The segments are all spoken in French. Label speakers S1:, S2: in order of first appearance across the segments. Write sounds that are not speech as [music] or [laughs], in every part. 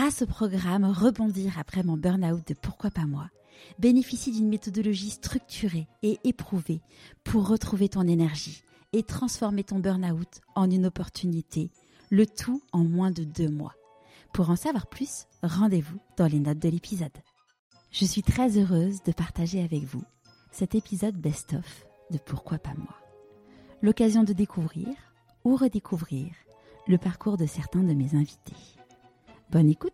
S1: grâce au programme Rebondir après mon burn-out de Pourquoi pas moi, bénéficie d'une méthodologie structurée et éprouvée pour retrouver ton énergie et transformer ton burn-out en une opportunité, le tout en moins de deux mois. Pour en savoir plus, rendez-vous dans les notes de l'épisode. Je suis très heureuse de partager avec vous cet épisode best-of de Pourquoi pas moi. L'occasion de découvrir ou redécouvrir le parcours de certains de mes invités. Bonne écoute.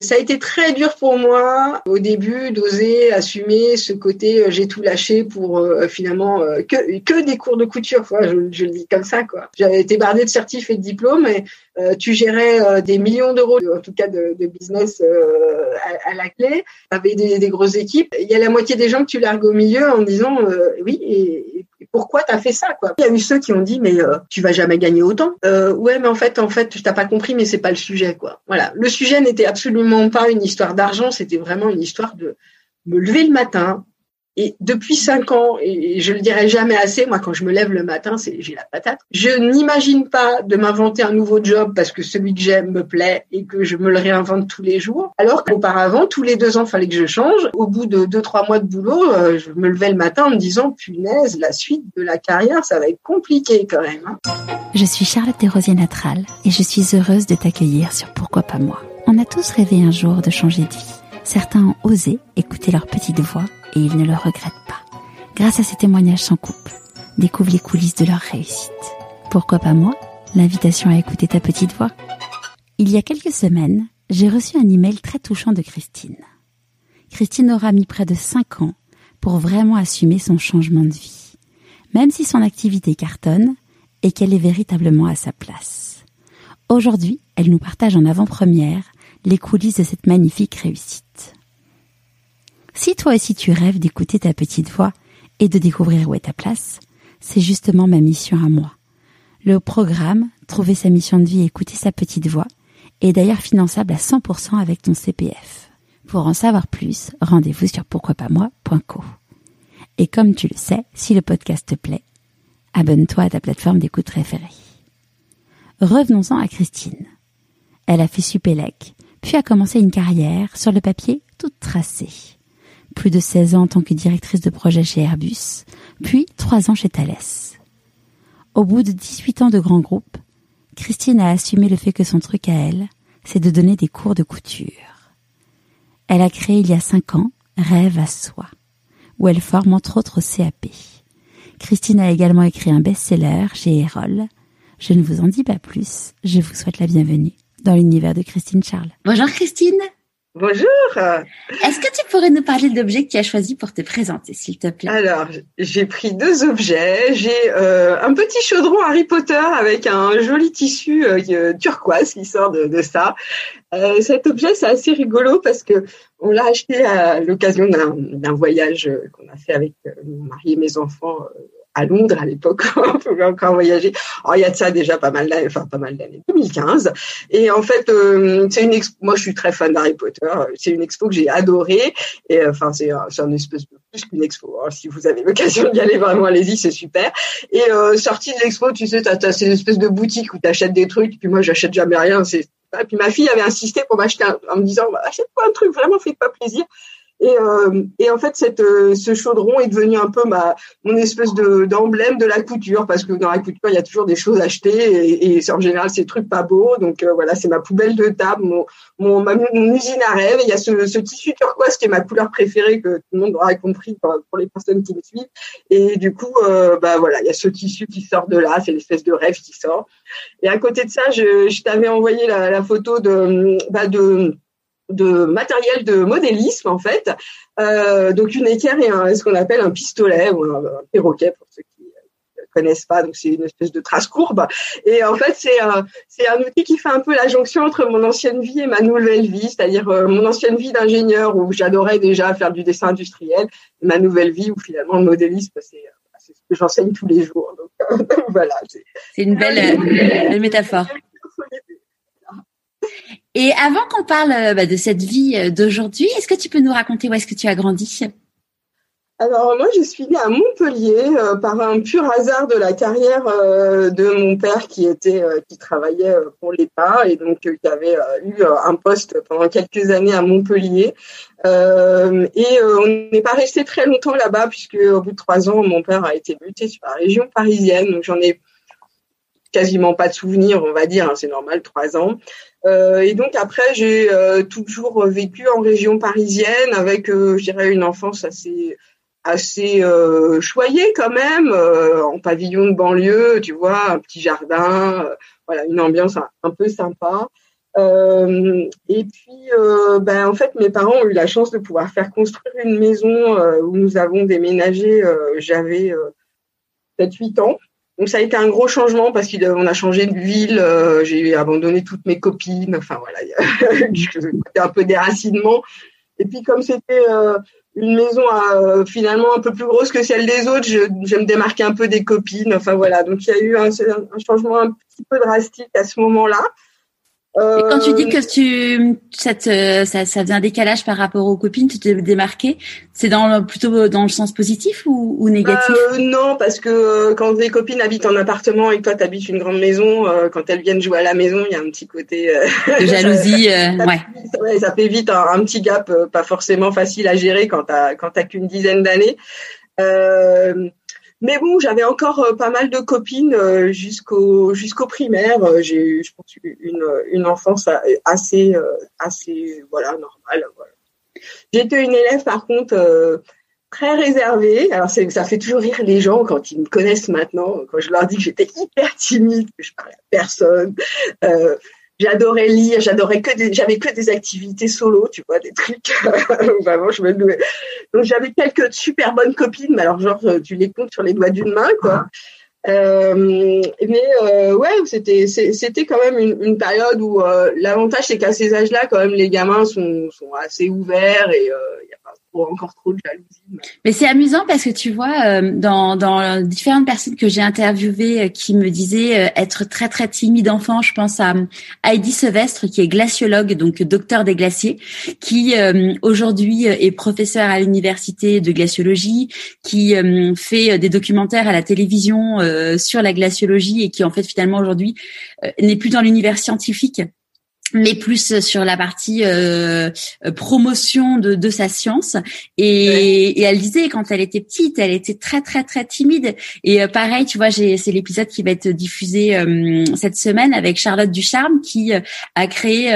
S2: Ça a été très dur pour moi au début d'oser assumer ce côté euh, j'ai tout lâché pour euh, finalement euh, que, que des cours de couture je, le dis comme ça quoi. J'avais été bardée de certifs et de diplômes et tu gérais des millions d'euros en tout cas de, business à, la clé. Avec des, des, grosses équipes. Il y a la moitié des gens que tu largues au milieu en disant oui et, pourquoi t'as fait ça quoi? Il y a eu ceux qui ont dit mais euh, tu vas jamais gagner autant. Euh, ouais mais en fait en fait tu t'as pas compris mais c'est pas le sujet quoi. Voilà le sujet n'était absolument pas une histoire d'argent c'était vraiment une histoire de me lever le matin, et depuis cinq ans, et je le dirai jamais assez, moi quand je me lève le matin, c'est j'ai la patate. Je n'imagine pas de m'inventer un nouveau job parce que celui que j'aime me plaît et que je me le réinvente tous les jours. Alors qu'auparavant, tous les deux ans, fallait que je change. Au bout de deux trois mois de boulot, euh, je me levais le matin en me disant punaise, la suite de la carrière, ça va être compliqué quand même. Hein.
S1: Je suis Charlotte Desrosiers Natral et je suis heureuse de t'accueillir sur Pourquoi pas moi. On a tous rêvé un jour de changer de vie. Certains ont osé écouter leur petite voix et ils ne le regrettent pas. Grâce à ces témoignages sans couple, découvre les coulisses de leur réussite. Pourquoi pas moi? L'invitation à écouter ta petite voix. Il y a quelques semaines, j'ai reçu un email très touchant de Christine. Christine aura mis près de cinq ans pour vraiment assumer son changement de vie, même si son activité cartonne et qu'elle est véritablement à sa place. Aujourd'hui, elle nous partage en avant-première les coulisses de cette magnifique réussite. Si toi aussi tu rêves d'écouter ta petite voix et de découvrir où est ta place, c'est justement ma mission à moi. Le programme Trouver sa mission de vie et écouter sa petite voix est d'ailleurs finançable à 100% avec ton CPF. Pour en savoir plus, rendez-vous sur pourquoipasmoi.co. Et comme tu le sais, si le podcast te plaît, abonne-toi à ta plateforme d'écoute préférée. Revenons-en à Christine. Elle a fait Supélec, puis a commencé une carrière sur le papier toute tracée. Plus de 16 ans en tant que directrice de projet chez Airbus, puis 3 ans chez Thales. Au bout de 18 ans de grand groupe, Christine a assumé le fait que son truc à elle, c'est de donner des cours de couture. Elle a créé il y a 5 ans Rêve à soi, où elle forme entre autres CAP. Christine a également écrit un best-seller chez Erol. Je ne vous en dis pas plus, je vous souhaite la bienvenue dans l'univers de Christine Charles. Bonjour Christine.
S2: Bonjour.
S1: Est-ce que tu pourrais nous parler de l'objet que tu as choisi pour te présenter, s'il te plaît?
S2: Alors, j'ai pris deux objets. J'ai euh, un petit chaudron Harry Potter avec un joli tissu euh, turquoise qui sort de, de ça. Euh, cet objet, c'est assez rigolo parce que on l'a acheté à l'occasion d'un voyage qu'on a fait avec mon mari et mes enfants à Londres à l'époque, [laughs] on pouvait encore voyager. Oh, il y a de ça déjà pas mal d'années, enfin pas mal d'années, 2015. Et en fait, euh, c'est une expo. Moi, je suis très fan d'Harry Potter. C'est une expo que j'ai adorée. Et euh, enfin, c'est c'est un espèce de plus qu'une expo. Hein. Si vous avez l'occasion d'y aller, vraiment, allez-y, c'est super. Et euh, sortie de l'expo, tu sais, t'as as ces espèces de boutiques où t'achètes des trucs. Puis moi, j'achète jamais rien. Et puis ma fille avait insisté pour m'acheter en me disant bah, achète-toi un truc vraiment fais pas plaisir et, euh, et en fait, cette, euh, ce chaudron est devenu un peu ma mon espèce de d'emblème de la couture parce que dans la couture, il y a toujours des choses achetées et, et en général, c'est des trucs pas beaux. Donc euh, voilà, c'est ma poubelle de table, mon, mon, mon usine à rêve. il y a ce, ce tissu turquoise qui est ma couleur préférée que tout le monde aura compris pour, les personnes qui me suivent. Et du coup, euh, bah voilà, il y a ce tissu qui sort de là, c'est l'espèce de rêve qui sort. Et à côté de ça, je, je t'avais envoyé la, la photo de bah de de matériel de modélisme en fait. Euh, donc une équerre et un, ce qu'on appelle un pistolet ou un, perroquet pour ceux qui ne connaissent pas. Donc c'est une espèce de trace courbe. Et en fait c'est un c'est un outil qui fait un peu la jonction entre mon ancienne vie et ma nouvelle vie, c'est-à-dire euh, mon ancienne vie d'ingénieur où j'adorais déjà faire du dessin industriel, et ma nouvelle vie où finalement le modélisme c'est ce que j'enseigne tous les jours. Donc [laughs] voilà.
S1: C'est une belle, [laughs] belle métaphore. Et avant qu'on parle euh, bah, de cette vie euh, d'aujourd'hui, est-ce que tu peux nous raconter où est-ce que tu as grandi?
S2: Alors moi, je suis née à Montpellier euh, par un pur hasard de la carrière de mon père qui était qui travaillait pour l'État et donc qui avait eu un poste pendant quelques années à Montpellier. et on n'est pas resté très longtemps là-bas puisque au bout de trois ans, mon père a été muté sur la région parisienne. Donc j'en ai quasiment pas de souvenirs, on va dire. Hein, c'est normal, trois ans. et donc après, j'ai toujours vécu en région parisienne avec, je dirais, une enfance assez assez euh, choyé quand même, euh, en pavillon de banlieue, tu vois, un petit jardin, euh, voilà, une ambiance un, peu sympa. Euh, et puis, ben, en fait, mes parents ont eu la chance de pouvoir faire construire une maison où nous avons déménagé. J'avais 7-8 ans. Donc ça a été un gros changement parce qu'on a changé de ville, j'ai abandonné toutes mes copines, enfin voilà, a [laughs] un peu déracinement. Et puis comme c'était une maison euh, finalement un peu plus grosse que celle des autres, je, je me démarquais un peu des copines. Enfin voilà, donc il y a eu un, un changement un petit peu drastique à ce moment-là.
S3: Et quand tu dis euh, que tu cette, euh, ça, ça faisait un décalage par rapport aux copines, tu te démarquais, c'est dans plutôt dans le sens positif ou, ou négatif?
S2: Euh, Non, parce que quand des copines habitent en appartement et que toi tu habites une grande maison, quand elles viennent jouer à la maison, il y a un petit côté
S3: de [laughs] jalousie.
S2: ça,
S3: ouais.
S2: ça fait vite un, un petit gap, pas forcément facile à gérer quand t'as quand t'as qu'une dizaine d'années. Euh, mais bon, j'avais encore euh, pas mal de copines euh, jusqu'au jusqu'au primaire. Euh, j'ai eu, je pense, une, une enfance assez assez voilà normale. J'étais une élève par contre très réservée. Alors ça fait toujours rire les gens quand ils me connaissent maintenant, quand je leur dis que j'étais hyper timide, que je parlais à personne. J'adorais lire, j'adorais que des, j'avais que des activités solo, tu vois, des trucs. [laughs] Vraiment, je me Donc j'avais quelques super bonnes copines, mais alors genre tu les comptes sur les doigts d'une main, quoi. Euh, mais euh, ouais, c'était c'était quand même une, une période où euh, l'avantage c'est qu'à ces âges-là, quand même, les gamins sont sont assez ouverts et euh, il y a encore trop de jalousie.
S3: Mais c'est amusant parce que tu vois, euh, dans, dans différentes personnes que j'ai interviewées euh, qui me disaient euh, être très très timide enfant, je pense à Heidi Sevestre qui est glaciologue, donc docteur des glaciers, qui aujourd'hui est professeur à l'université de glaciologie, qui fait des documentaires à la télévision sur la glaciologie et qui en fait finalement aujourd'hui n'est plus dans l'univers scientifique mais plus sur la partie euh, promotion de, de, sa science. Et, et, elle disait quand elle était petite, elle était très très très timide. Et euh, pareil, tu vois, c'est l'épisode qui va être diffusé euh, cette semaine avec Charlotte Ducharme qui euh, a créé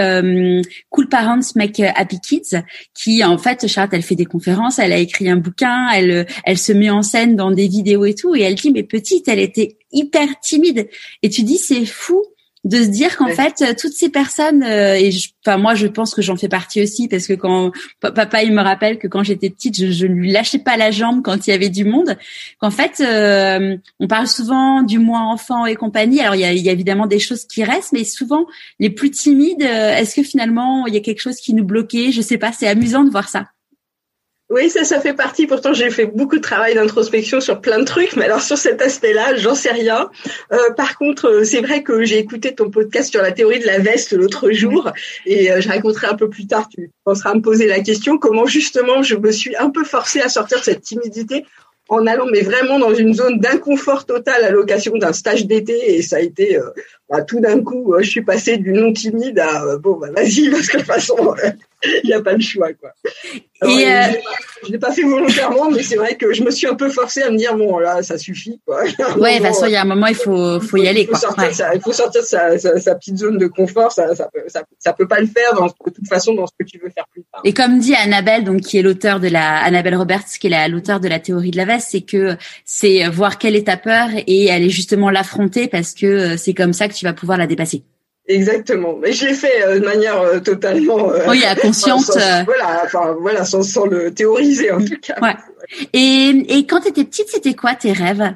S3: Cool Parents Make Happy Kids. Qui en fait, Charlotte, elle fait des conférences, elle a écrit un bouquin, elle elle se met en scène dans des vidéos et tout. Et elle dit mais petite, elle était hyper timide. Et tu dis c'est fou de se dire qu'en fait euh, toutes ces personnes euh, et enfin moi je pense que j'en fais partie aussi parce que quand papa il me rappelle que quand j'étais petite je, je lui lâchais pas la jambe quand il y avait du monde qu'en fait euh, on parle souvent du moi enfant et compagnie. Alors il y a, il y a évidemment des choses qui restent mais souvent les plus timides est-ce que finalement il y a quelque chose qui nous bloquait? Je sais pas c'est amusant de voir ça
S2: oui, ça, ça fait partie. Pourtant, j'ai fait beaucoup de travail d'introspection sur plein de trucs, mais alors sur cet aspect-là, j'en sais rien. Euh, par contre, euh, c'est vrai que j'ai écouté ton podcast sur la théorie de la veste l'autre jour, et euh, je raconterai un peu plus tard. Tu penseras me poser la question comment justement je me suis un peu forcée à sortir cette timidité en allant mais vraiment dans une zone d'inconfort total à l'occasion d'un stage d'été et ça a été bah, tout d'un coup je suis passée du non timide à bon bah vas-y [laughs] parce que de toute façon il n'y a pas le choix quoi. et euh... je l'ai pas fait volontairement, mais c'est vrai que je me suis un peu forcée à me dire bon là ça suffit quoi.
S3: Ouais, de toute façon il y a un moment il faut faut y aller
S2: quoi. il faut sortir sa, sa, sa, petite zone de confort, ça ça peut, ça, ça peut pas le faire dans, de toute façon dans ce que tu veux faire plus tard.
S3: Et comme dit Annabelle donc qui est l'auteur de la Annabelle Roberts qui est l'auteur de la théorie de la veste, c'est que c'est voir quelle est ta peur et aller justement l'affronter parce que c'est comme ça que tu vas pouvoir la dépasser.
S2: Exactement. Mais je l'ai fait euh, de manière euh, totalement.
S3: Euh, oui, consciente.
S2: voilà, enfin voilà, sans, sans, le théoriser en tout cas.
S3: Ouais. Et, et quand tu étais petite, c'était quoi tes rêves?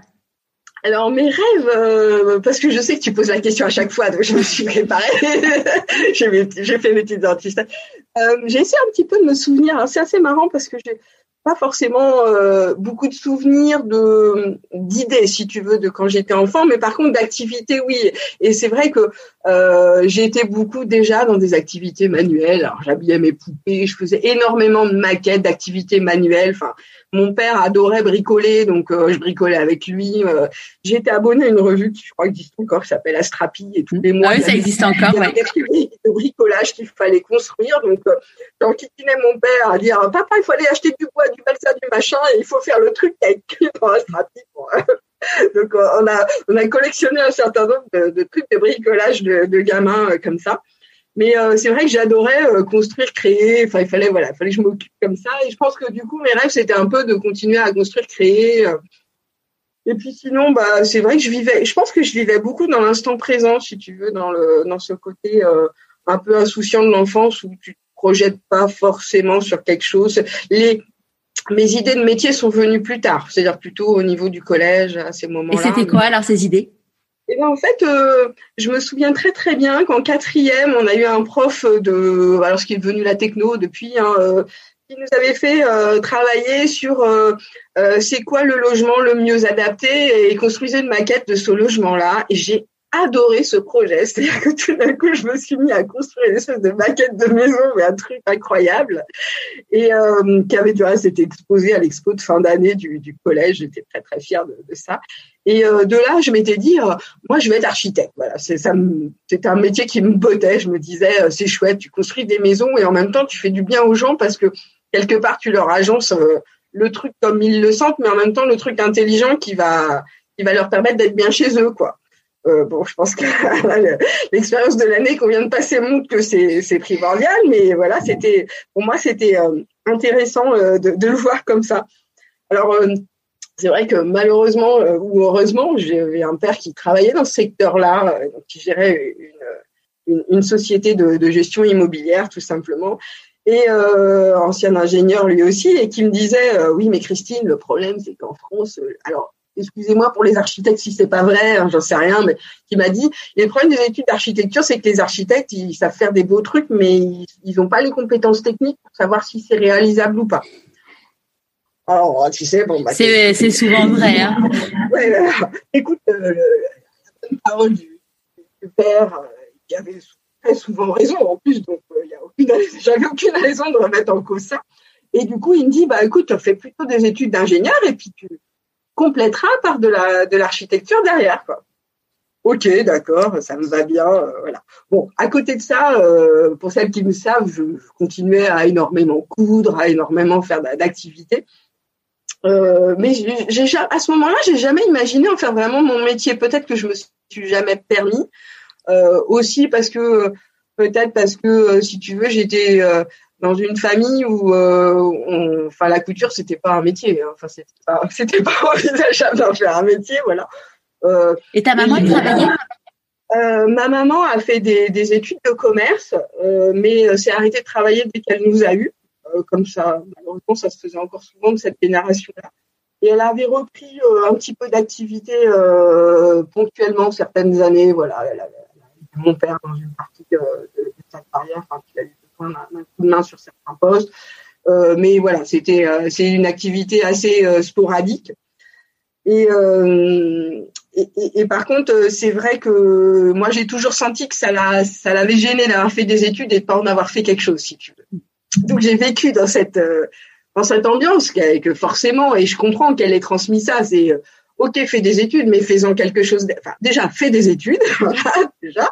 S2: Alors mes rêves, parce que je sais que tu poses la question à chaque fois, donc je me suis préparée. [laughs] j'ai fait mes petites artistes. j'ai essayé un petit peu de me souvenir. C'est assez marrant parce que j'ai pas forcément euh, beaucoup de souvenirs de d'idées, si tu veux, de quand j'étais enfant, mais par contre d'activités, oui. Et c'est vrai que euh, j'ai été beaucoup déjà dans des activités manuelles. Alors j'habillais mes poupées, je faisais énormément de maquettes, d'activités manuelles. Enfin, mon père adorait bricoler, donc euh, je bricolais avec lui. Euh, été abonnée à une revue qui je crois existe encore, qui s'appelle Astrapi, et tous les mois.
S1: Ah oui, ça existe encore. Il y
S2: avait [laughs] de bricolage qu'il fallait construire. Donc, euh, j'enquiquinais mon père à dire Papa, il faut aller acheter du bois, du balsa, du machin, et il faut faire le truc qui a écrit dans Astrapi. [laughs] donc, on a on a collectionné un certain nombre de, trucs de bricolage de, de gamins comme ça. Mais euh, c'est vrai que j'adorais euh, construire, créer. Enfin, il fallait, voilà, il fallait que je m'occupe comme ça. Et je pense que du coup, mes rêves, c'était un peu de continuer à construire, créer. Euh. Et puis sinon, bah, c'est vrai que je vivais. Je pense que je vivais beaucoup dans l'instant présent, si tu veux, dans le dans ce côté un peu insouciant de l'enfance où tu te projettes pas forcément sur quelque chose. Les mes idées de métier sont venues plus tard, c'est-à-dire plutôt au niveau du collège à ces moments-là.
S1: Et c'était quoi alors ces idées?
S2: Eh ben, en fait, euh, je me souviens très très bien qu'en quatrième, on a eu un prof de, alors ce qui est devenu la techno depuis, hein, euh, qui nous avait fait euh, travailler sur c'est quoi le logement le mieux adapté et construisait une maquette de ce logement-là. Et j'ai adoré ce projet. [laughs] C'est-à-dire que tout d'un coup, je me suis mis à construire une espèce de maquette de maison, mais un truc incroyable. Et qui avait, du reste, été exposé à l'expo de fin d'année du, du collège. J'étais très, très fière de, de ça. Et euh, de là, je m'étais dit, euh, moi, je vais être architecte. Voilà, c'est. C'était un métier qui me bottait. Je me disais, euh, c'est chouette, tu construis des maisons et en même temps, tu fais du bien aux gens parce que quelque part, tu leur agences le truc comme ils le sentent, mais en même temps, le truc intelligent qui va, qui va leur permettre d'être bien chez eux, quoi. bon, je pense que [laughs] l'expérience de l'année qu'on vient de passer montre que c'est primordial, mais voilà, c'était pour moi c'était intéressant de, de, le voir comme ça. Alors c'est vrai que malheureusement euh, ou heureusement, j'avais un père qui travaillait dans ce secteur-là, euh, qui gérait une, une, société de, de, gestion immobilière tout simplement, et euh, ancien ingénieur lui aussi, et qui me disait euh, oui mais Christine, le problème c'est qu'en France, alors excusez-moi pour les architectes si c'est pas vrai, hein, j'en sais rien, mais qui m'a dit le problème des études d'architecture, c'est que les architectes ils savent faire des beaux trucs, mais ils n'ont pas les compétences techniques pour savoir si c'est réalisable ou pas. Alors, tu sais, bon, bah,
S1: c'est, c'est souvent vrai. Hein. [laughs]
S2: ouais, écoute, euh, la parole du, du père, euh, qui avait très souvent raison en plus, donc euh, il y a aucune, [laughs] j'avais aucune raison de remettre en cause ça. Et du coup, il me dit, bah écoute, tu fais plutôt des études d'ingénieur et puis tu compléteras par de la de l'architecture derrière, quoi. Ok, d'accord, ça me va bien, euh, voilà. Bon, à côté de ça, euh, pour celles qui me savent, je, je, continuais à énormément coudre, à énormément faire d'activités. Euh, mais j'ai, à ce moment-là, j'ai jamais imaginé en faire vraiment mon métier. Peut-être que je me suis jamais permis. Euh, aussi parce que peut-être parce que euh, si tu veux, j'étais euh, dans une famille où, on, enfin, la couture c'était pas un métier. Hein. Enfin, c'était pas, [laughs] c'était pas envisageable d'en faire un métier, voilà.
S1: Et ta maman travaillait
S2: euh, ma maman a fait des, des études de commerce, euh, mais s'est arrêtée de travailler dès qu'elle nous a eus. Euh, comme ça, malheureusement, ça se faisait encore souvent de cette génération-là. Et elle avait repris euh, un petit peu d'activité euh, ponctuellement certaines années. Voilà, elle avait, mon père dans une partie de, sa carrière, enfin, il a eu besoin d'un coup de main sur certains postes. Mais voilà, c'était c'est une activité assez sporadique. Et, et, par contre, c'est vrai que moi j'ai toujours senti que ça ça l'avait gêné d'avoir fait des études et de pas en avoir fait quelque chose, si tu veux donc j'ai vécu dans cette euh, dans cette ambiance que, forcément et je comprends qu'elle ait transmis ça c'est euh, ok fais des études mais fais-en quelque chose enfin déjà fais des études [laughs] déjà.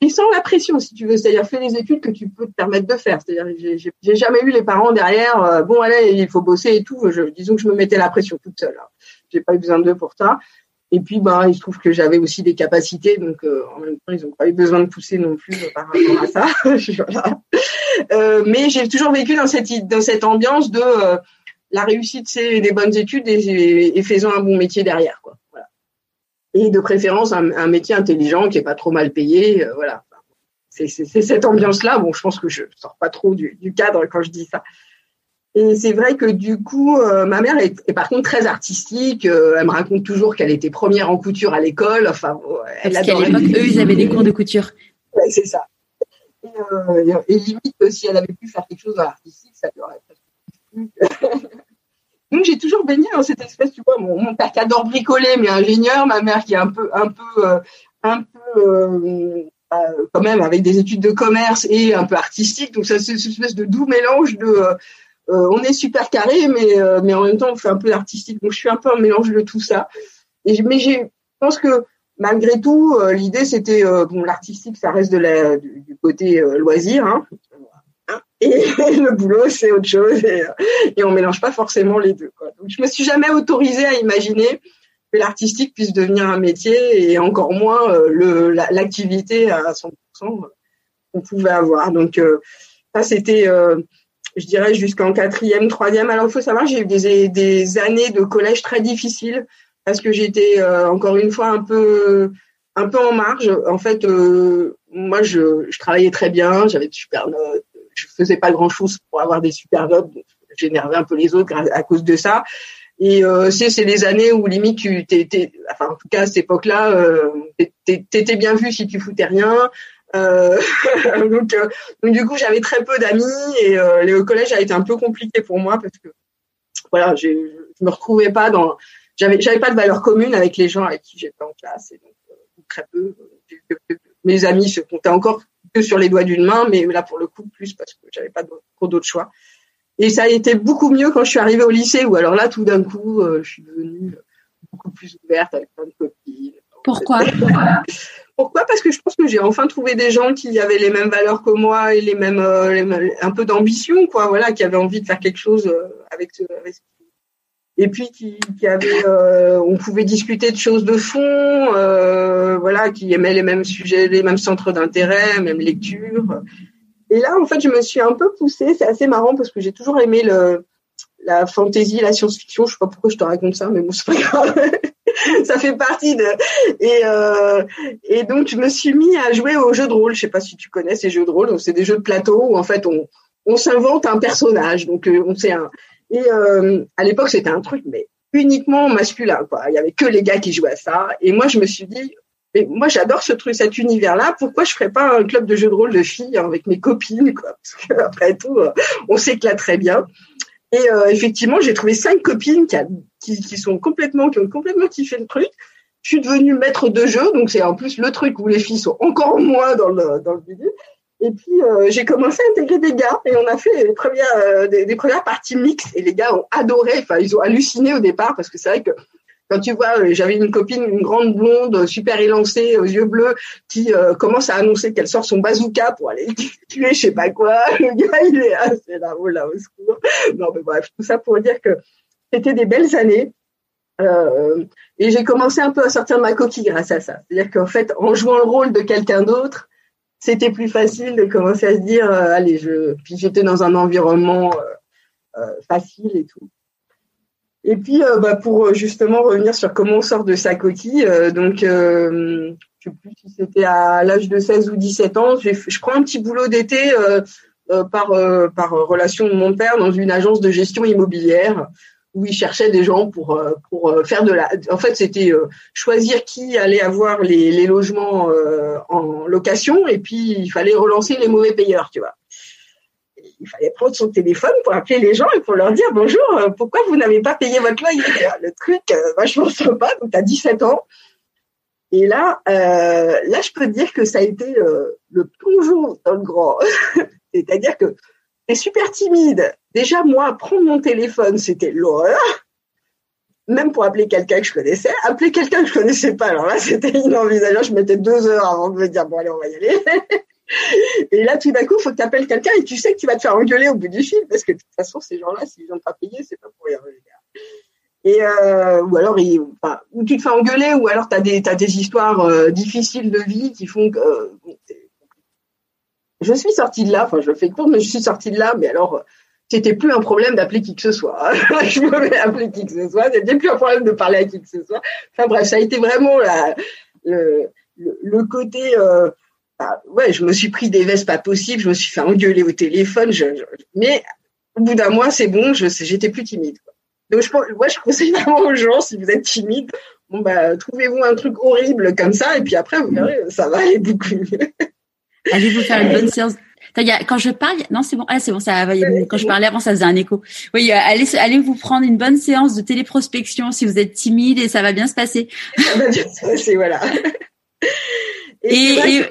S2: Mais sans la pression si tu veux. C'est-à-dire fais des études que tu peux te permettre de faire. C'est-à-dire j'ai, j'ai jamais eu les parents derrière euh, bon allez il faut bosser et tout. Je, disons que je me mettais la pression toute seule hein. j'ai pas eu besoin d'eux pour ça et puis, bah, il se trouve que j'avais aussi des capacités, donc euh, en même temps, ils n'ont pas eu besoin de pousser non plus euh, par rapport à ça. [laughs] euh, mais j'ai toujours vécu dans cette dans cette ambiance de la réussite, c'est des bonnes études et, faisons un bon métier derrière, quoi. Et de préférence un, un, métier intelligent qui est pas trop mal payé, voilà. C'est cette ambiance-là. Bon, je pense que je sors pas trop du cadre quand je dis ça. Et c'est vrai que du coup, euh, ma mère est, est, par contre très artistique. Euh, elle me raconte toujours qu'elle était première en couture à l'école. Enfin,
S1: elle Parce qu'à l'époque, eux, ils avaient des cours de couture.
S2: Ouais, c'est ça. Et, euh, et, limite, si elle avait pu faire quelque chose d'artistique, ça lui aurait presque donc [laughs] j'ai toujours baigné dans cette espèce, tu vois, mon, père qui adore bricoler, mais ingénieur, ma mère qui est un peu, un peu, euh, un peu, euh, quand même avec des études de commerce et un peu artistique. Donc ça, c'est une espèce de doux mélange de, on est super carré, mais mais en même temps on fait un peu d'artistique. Donc je suis un peu un mélange de tout ça. Et mais je pense que malgré tout, l'idée c'était bon l'artistique, ça reste de la du, côté loisir. Hein, et [laughs] le boulot c'est autre chose et, et on mélange pas forcément les deux. Quoi. Donc je me suis jamais autorisée à imaginer que l'artistique puisse devenir un métier et encore moins euh, l'activité à 100% qu'on pouvait avoir. Donc euh, ça c'était, euh, je dirais jusqu'en quatrième, troisième. Alors il faut savoir j'ai eu des, des années de collège très difficiles parce que j'étais encore une fois un peu un peu en marge. En fait, moi je, je travaillais très bien, j'avais de super notes je faisais pas grand chose pour avoir des super notes. J'énervais un peu les autres à cause de ça. Et euh, c'est les années où limite tu t'étais, enfin en tout cas à cette époque-là, euh, t'étais bien vu si tu foutais rien. Euh, [laughs] donc, euh, donc du coup j'avais très peu d'amis et euh, le collège a été un peu compliqué pour moi parce que voilà, je me retrouvais pas dans, j'avais j'avais pas de valeur commune avec les gens avec qui j'étais en classe et donc très peu. Mes amis se comptaient encore que sur les doigts d'une main, mais là pour le coup plus parce que j'avais pas trop d'autres choix. Et ça a été beaucoup mieux quand je suis arrivée au lycée, où alors là tout d'un coup euh, je suis devenue beaucoup plus ouverte avec plein de copines.
S1: Pourquoi? [laughs]
S2: Pourquoi? Parce que je pense que j'ai enfin trouvé des gens qui avaient les mêmes valeurs que moi et les mêmes, euh, un peu d'ambition, quoi. Voilà, qui avaient envie de faire quelque chose euh, avec, avec et puis qui, euh, on pouvait discuter de choses de fond, voilà, qui aimaient les mêmes sujets, les mêmes centres d'intérêt, même lecture. Et là, en fait, je me suis un peu poussée. C'est assez marrant parce que j'ai toujours aimé le, la fantasy, la science-fiction. Je sais pas pourquoi je te raconte ça, mais bon, c'est pas grave. [laughs] ça fait partie de. Et, euh, et donc, je me suis mis à jouer aux jeux de rôle. Je sais pas si tu connais ces jeux de rôle. C'est des jeux de plateau où en fait on s'invente un personnage. Donc, euh, on sait un et euh, à l'époque, c'était un truc, mais uniquement masculin. Quoi. Il y avait que les gars qui jouaient à ça. Et moi, je me suis dit, mais moi, j'adore ce truc, cet univers-là. Pourquoi je ferais pas un club de jeux de rôle de filles avec mes copines, quoi? Parce qu'après tout, on s'éclate très bien. Et euh, effectivement, j'ai trouvé cinq copines qui, qui, sont complètement, qui ont complètement kiffé le truc. Je suis devenue maître de jeu, donc c'est en plus le truc où les filles sont encore moins dans le dans le. Et puis euh, j'ai commencé à intégrer des gars et on a fait les premières euh, des, premières parties mixtes et les gars ont adoré. Enfin, ils ont halluciné au départ parce que c'est vrai que quand tu vois, euh, j'avais une copine, une grande blonde, super élancée, aux yeux bleus, qui commence à annoncer qu'elle sort son bazooka pour aller tuer je sais pas quoi. [laughs] Le gars, il est assez là, oh là, au secours. Non, mais bref, tout ça pour dire que c'était des belles années. Euh, et j'ai commencé un peu à sortir de ma coquille grâce à ça. C'est-à-dire qu'en fait, en jouant le rôle de quelqu'un d'autre, c'était plus facile de commencer à se dire, euh, allez, je, puis j'étais dans un environnement euh, euh, facile et tout. Et puis, bah, pour justement revenir sur comment on sort de sa coquille, donc, je sais plus si c'était à l'âge de 16 ou 17 ans, je prends un petit boulot d'été par, par relation de mon père dans une agence de gestion immobilière où ils cherchaient des gens pour euh, pour euh, faire de la. En fait, c'était euh, choisir qui allait avoir les, les logements en location et puis il fallait relancer les mauvais payeurs, tu vois. Il fallait prendre son téléphone pour appeler les gens et pour leur dire bonjour, pourquoi vous n'avez pas payé votre loyer? Le truc vachement sympa. Donc t'as 17 ans. Et là, là, je peux dire que ça a été le plongeon dans le grand. [laughs] C'est-à-dire que c'est super timide. Déjà, moi, prendre mon téléphone, c'était l'horreur. Même pour appeler quelqu'un que je connaissais. Appeler quelqu'un que je connaissais pas, alors là, [laughs] c'était inenvisageable. Je mettais deux heures avant de me dire, bon, allez, on va y aller. [laughs] et là, tout d'un coup, il faut que tu appelles quelqu'un et tu sais que tu vas te faire engueuler au bout du fil parce que de toute façon, ces gens-là, s'ils n'ont pas payé, c'est pas pour rien. Et euh, ou alors, enfin, ou tu te fais engueuler, ou alors tu as des, des histoires euh, difficiles de vie qui font que euh, je suis sortie de là, enfin je fais court, mais je suis sortie de là, mais alors c'était plus un problème d'appeler qui que ce soit. [laughs] je pouvais appeler qui que ce soit, c'était plus un problème de parler à qui que ce soit. Enfin bref, ça a été vraiment le, le, côté bah, ouais, je me suis pris des vestes pas possibles, je me suis fait engueuler au téléphone, je, mais au bout d'un mois, c'est bon, je j'étais plus timide. Quoi. Donc je, moi, je conseille [laughs] vraiment aux gens, si vous êtes timide, bon bah trouvez-vous un truc horrible comme ça, et puis après vous verrez, ça va aller beaucoup mieux. [laughs]
S1: Allez-vous faire une bonne séance? Quand je parle, non, c'est bon. Ah, c'est bon, ça va. quand je parlais avant, ça faisait un écho. Oui, euh, allez, allez vous prendre une bonne séance de téléprospection si vous êtes timide et ça va bien se passer.
S2: Ça va bien se passer, voilà. [laughs] Et,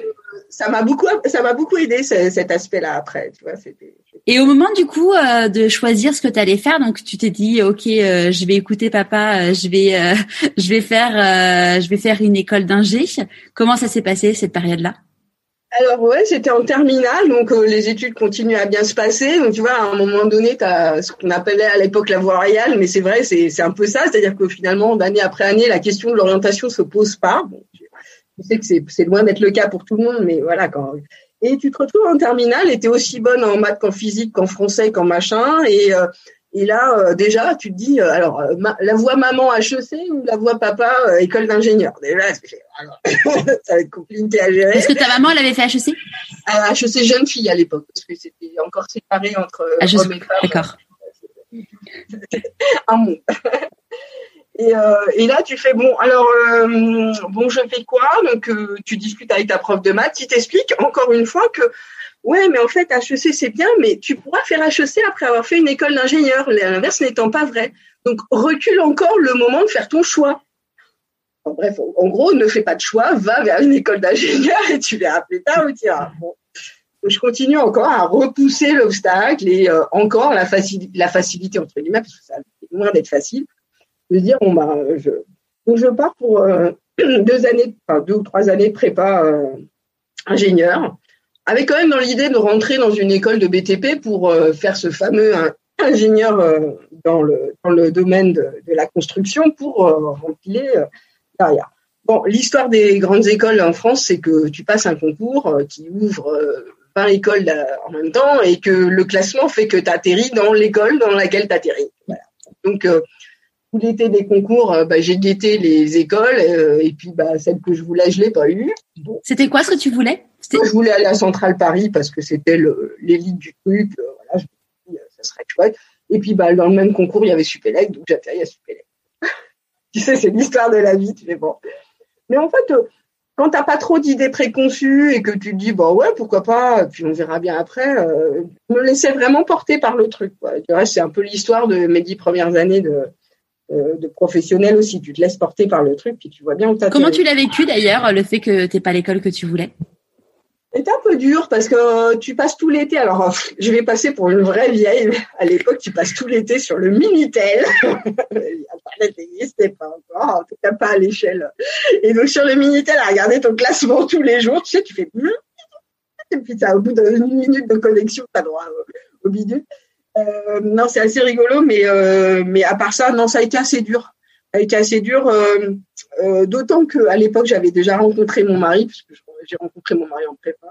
S2: ça m'a beaucoup, ça m'a beaucoup aidé cet aspect-là après. Tu vois, c'était.
S1: Et au moment du coup euh, de choisir ce que tu allais faire, donc tu t'es dit ok, euh, je vais écouter papa, je vais, [laughs] je vais faire, je vais faire une école d'ingé. Comment ça s'est passé cette période-là?
S2: Alors ouais, c'était en terminale, donc euh, les études continuent à bien se passer. Donc tu vois, à un moment donné, tu as ce qu'on appelait à l'époque la voie royale, mais c'est vrai, c'est un peu ça, c'est-à-dire que finalement, d'année après année, la question de l'orientation se pose pas. Bon, je sais que c'est loin d'être le cas pour tout le monde, mais voilà quand. Et tu te retrouves en terminale, et t'es aussi bonne en maths qu'en physique, qu'en français, qu'en machin, et euh, et là, euh, déjà, tu te dis, euh, alors, la voix maman HEC ou la voix papa école d'ingénieur? Déjà, [laughs] ça va être compliqué à gérer.
S1: Est-ce que ta maman, elle avait fait HEC
S2: HEC jeune fille à l'époque, parce que c'était encore séparé entre
S1: HEC, hommes et femmes. D'accord. [laughs]
S2: Un monde. Et, et, là, tu fais bon. Alors, bon, je fais quoi? Donc, tu discutes avec ta prof de maths, qui t'explique encore une fois que Ouais, mais en fait, HEC, c'est bien, mais tu pourras faire HEC après avoir fait une école d'ingénieur, l'inverse n'étant pas vrai. Donc, recule encore le moment de faire ton choix. bref, en gros, ne fais pas de choix, va vers une école d'ingénieur et tu verras plus tard où tu iras. Bon. Je continue encore à repousser l'obstacle et euh, encore la, facilité, la facilité, entre guillemets, parce que ça loin d'être facile, de dire, bon, bah, je, donc je pars pour euh, [clears throat] deux années, enfin, deux ou trois années prépa euh, ingénieur avec quand même dans l'idée de rentrer dans une école de BTP pour euh, faire ce fameux ingénieur euh, dans, le, dans le domaine de, la construction pour remplir derrière. Bon, l'histoire des grandes écoles en France, c'est que tu passes un concours qui ouvre 20 écoles en même temps et que le classement fait que tu atterris dans l'école dans laquelle tu atterris. Donc, tout l'été des concours, bah, j'ai guetté les écoles et puis bah, celle que je voulais, je l'ai pas eu.
S1: C'était quoi ce que tu voulais?
S2: Je voulais aller à Centrale Paris parce que c'était l'élite du truc. Euh, voilà, je me dit, euh, ça serait chouette. Et puis, bah, dans le même concours, il y avait Supélec, donc j'atterris à Supélec. [laughs] tu sais, c'est l'histoire de la vie, tu fais bon. Mais en fait, euh, quand t'as pas trop d'idées préconçues et que tu te dis, bon, ouais, pourquoi pas, puis on verra bien après, me laisser vraiment porter par le truc, quoi. Du reste, c'est un peu l'histoire de mes dix premières années de, de professionnel aussi. Tu te laisses porter par le truc, puis tu vois bien où
S1: Comment tu l'as vécu d'ailleurs, le fait que t'es pas l'école que tu voulais?
S2: C'est un peu dur parce que euh, tu passes tout l'été. Alors, euh, je vais passer pour une vraie vieille. [laughs] À l'époque, tu passes tout l'été sur le Minitel. [laughs] Internet n'existait pas encore, en tout cas pas à l'échelle. Et donc, sur le Minitel, à regarder ton classement tous les jours, tu sais, tu fais et puis ça, au bout d'une minute de connexion, tu as droit au, bidule. Euh, non, c'est assez rigolo, mais, mais à part ça, non, ça a été assez dur. Ça a été assez dur, d'autant qu'à l'époque, j'avais déjà rencontré mon mari, puisque j'ai rencontré mon mari en prépa,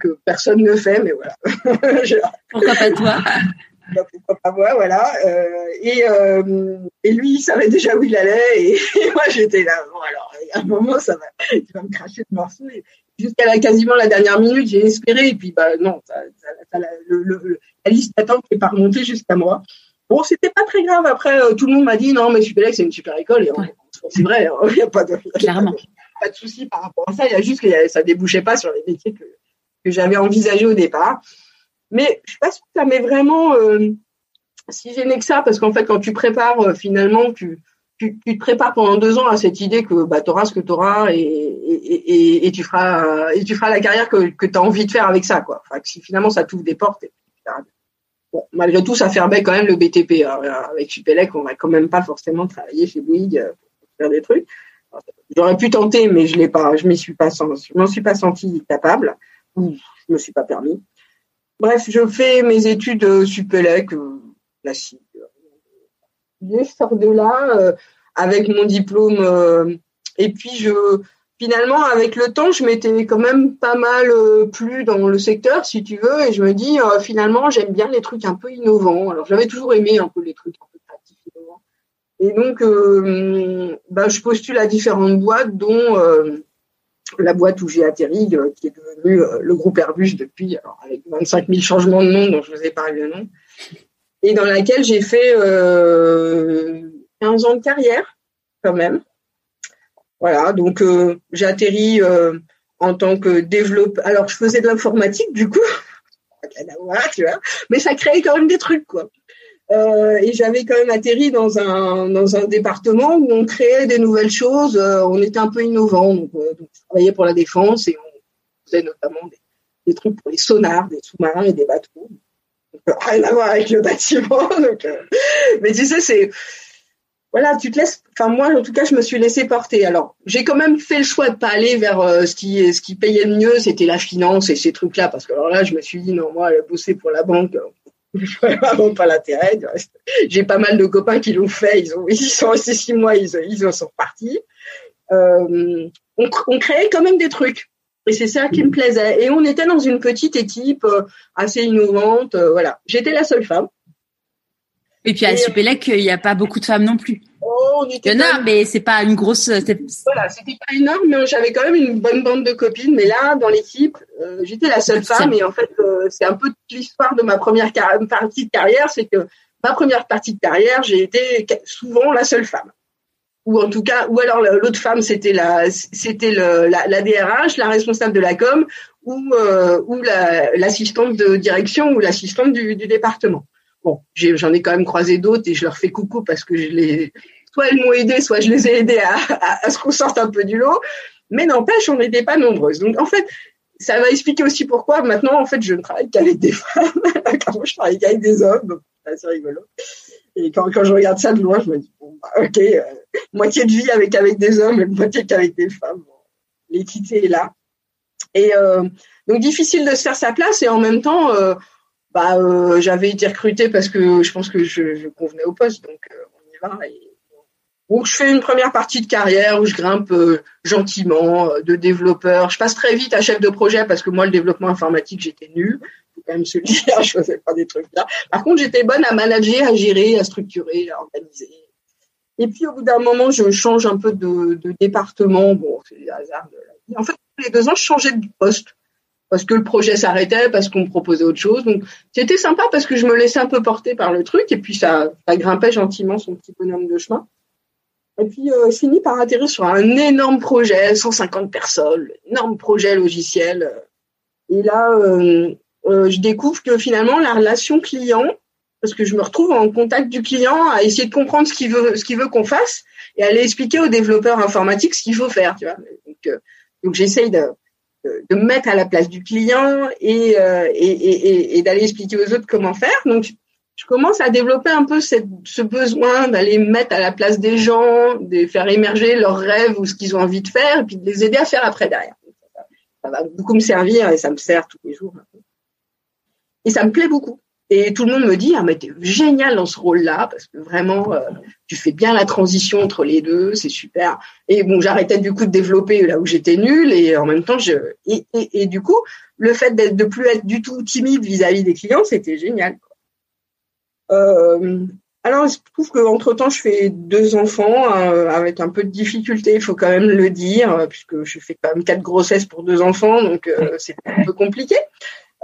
S2: que personne ne fait, mais voilà. [laughs]
S1: pourquoi pas toi? [laughs]
S2: Bah, Pourquoi pas moi, voilà. Euh, et, euh, et lui, il savait déjà où il allait, et, [laughs] moi j'étais là. Bon, alors, à un moment, ça va, tu vas me cracher de morceaux. Jusqu'à la, quasiment la dernière minute, j'ai espéré, et puis bah non, ça, ça, le, la liste d'attente n'est pas remontée jusqu'à moi. Bon, c'était pas très grave. Après, euh, tout le monde m'a dit non, mais Supélec, c'est une super école. Et c'est vrai, hein, il n'y a pas de.
S1: Clairement [laughs]
S2: pas de souci par rapport à ça. Il y a juste que ça débouchait pas sur les métiers que, que j'avais envisagé au départ. Mais je pense que ça m'est vraiment euh, si gêné que ça, parce qu'en fait, quand tu prépares, euh, finalement, tu, tu, tu, te prépares pendant deux ans à cette idée que bah, tu auras ce que tu auras et, et, et, et, tu feras, et tu feras la carrière que, que tu as envie de faire avec ça. Quoi. Enfin, si finalement, ça t'ouvre des portes. Malgré tout, ça fermait quand même le BTP. avec Supélec, on va quand même pas forcément travailler chez Bouygues euh, pour faire des trucs. J'aurais pu tenter, mais je l'ai pas, je suis pas, je m'en suis pas senti capable, ou je me suis pas permis. Bref, je fais mes études euh, Supélec, euh, classiques. Je sors de là euh, avec mon diplôme, euh, et puis je, finalement, avec le temps, je m'étais quand même pas mal plu dans le secteur, si tu veux, et je me dis, finalement, j'aime bien les trucs un peu innovants. Alors, j'avais toujours aimé un peu les trucs et donc, euh, bah, je postule à différentes boîtes, dont euh, la boîte où j'ai atterri, euh, qui est devenue le groupe Airbus depuis, alors avec 25 000 changements de nom, dont je vous ai parlé le nom, et dans laquelle j'ai fait 15 ans de carrière, quand même. Voilà, donc j'ai atterri en tant que développeur. Alors, je faisais de l'informatique, du coup. [laughs] tu vois. Mais ça créait quand même des trucs, quoi. Euh, et j'avais quand même atterri dans un dans un département où on créait des nouvelles choses. Euh, on était un peu innovant, donc, euh, je travaillais pour la défense et on faisait notamment des, trucs pour les sonars, des sous-marins et des bateaux. Donc, rien à voir avec le bâtiment. [laughs] Mais tu sais, c'est voilà, tu te laisses. Enfin, moi, en tout cas, je me suis laissé porter. Alors, j'ai quand même fait le choix de pas aller vers euh, ce qui ce qui payait le mieux, c'était la finance et ces trucs-là, parce que alors là, je me suis dit non, moi, bosser pour la banque, [laughs] je vraiment pas l'intérêt. J'ai pas mal de copains qui l'ont fait. Ils ont ils sont restés six mois, ils ils en sont repartis. Euh, on, on créait quand même des trucs. Et c'est ça qui me plaisait. Et on était dans une petite équipe euh, assez innovante. voilà. J'étais la seule femme.
S1: Et puis à Supélec, il n'y a pas beaucoup de femmes non plus. Oh, il y en a, mais c'est pas une grosse.
S2: Voilà, c'était pas énorme, mais j'avais quand même une bonne bande de copines. Mais là, dans l'équipe, euh, j'étais la seule femme, et en fait, euh, c'est un peu l'histoire de ma première partie de carrière, c'est que ma première partie de carrière, j'ai été souvent la seule femme, ou en tout cas, ou alors l'autre femme, c'était la, c'était la, la, DRH, la responsable de la com, ou euh, ou l'assistante de direction ou l'assistante du, du département. Bon, j'en ai, quand même croisé d'autres et je leur fais coucou parce que je les, soit elles m'ont aidé, soit je les ai aidés à, à, à ce qu'on sorte un peu du lot. Mais n'empêche, on n'était pas nombreuses. Donc, en fait, ça va expliquer aussi pourquoi maintenant, en fait, je ne travaille qu'avec des [laughs] femmes. quand je travaille qu'avec des hommes, c'est rigolo. Et quand, quand je regarde ça de loin, je me dis, bon, bah, ok, euh, moitié de vie avec, avec des hommes et moitié qu'avec des femmes. Bon, L'équité est là. Et euh, donc, difficile de se faire sa place et en même temps, euh, bah, euh, j'avais été recrutée parce que je pense que je, je convenais au poste, donc euh, on y va. Et, donc je fais une première partie de carrière où je grimpe euh, gentiment de développeur. Je passe très vite à chef de projet parce que moi le développement informatique j'étais nul. Faut quand même se [laughs] dire, je faisais pas des trucs là. Par contre j'étais bonne à manager, à gérer, à structurer, à organiser. Et puis au bout d'un moment je change un peu de, de département. Bon c'est le hasard de la vie. En fait tous les deux ans je changeais de poste parce que le projet s'arrêtait, parce qu'on me proposait autre chose. Donc c'était sympa parce que je me laissais un peu porter par le truc et puis ça, ça grimpait gentiment son petit bonhomme de chemin. Et puis euh, je finis par atterrir sur un énorme projet, 150 personnes, énorme projet logiciel. Et là, euh, euh, je découvre que finalement la relation client, parce que je me retrouve en contact du client à essayer de comprendre ce qu'il veut, ce qu'il veut qu'on fasse et à aller expliquer aux développeurs informatiques ce qu'il faut faire. Tu vois. Donc, euh, donc j'essaye de de me mettre à la place du client et, euh, et, et, et d'aller expliquer aux autres comment faire. Donc, je commence à développer un peu ce besoin d'aller me mettre à la place des gens, de faire émerger leurs rêves ou ce qu'ils ont envie de faire, et puis de les aider à faire après derrière. Ça va beaucoup me servir et ça me sert tous les jours. Et ça me plaît beaucoup. Et tout le monde me dit, ah, mais t'es génial dans ce rôle-là, parce que vraiment, euh, tu fais bien la transition entre les deux, c'est super. Et bon, j'arrêtais du coup de développer là où j'étais nulle, et en même temps, je, et, et, et du coup, le fait d'être, de plus être du tout timide vis-à-vis des clients, c'était génial. Euh, alors, je trouve qu'entre temps, je fais deux enfants euh, avec un peu de difficulté, il faut quand même le dire, puisque je fais quand même quatre grossesses pour deux enfants, donc euh, c'est un peu compliqué.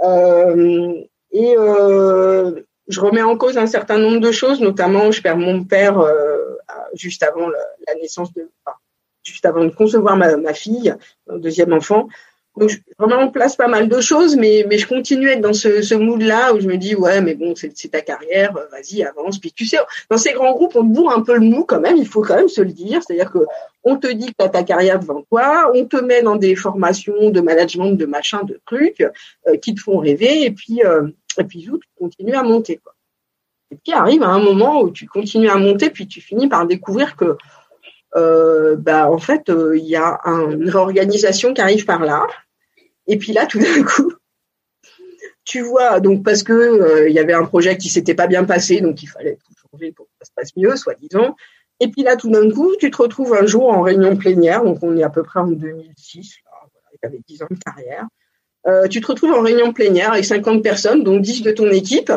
S2: Euh, et euh, je remets en cause un certain nombre de choses, notamment je perds mon père euh, juste avant la, naissance de, enfin, juste avant de concevoir ma, ma fille, mon deuxième enfant. Donc, je remets en place pas mal de choses, mais, mais je continue à être dans ce, ce mood-là où je me dis, ouais, mais bon, c'est ta carrière, vas-y, avance. Puis tu sais, dans ces grands groupes, on te bourre un peu le mou quand même, il faut quand même se le dire. C'est-à-dire que on te dit que tu as ta carrière devant toi, on te met dans des formations de management, de machin, de trucs euh, qui te font rêver, et puis, euh, et puis tu continues à monter. Quoi. Et puis arrive à un moment où tu continues à monter, puis tu finis par découvrir que euh, bah, en fait, il euh, y a un, une réorganisation qui arrive par là. Et puis là, tout d'un [laughs] coup, tu vois, donc parce que euh, il y avait un projet qui s'était pas bien passé, donc il fallait tout changer pour que ça se passe mieux, soi-disant. Et puis là, tout d'un coup, tu te retrouves un jour en réunion plénière, donc on est à peu près en 2006, là, voilà, tu avais 10 ans de carrière. Euh, tu te retrouves en réunion plénière avec 50 personnes, dont 10 de ton équipe.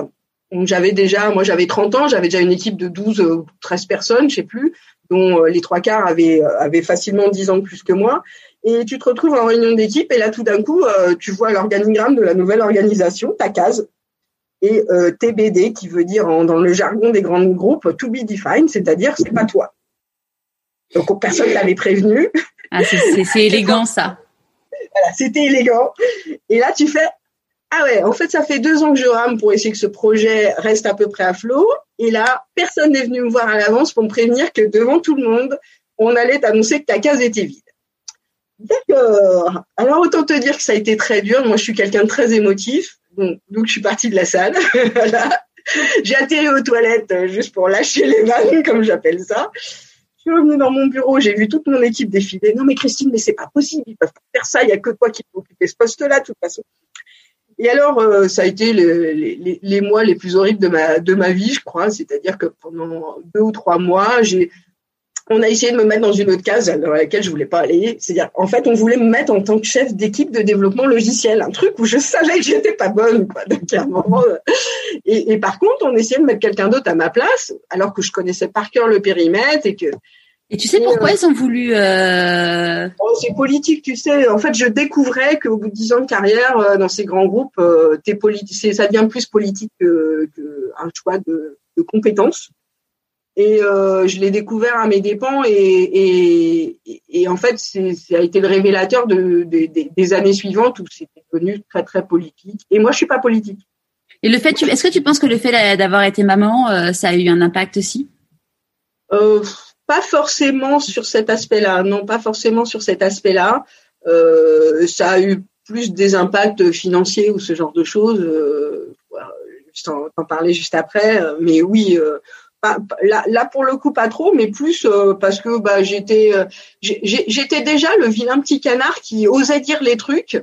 S2: J'avais déjà, moi j'avais 30 ans, j'avais déjà une équipe de 12 ou 13 personnes, je sais plus, dont euh, les trois quarts avaient, euh, avaient facilement 10 ans de plus que moi. Et tu te retrouves en réunion d'équipe et là tout d'un coup, euh, tu vois l'organigramme de la nouvelle organisation, ta case, et euh, TBD qui veut dire en, dans le jargon des grands groupes to be defined, c'est-à-dire c'est pas toi. Donc personne l'avait prévenu.
S1: Ah, c'est [laughs] élégant ça.
S2: Voilà, c'était élégant. Et là tu fais ah ouais, en fait, ça fait deux ans que je rame pour essayer que ce projet reste à peu près à flot. Et là, personne n'est venu me voir à l'avance pour me prévenir que devant tout le monde, on allait t'annoncer que ta case était vide. D'accord. Alors autant te dire que ça a été très dur. Moi, je suis quelqu'un de très émotif, donc, je suis partie de la salle. [laughs] J'ai atterri aux toilettes euh, juste pour lâcher les vannes, [laughs] comme j'appelle ça. Je suis revenue dans mon bureau, j'ai vu toute mon équipe défiler. Non mais Christine, mais c'est pas possible, ils peuvent pas faire ça. Il y a que toi qui peux occuper ce poste-là, de toute façon. Et alors, euh, ça a été les, mois les plus horribles de ma de ma vie, je crois. C'est-à-dire que pendant deux ou trois mois, on a essayé de me mettre dans une autre case dans laquelle je voulais pas aller. C'est-à-dire, en fait, on voulait me mettre en tant que chef d'équipe de développement logiciel, un truc où je savais que j'étais pas bonne, quoi. Euh, et, et, par contre, on essayait de mettre quelqu'un d'autre à ma place, alors que je connaissais par cœur le périmètre et que.
S1: Et tu sais pourquoi euh, ils ont voulu euh...
S2: oh, C'est politique, tu sais. En fait, je découvrais qu'au bout de dix ans de carrière euh, dans ces grands groupes, t'es ça devient plus politique que, que un choix de, de compétences. Et euh, je l'ai découvert à mes dépens et, et, et en fait, ça a été le révélateur de, de, des années suivantes où c'était devenu très très politique. Et moi, je suis pas politique.
S1: Et le fait, est-ce que tu penses que le fait d'avoir été maman, euh, ça a eu un impact aussi?
S2: Euh, Pas forcément sur cet aspect-là. Non, pas forcément sur cet aspect-là. Euh, ça a eu plus des impacts financiers ou ce genre de choses. Euh, je t'en parler juste après. Mais oui, euh, là, là pour le coup pas trop, mais plus euh, parce que bah j'étais j'étais déjà le vilain petit canard qui osait dire les trucs.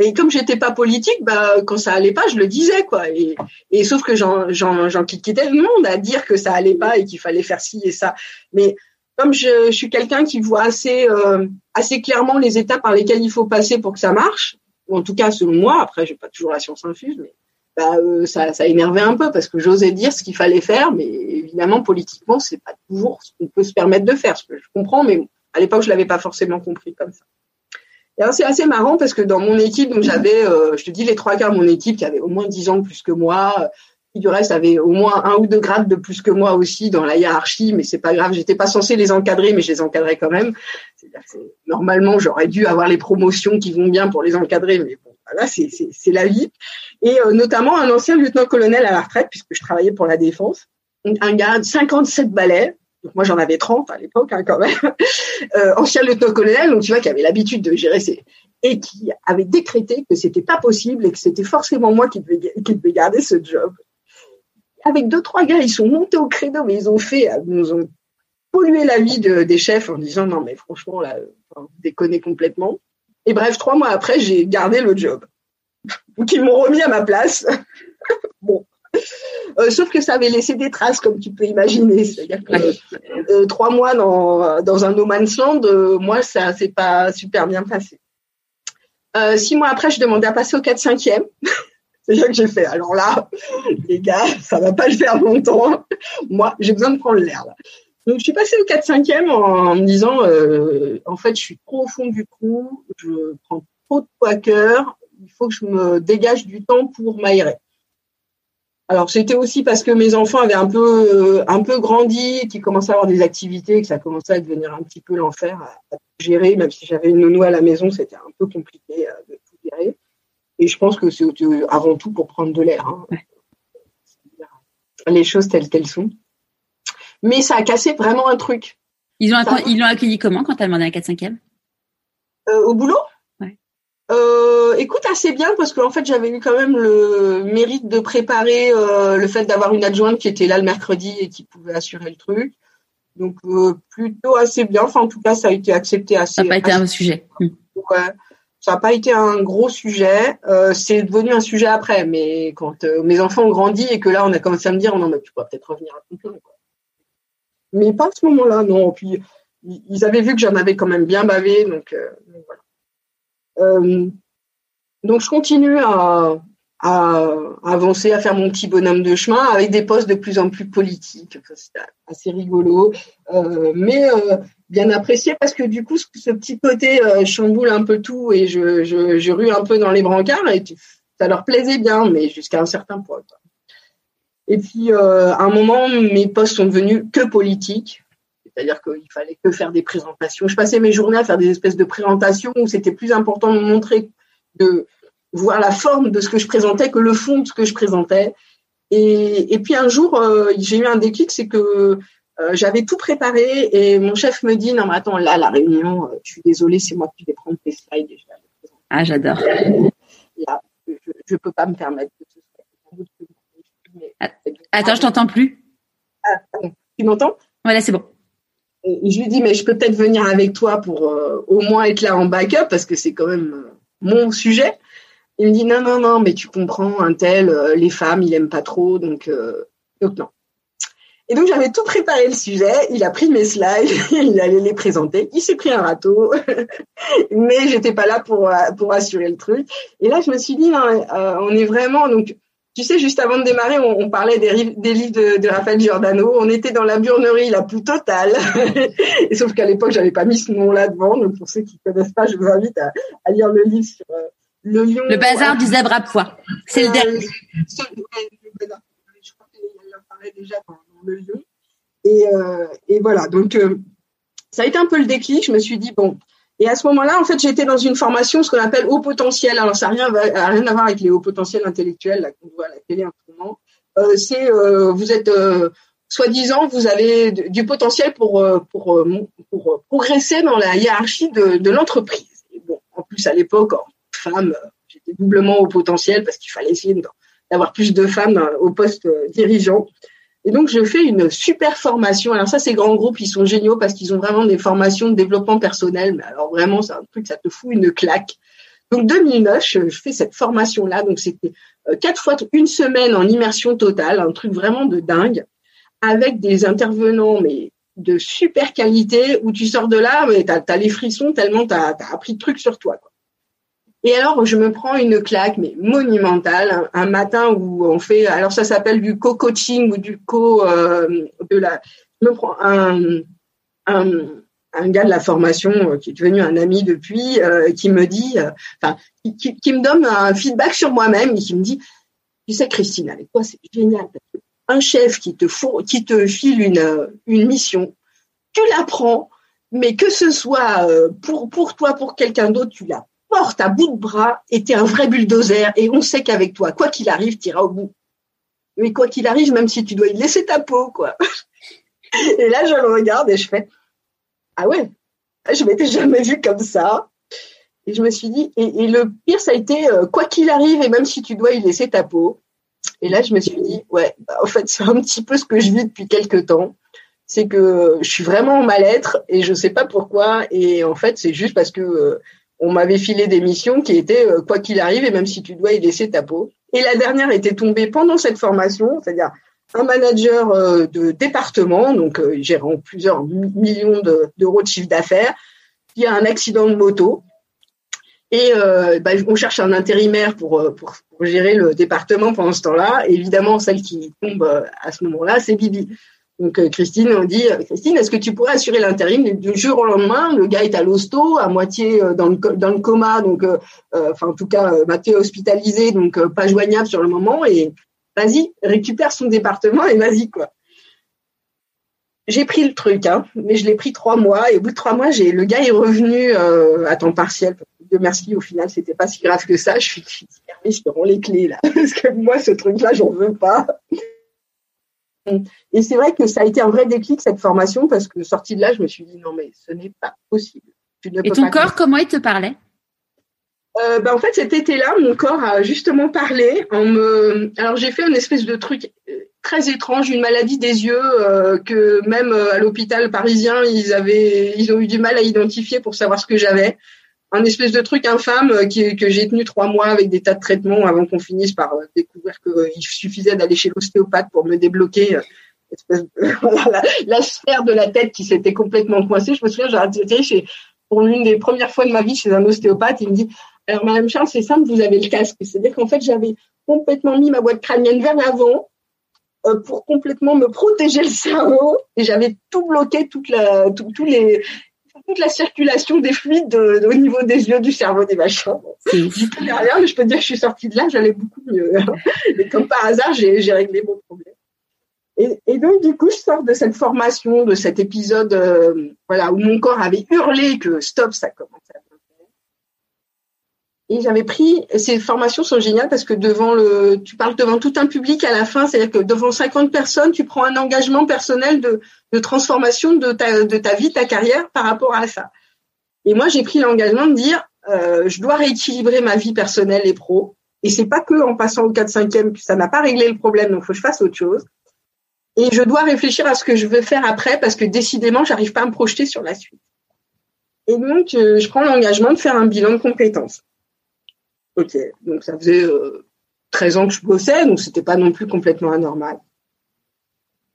S2: Et comme j'étais pas politique, bah quand ça allait pas, je le disais quoi. Et, et sauf que j'en j'en quittais le monde à dire que ça allait pas et qu'il fallait faire ci et ça. Mais comme je, je suis quelqu'un qui voit assez euh, assez clairement les étapes par lesquelles il faut passer pour que ça marche, ou en tout cas selon moi. Après, j'ai pas toujours la science infuse, mais bah, euh, ça, ça énervait un peu parce que j'osais dire ce qu'il fallait faire, mais évidemment politiquement c'est pas toujours ce qu'on peut se permettre de faire. Ce que je comprends, mais à l'époque je l'avais pas forcément compris comme ça. C'est assez marrant parce que dans mon équipe, donc j'avais, euh, je te dis les trois quarts de mon équipe qui avait au moins dix ans de plus que moi, qui du reste avait au moins un ou deux grades de plus que moi aussi dans la hiérarchie, mais c'est pas grave, j'étais pas censée les encadrer, mais je les encadrais quand même. C'est-à-dire normalement j'aurais dû avoir les promotions qui vont bien pour les encadrer, mais bon, voilà, c'est la vie. Et euh, notamment un ancien lieutenant-colonel à la retraite, puisque je travaillais pour la défense, un gars de 57 balais, donc moi j'en avais 30 à l'époque hein, quand même, [laughs] euh, ancien lieutenant-colonel, donc tu vois, qui avait l'habitude de gérer ses... et qui avait décrété que c'était pas possible et que c'était forcément moi qui devais, qui garder ce job. Avec deux trois gars, ils sont montés au créneau, mais ils ont fait, euh, nous ont pollué la vie de, des chefs en disant non mais franchement là, vous déconnez complètement. Et bref, trois mois après, j'ai gardé le job [laughs] ou qu'ils m'ont remis à ma place. [laughs] bon. Euh, sauf que ça avait laissé des traces, comme tu peux imaginer. C'est-à-dire que euh, trois mois dans, dans un no man's land, euh, moi, ça s'est pas super bien passé. six mois après, je demandais à passer au 4-5e. [laughs] C'est ça que j'ai fait. Alors là, les gars, ça va pas le faire longtemps. Moi, j'ai besoin de prendre l'air. Donc, je suis passée au 4-5e en, me disant, en fait, je suis trop au fond du trou, je prends trop de poids à cœur, il faut que je me dégage du temps pour m'aérer. Alors c'était aussi parce que mes enfants avaient un peu euh, un peu grandi, qu'ils commençaient à avoir des activités, que ça commençait à devenir un petit peu l'enfer à, gérer. Même si j'avais une nounou à la maison, c'était un peu compliqué euh, de tout gérer. Et je pense que c'est avant tout pour prendre de l'air. Hein. Les choses telles qu'elles sont. Mais ça a cassé vraiment un truc.
S1: Ils ont ils l'ont accueilli comment quand tu as demandé un 4 5
S2: e Au boulot? Euh, écoute assez bien parce qu'en fait j'avais eu quand même le mérite de préparer euh, le fait d'avoir une adjointe qui était là le mercredi et qui pouvait assurer le truc. Donc euh, plutôt assez bien. Enfin en tout cas ça a été accepté assez.
S1: Ça n'a pas été un sujet.
S2: Ouais. Ça n'a pas été un gros sujet. Euh, c'est devenu un sujet après, mais quand euh, mes enfants ont grandi et que là on a commencé à me dire non mais tu pourras peut-être revenir à ton plan. Quoi. Mais pas à ce moment-là non. Puis ils avaient vu que j'en avais quand même bien bavé donc, donc voilà. Euh, donc je continue à, avancer, à faire mon petit bonhomme de chemin avec des postes de plus en plus politiques. C'est assez rigolo, euh, mais euh, bien apprécié parce que du coup, ce, petit côté chamboule un peu tout et je, rue un peu dans les brancards et ça leur plaisait bien, mais jusqu'à un certain point. Et puis, à un moment, mes postes sont devenus que politiques. C'est-à-dire qu'il fallait que faire des présentations. Je passais mes journées à faire des espèces de présentations où c'était plus important de montrer de voir la forme de ce que je présentais que le fond de ce que je présentais. Et, et puis un jour, euh, j'ai eu un déclic, c'est que euh, j'avais tout préparé et mon chef me dit non mais attends là la réunion, euh, je suis désolée, c'est moi qui vais prendre tes slides. Et je vais
S1: ah j'adore.
S2: Là, je, je peux pas me permettre de
S1: Attends, je t'entends plus.
S2: Ah, tu m'entends?
S1: Voilà, c'est bon.
S2: Je lui dis mais je peux peut-être venir avec toi pour au moins être là en backup parce que c'est quand même mon sujet. Il me dit non, non, non, mais tu comprends, un tel, euh, les femmes, il aime pas trop, donc, euh, non. Et donc j'avais tout préparé le sujet, il a pris mes slides, [laughs] il allait les présenter, il s'est pris un râteau, [laughs] mais j'étais pas là pour euh, pour assurer le truc. Et là je me suis dit non, on est vraiment donc tu sais juste avant de démarrer on, parlait des, des livres de, de, Raphaël Giordano, on était dans la burnerie la plus totale. [laughs] Et sauf qu'à l'époque j'avais pas mis ce nom-là devant, donc pour ceux qui connaissent pas, je vous invite à, à lire le livre sur
S1: le lion. Le bazar du zèbre à poids. C'est le dernier. Je
S2: crois qu'il en parlait déjà dans, le lion. Et, euh, et voilà. Donc, euh, ça a été un peu le déclic. Je me suis dit, bon. Et à ce moment-là, en fait, j'étais dans une formation, ce qu'on appelle haut potentiel. Alors, ça n'a rien, rien à voir avec les hauts potentiels intellectuels qu'on voit à la télé en ce moment. Euh, c'est, euh, vous êtes, euh, soi-disant, vous avez du potentiel pour, euh, pour, pour, progresser dans la hiérarchie de, de l'entreprise. Bon, en plus, à l'époque, femmes. J'étais doublement au potentiel parce qu'il fallait essayer d'avoir plus de femmes euh, au poste euh, dirigeant. Et donc, je fais une super formation. Alors ça, ces grands groupes, ils sont géniaux parce qu'ils ont vraiment des formations de développement personnel. Mais alors vraiment, c'est un truc, ça te fout une claque. Donc 2009, je, fais cette formation-là. Donc c'était euh, quatre fois une semaine en immersion totale, un truc vraiment de dingue, avec des intervenants mais de super qualité où tu sors de là, mais t'as as les frissons tellement t'as as appris de trucs sur toi. Et alors, je me prends une claque, mais monumentale, un, matin où on fait, alors ça s'appelle du co-coaching ou du co euh, de la. Je me prends un, un, un, gars de la formation euh, qui est devenu un ami depuis, euh, qui me dit, enfin, qui, qui, me donne un feedback sur moi-même et qui me dit, tu sais, Christine, avec toi, c'est génial. Un chef qui te four, qui te file une, une mission, tu la prends, mais que ce soit pour, pour toi, pour quelqu'un d'autre, tu la porte à bout de bras et t'es un vrai bulldozer et on sait qu'avec toi, quoi qu'il arrive, t'iras au bout. Mais quoi qu'il arrive, même si tu dois y laisser ta peau, quoi. [laughs] Et là, je le regarde et je fais, ah ouais, je m'étais jamais vue comme ça. Et je me suis dit, et, le pire, ça a été, euh, quoi qu'il arrive, et même si tu dois y laisser ta peau. Et là, je me suis dit, ouais, bah, en fait, [laughs] c'est un petit peu ce que je vis depuis quelques temps. C'est que je suis vraiment en mal-être et je sais pas pourquoi. Et en fait, c'est juste parce que euh, on m'avait filé des missions qui étaient euh, quoi qu'il arrive et même si tu dois y laisser ta peau. Et la dernière était tombée pendant cette formation, c'est-à-dire un manager euh, de département, donc euh, gérant plusieurs millions d'euros de, chiffre d'affaires, qui a un accident de moto. Et bah, on cherche un intérimaire pour, gérer le département pendant ce temps-là. Évidemment, celle qui tombe à ce moment-là, c'est Bibi. Donc euh, Christine, on dit euh, Christine, est-ce que tu pourrais assurer l'intérim du jour au lendemain? Le gars est à l'hosto, à moitié euh, dans le, dans le coma, donc enfin en tout cas Mathieu hospitalisé, donc pas joignable sur le moment. Et vas-y, récupère son département et vas-y quoi. J'ai pris le truc, hein, mais je l'ai pris trois mois et au bout de trois mois, j'ai le gars est revenu à temps partiel. De merci, au final, c'était pas si grave que ça. Je suis, je suis rends les clés là, [laughs] parce que moi, ce truc-là, j'en veux pas. Et c'est vrai que ça a été un vrai déclic cette formation parce que sortie de là, je me suis dit non mais ce n'est pas possible.
S1: Et ton corps, comment il te parlait?
S2: Euh, ben, en fait, cet été-là, mon corps a justement parlé. En me... Alors, j'ai fait une espèce de truc euh, très étrange, une maladie des yeux euh, que même à l'hôpital parisien, ils avaient, ils ont eu du mal à identifier pour savoir ce que j'avais. Un espèce de truc infâme qui, que j'ai tenu trois mois avec des tas de traitements avant qu'on finisse par découvrir qu'il suffisait d'aller chez l'ostéopathe pour me débloquer [laughs] la, sphère de la tête qui s'était complètement coincée. Je me souviens, j'ai chez, pour l'une des premières fois de ma vie chez un ostéopathe. Il me dit, alors Madame Charles, c'est simple, vous avez le casque. C'est-à-dire qu'en fait, j'avais complètement mis ma boîte crânienne vers l'avant euh, pour complètement me protéger le cerveau et j'avais tout bloqué, toute la, tout, les, toute la circulation des fluides au niveau des yeux, du cerveau, des machins. Connais rien, mais je peux dire que je suis sortie de là, j'allais beaucoup mieux. [laughs] et comme par hasard, j'ai réglé mon problème. Et, donc, du coup, je sors de cette formation, de cet épisode euh, voilà, où mon corps avait hurlé que stop, ça commence à Et j'avais pris, ces formations sont géniales parce que devant le, tu parles devant tout un public à la fin, c'est-à-dire que devant 50 personnes, tu prends un engagement personnel de, de transformation de ta, de ta vie, ta carrière par rapport à ça. Et moi, j'ai pris l'engagement de dire, euh, je dois rééquilibrer ma vie personnelle et pro. Et c'est pas que en passant au 4-5e que ça n'a pas réglé le problème, donc faut que je fasse autre chose. Et je dois réfléchir à ce que je veux faire après parce que décidément, j'arrive pas à me projeter sur la suite. Et donc, euh, je prends l'engagement de faire un bilan de compétences. Ok, donc ça faisait 13 euh, ans que je bossais, donc c'était pas non plus complètement anormal.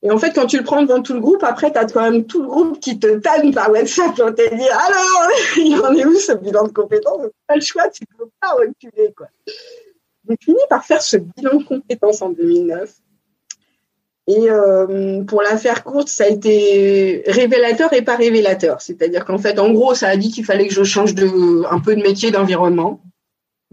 S2: Et en fait, quand tu le prends devant tout le groupe, après, tu as quand même tout le groupe qui te tanne par WhatsApp pour te dire alors, [laughs] il en est où ce bilan de compétences? Pas le choix, tu peux pas reculer. Quoi. J'ai fini par faire ce bilan de compétences en 2009. Et euh, pour la faire courte, ça a été révélateur et pas révélateur. C'est-à-dire qu'en fait, en gros, ça a dit qu'il fallait que je change un peu de métier, d'environnement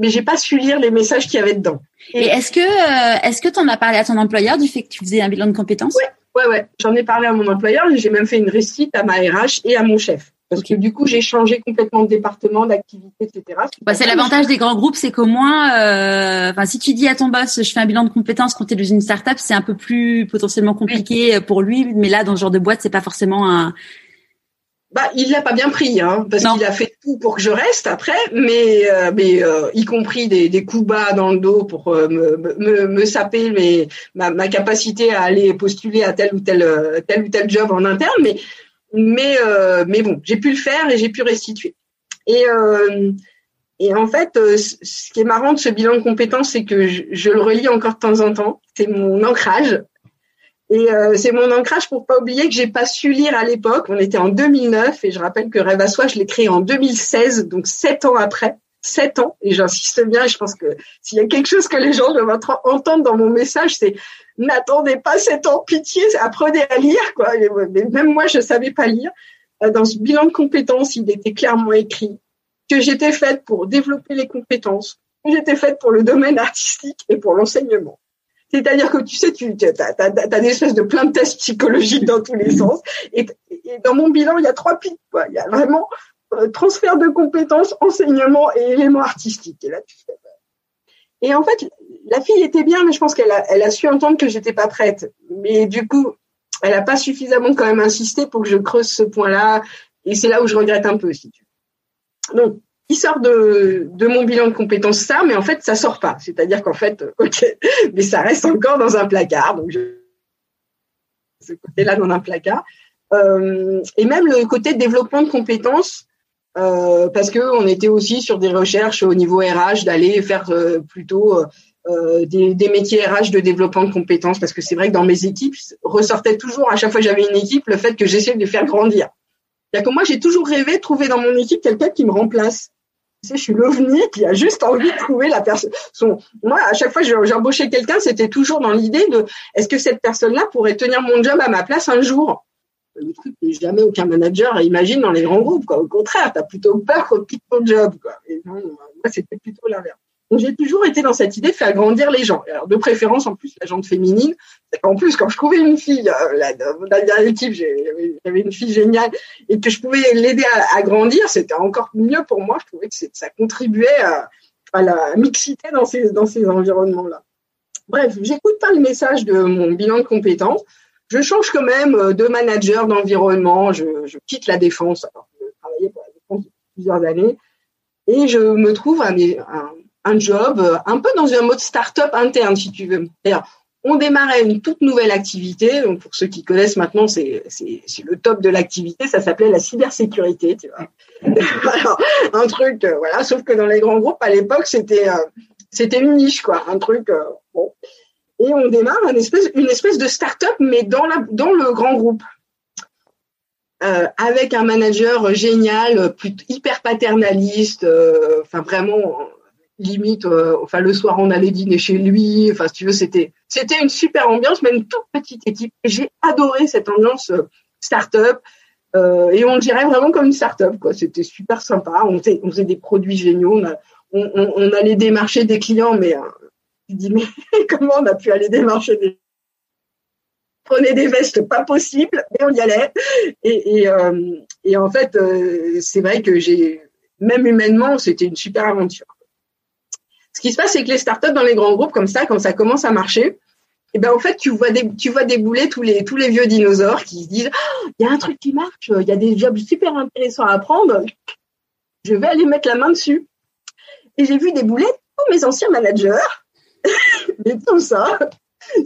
S2: mais j'ai pas su lire les messages qu'il y avait dedans.
S1: Et, est-ce que euh, est-ce que tu en as parlé à ton employeur du fait que tu faisais un bilan de compétences?
S2: Ouais, ouais, ouais. J'en ai parlé à mon employeur. J'ai même fait une récite à ma RH et à mon chef. Parce que du coup, j'ai changé complètement de département, d'activité, etc.
S1: Bah, c'est l'avantage des grands groupes, c'est qu'au moins, euh, enfin, si tu dis à ton boss, je fais un bilan de compétences quand tu es dans une startup, c'est un peu plus potentiellement compliqué pour lui. Mais là, dans ce genre de boîte, c'est pas forcément un,
S2: bah, il l'a pas bien pris, hein, parce qu'il a fait tout pour que je reste après, mais, euh, mais euh, y compris des, des coups bas dans le dos pour euh, me, me, me, saper mais ma, ma, capacité à aller postuler à tel ou tel tel ou tel job en interne, mais mais mais bon, j'ai pu le faire et j'ai pu restituer. Et et en fait, ce qui est marrant de ce bilan de compétences, c'est que je, je le relis encore de temps en temps. C'est mon ancrage et euh, c'est mon ancrage pour pas oublier que j'ai pas su lire à l'époque. On était en 2009 et je rappelle que Rêve à soi, je l'ai créé en 2016, donc sept ans après. Sept ans, et j'insiste bien, et je pense que s'il y a quelque chose que les gens doivent entendre dans mon message, c'est n'attendez pas sept ans, pitié, apprenez à lire, quoi. Mais même moi, je savais pas lire. Euh, dans ce bilan de compétences, il était clairement écrit que j'étais faite pour développer les compétences, que j'étais faite pour le domaine artistique et pour l'enseignement. C'est-à-dire que tu sais, tu as, des espèces de plein de tests psychologiques dans tous les sens. Et, dans mon bilan, il y a trois pics. Quoi. Il y a vraiment euh, transfert de compétences, enseignement et éléments artistiques. Et là, tu fais... Et en fait, la fille était bien, mais je pense qu'elle a, elle a su entendre que j'étais pas prête. Mais du coup, elle a pas suffisamment quand même insisté pour que je creuse ce point-là. Et c'est là où je regrette un peu, si tu veux. Donc, il sort de, mon bilan de compétences ça, mais en fait ça sort pas. C'est-à-dire qu'en fait, ok, [laughs] mais ça reste encore dans un placard. Donc je, [laughs] ce côté-là dans un placard. Euh, et même le côté développement de compétences, euh, parce que on était aussi sur des recherches au niveau RH d'aller faire euh, plutôt euh, des, des, métiers RH de développement de compétences, parce que c'est vrai que dans mes équipes ressortait toujours à chaque fois que j'avais une équipe le fait que j'essayais de les faire grandir. C'est-à-dire que moi j'ai toujours rêvé de trouver dans mon équipe quelqu'un qui me remplace sais, je suis l'ovni qui a juste envie de trouver la personne. Moi, à chaque fois que j'embauchais quelqu'un, c'était toujours dans l'idée de est-ce que cette personne-là pourrait tenir mon job à ma place un jour? Le truc que jamais aucun manager imagine dans les grands groupes. Quoi. Au contraire, tu as plutôt peur qu'on quitte ton job. Quoi. Et moi, c'était plutôt l'inverse. Donc j'ai toujours été dans cette idée de faire grandir les gens. Alors de préférence en plus la gente féminine. En plus quand je trouvais une fille, euh, la, la dernière équipe, j'avais une fille géniale et que je pouvais l'aider à, grandir, c'était encore mieux pour moi. Je trouvais que ça contribuait à, à, la mixité dans ces dans ces environnements-là. Bref, j'écoute pas le message de mon bilan de compétences. Je change quand même euh, de manager d'environnement. Je, quitte la défense. Alors, je travaillais pour la défense depuis plusieurs années et je me trouve un, un un job euh, un peu dans un mode start-up interne, si tu veux. On démarrait une toute nouvelle activité. Donc pour ceux qui connaissent maintenant, c'est le top de l'activité. Ça s'appelait la cybersécurité, tu vois. [laughs] un truc, euh, voilà. Sauf que dans les grands groupes à l'époque, c'était euh, c'était une niche, quoi. Un truc bon. Et on démarre une espèce une espèce de start-up, mais dans la dans le grand groupe. Avec un manager génial, hyper paternaliste, enfin vraiment limite, euh, enfin le soir on allait dîner chez lui. Enfin, si tu veux, c'était c'était une super ambiance, une toute petite équipe. J'ai adoré cette ambiance euh, start-up. Euh, et on le dirait vraiment comme une start-up, quoi. C'était super sympa. On faisait, des produits géniaux. On, on, on, allait démarcher des clients, mais tu dis mais [laughs] comment on a pu aller démarcher des prenait des vestes pas possible, mais on y allait. Et, et, et en fait, c'est vrai que j'ai même humainement, c'était une super aventure. Ce qui se passe, c'est que les startups dans les grands groupes comme ça, quand ça commence à marcher, et ben en fait tu vois des tu vois débouler tous les tous les vieux dinosaures qui se disent oh, il y a un truc qui marche, il y a des jobs super intéressants à apprendre, je vais aller mettre la main dessus. Et j'ai vu débouler tous mes anciens managers, [laughs] mais tout ça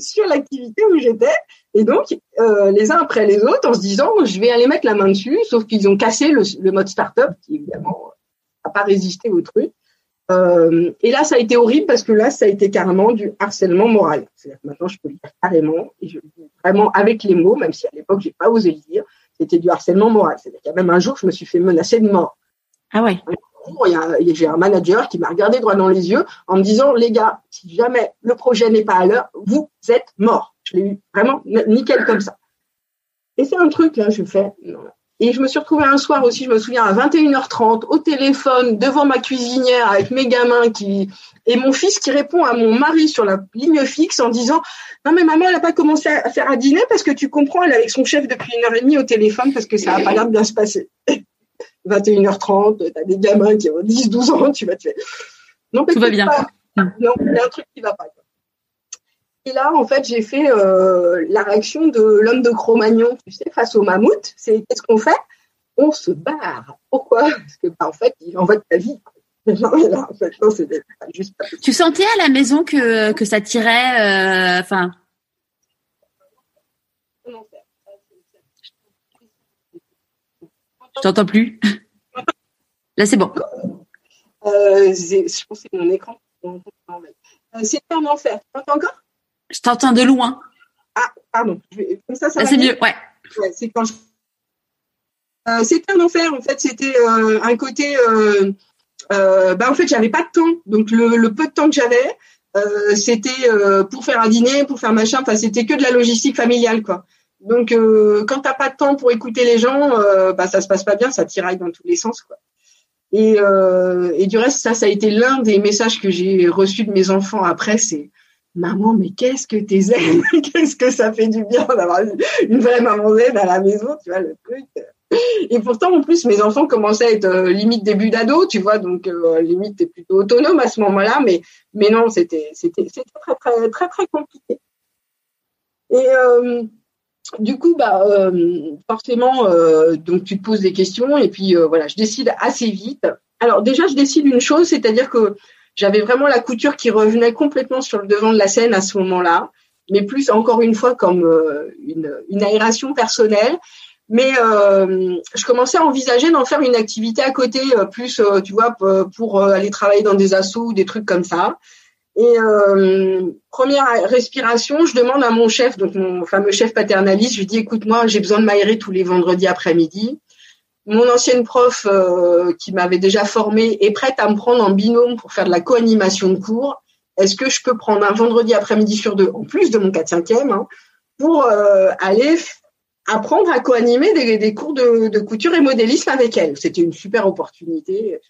S2: sur l'activité où j'étais. Et donc, euh, les uns après les autres, en se disant, je vais aller mettre la main dessus, sauf qu'ils ont cassé le, le mode startup, qui évidemment n'a pas résisté au truc. Euh, et là, ça a été horrible parce que là, ça a été carrément du harcèlement moral. C'est-à-dire que maintenant, je peux le dire carrément, et je le dis vraiment avec les mots, même si à l'époque, j'ai pas osé le dire, c'était du harcèlement moral. C'est-à-dire qu'il y a même un jour, je me suis fait menacer de mort.
S1: Ah ouais.
S2: J'ai un manager qui m'a regardé droit dans les yeux en me disant, les gars, si jamais le projet n'est pas à l'heure, vous êtes morts. Je l'ai eu vraiment nickel comme ça. Et c'est un truc, là, je fais, non, et je me suis retrouvée un soir aussi, je me souviens, à 21h30, au téléphone, devant ma cuisinière, avec mes gamins qui, et mon fils qui répond à mon mari sur la ligne fixe en disant, non, mais maman, elle n'a pas commencé à faire à dîner parce que tu comprends, elle est avec son chef depuis une heure et demie au téléphone parce que ça n'a pas l'air de bien se passer. [laughs] 21h30, t'as des gamins qui ont 10, 12 ans, tu vas te faire.
S1: Non, tout va bien.
S2: non, il y a un truc qui va pas. Là, en fait, j'ai fait euh, la réaction de l'homme de Cro-Magnon, tu sais, face au mammouth. C'est qu'est-ce qu'on fait? On se barre. Pourquoi? Parce que, bah, en fait, il envoie ta vie.
S1: Tu sentais à la maison que, que ça tirait, euh, enfin? Je t'entends plus. [laughs] Là, c'est bon.
S2: Euh, je pense que c'est mon écran. C'est un enfer. Tu m'entends encore?
S1: Je t'entends de loin.
S2: Ah, pardon.
S1: Comme ça, ça c'est mieux, ouais.
S2: c'est quand euh, c'était un enfer, en fait. C'était euh, un côté. Euh, bah, en fait, j'avais pas de temps. Donc, le, peu de temps que j'avais, c'était pour faire un dîner, pour faire machin. Enfin, c'était que de la logistique familiale, quoi. Donc, quand t'as pas de temps pour écouter les gens, bah, ça se passe pas bien, ça tiraille dans tous les sens, quoi. Et, et du reste, ça, ça a été l'un des messages que j'ai reçus de mes enfants après. C'est maman, mais qu'est-ce que t'es zen? [laughs] Qu'est-ce que ça fait du bien d'avoir une vraie maman zen à la maison, tu vois, le truc. Et pourtant, en plus, mes enfants commençaient à être euh, limite début d'ado, tu vois, donc euh, limite t'es plutôt autonome à ce moment-là, mais non, c'était très très très très compliqué. Et euh, du coup, bah forcément, donc tu te poses des questions et puis voilà, je décide assez vite. Alors déjà, je décide une chose, c'est-à-dire que j'avais vraiment la couture qui revenait complètement sur le devant de la scène à ce moment-là, mais plus encore une fois comme euh, une, une, aération personnelle. Mais euh, je commençais à envisager d'en faire une activité à côté, euh, plus, tu vois, pour aller travailler dans des assos ou des trucs comme ça. Et première respiration, je demande à mon chef, donc mon fameux chef paternaliste, je lui dis, écoute, moi, j'ai besoin de m'aérer tous les vendredis après-midi mon ancienne prof euh, qui m'avait déjà formée est prête à me prendre en binôme pour faire de la co-animation de cours. Est-ce que je peux prendre un vendredi après-midi sur deux, en plus de mon 4 5 hein, pour euh, aller apprendre à co-animer des, cours de, de, couture et modélisme avec elle? C'était une super opportunité.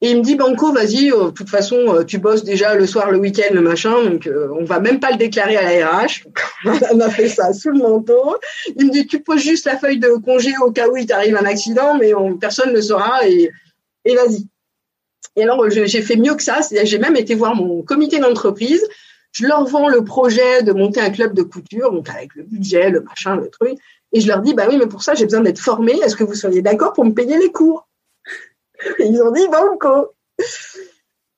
S2: Et il me dit Banco, vas-y, euh, de toute façon, euh, tu bosses déjà le soir, le week-end, le machin, donc euh, on va même pas le déclarer à la RH. [laughs] on a fait ça sous le manteau. Il me dit tu poses juste la feuille de congé au cas où il t'arrive un accident, mais personne ne saura et, et vas-y. Et alors j'ai fait mieux que ça, j'ai même été voir mon comité d'entreprise. Je leur vends le projet de monter un club de couture, donc avec le budget, le machin, le truc, et je leur dis bah oui, mais pour ça j'ai besoin d'être formé. Est-ce que vous seriez d'accord pour me payer les cours? Ils ont dit banco.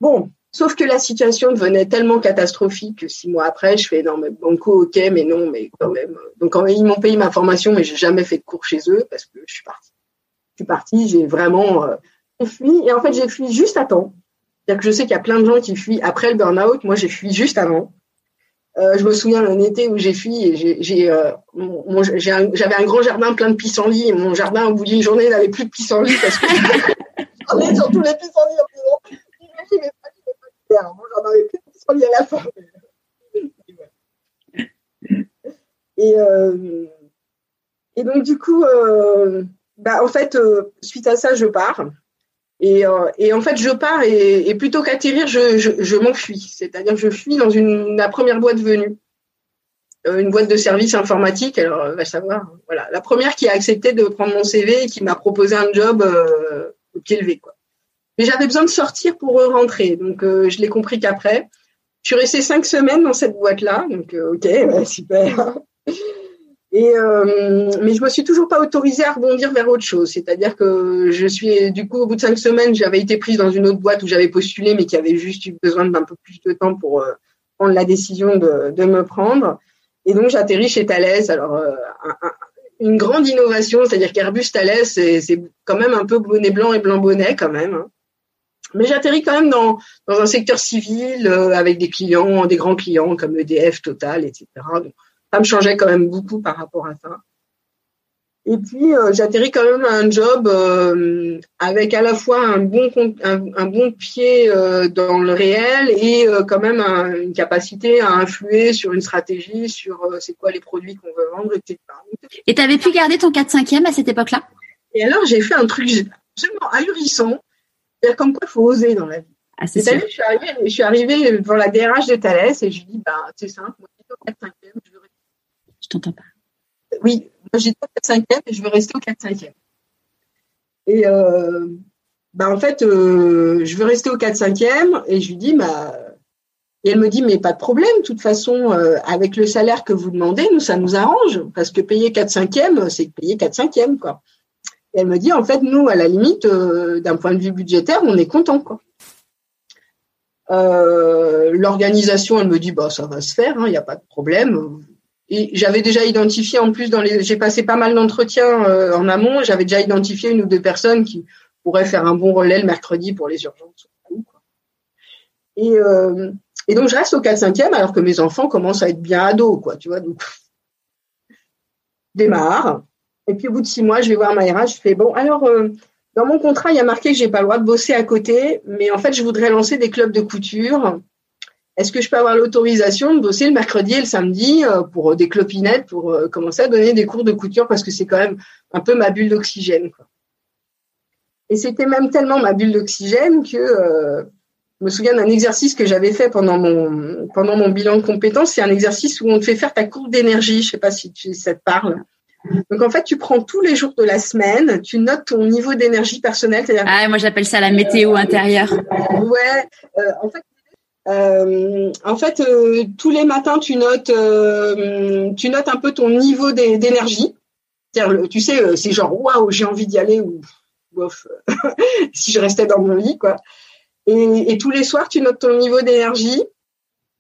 S2: Bon, sauf que la situation devenait tellement catastrophique que six mois après, je fais non mais banco, ok, mais non, mais quand même. Donc ils m'ont payé ma formation, mais j'ai jamais fait de cours chez eux parce que je suis partie. Je suis partie, j'ai vraiment euh, fui et en fait j'ai fui juste à temps. C'est-à-dire que je sais qu'il y a plein de gens qui fuient après le burn-out. Moi, j'ai fui juste avant. Euh, je me souviens d'un été où j'ai fui et euh, j'avais un, grand jardin plein de pissenlits et mon jardin au bout d'une journée n'avait plus de pissenlits parce que [laughs] sur tous les pissenlits en disant pas, j'en avais plus de pissenlits à la fin. Et, euh, et donc, du coup, euh, bah, en fait, euh, suite à ça, je pars. Et, et en fait, je pars et, plutôt qu'atterrir, je, je, m'enfuis. C'est-à-dire je fuis dans une, la première boîte venue une boîte de services informatique. Alors, va savoir. Voilà, la première qui a accepté de prendre mon CV et qui m'a proposé un job euh, quoi. Mais j'avais besoin de sortir pour rentrer, donc je l'ai compris qu'après. Je suis restée cinq semaines dans cette boîte-là, donc ok, [laughs] super. Et euh, mais je me suis toujours pas autorisée à rebondir vers autre chose. C'est-à-dire que je suis du coup au bout de cinq semaines, j'avais été prise dans une autre boîte où j'avais postulé, mais qui avait juste eu besoin d'un peu plus de temps pour euh, prendre la décision de, de me prendre. Et donc j'atterris chez Thales. Alors euh, une grande innovation, c'est-à-dire qu'Airbus Thales, c'est quand même un peu bonnet blanc et blanc bonnet quand même. Hein. Mais j'atterris quand même dans, dans un secteur civil avec des clients, des grands clients comme EDF, Total, etc. Donc, ça me changeait quand même beaucoup par rapport à ça. Et puis euh, j'atterris quand même à un job euh, avec à la fois un bon un, bon pied euh, dans le réel et quand même une capacité à influer sur une stratégie, sur c'est quoi les produits qu'on veut vendre, etc.
S1: Et tu avais pu garder ton 4-5e à cette époque-là?
S2: Et alors j'ai fait un truc absolument ahurissant, c'est-à-dire comme quoi il faut oser dans la vie. Ah, c'est je suis arrivée, je suis arrivée devant la DRH de Thales et je lui dis bah c'est simple, moi 4-5e, je veux
S1: t'entends pas.
S2: Oui, j'étais au 4 5 et je veux rester au 4 5 Et euh, bah en fait, euh, je veux rester au 4 5 et je lui dis, bah, et elle me dit, mais pas de problème, de toute façon, euh, avec le salaire que vous demandez, nous, ça nous arrange, parce que payer 4 5 c'est payer 4 5 quoi. Et elle me dit, en fait, nous, à la limite, d'un point de vue budgétaire, on est content, quoi. L'organisation, elle me dit, bah, ça va se faire, il hein, n'y a pas de problème. Et j'avais déjà identifié en plus dans les, j'ai passé pas mal d'entretiens euh, en amont. J'avais déjà identifié une ou deux personnes qui pourraient faire un bon relais le mercredi pour les urgences. Et, euh, et donc je reste au 4-5e alors que mes enfants commencent à être bien ados, quoi. Tu vois, donc [laughs] démarre. Et puis au bout de six mois, je vais voir ma RH. Je fais bon, alors euh, dans mon contrat, il y a marqué que j'ai pas le droit de bosser à côté, mais en fait, je voudrais lancer des clubs de couture est-ce que je peux avoir l'autorisation de bosser le mercredi et le samedi euh, pour des clopinettes, pour euh, commencer à donner des cours de couture parce que c'est quand même un peu ma bulle d'oxygène. Et c'était même tellement ma bulle d'oxygène que euh, je me souviens d'un exercice que j'avais fait pendant mon pendant mon bilan de compétences. C'est un exercice où on te fait faire ta courbe d'énergie. Je sais pas si tu, ça te parle. Donc en fait, tu prends tous les jours de la semaine, tu notes ton niveau d'énergie personnelle.
S1: Ah, moi j'appelle ça la météo intérieure.
S2: Ouais. en fait, euh, en fait, euh, tous les matins, tu notes, euh, tu notes un peu ton niveau d'énergie. Tu sais, c'est genre waouh, j'ai envie d'y aller ou bof, [laughs] si je restais dans mon lit. Et, tous les soirs, tu notes ton niveau d'énergie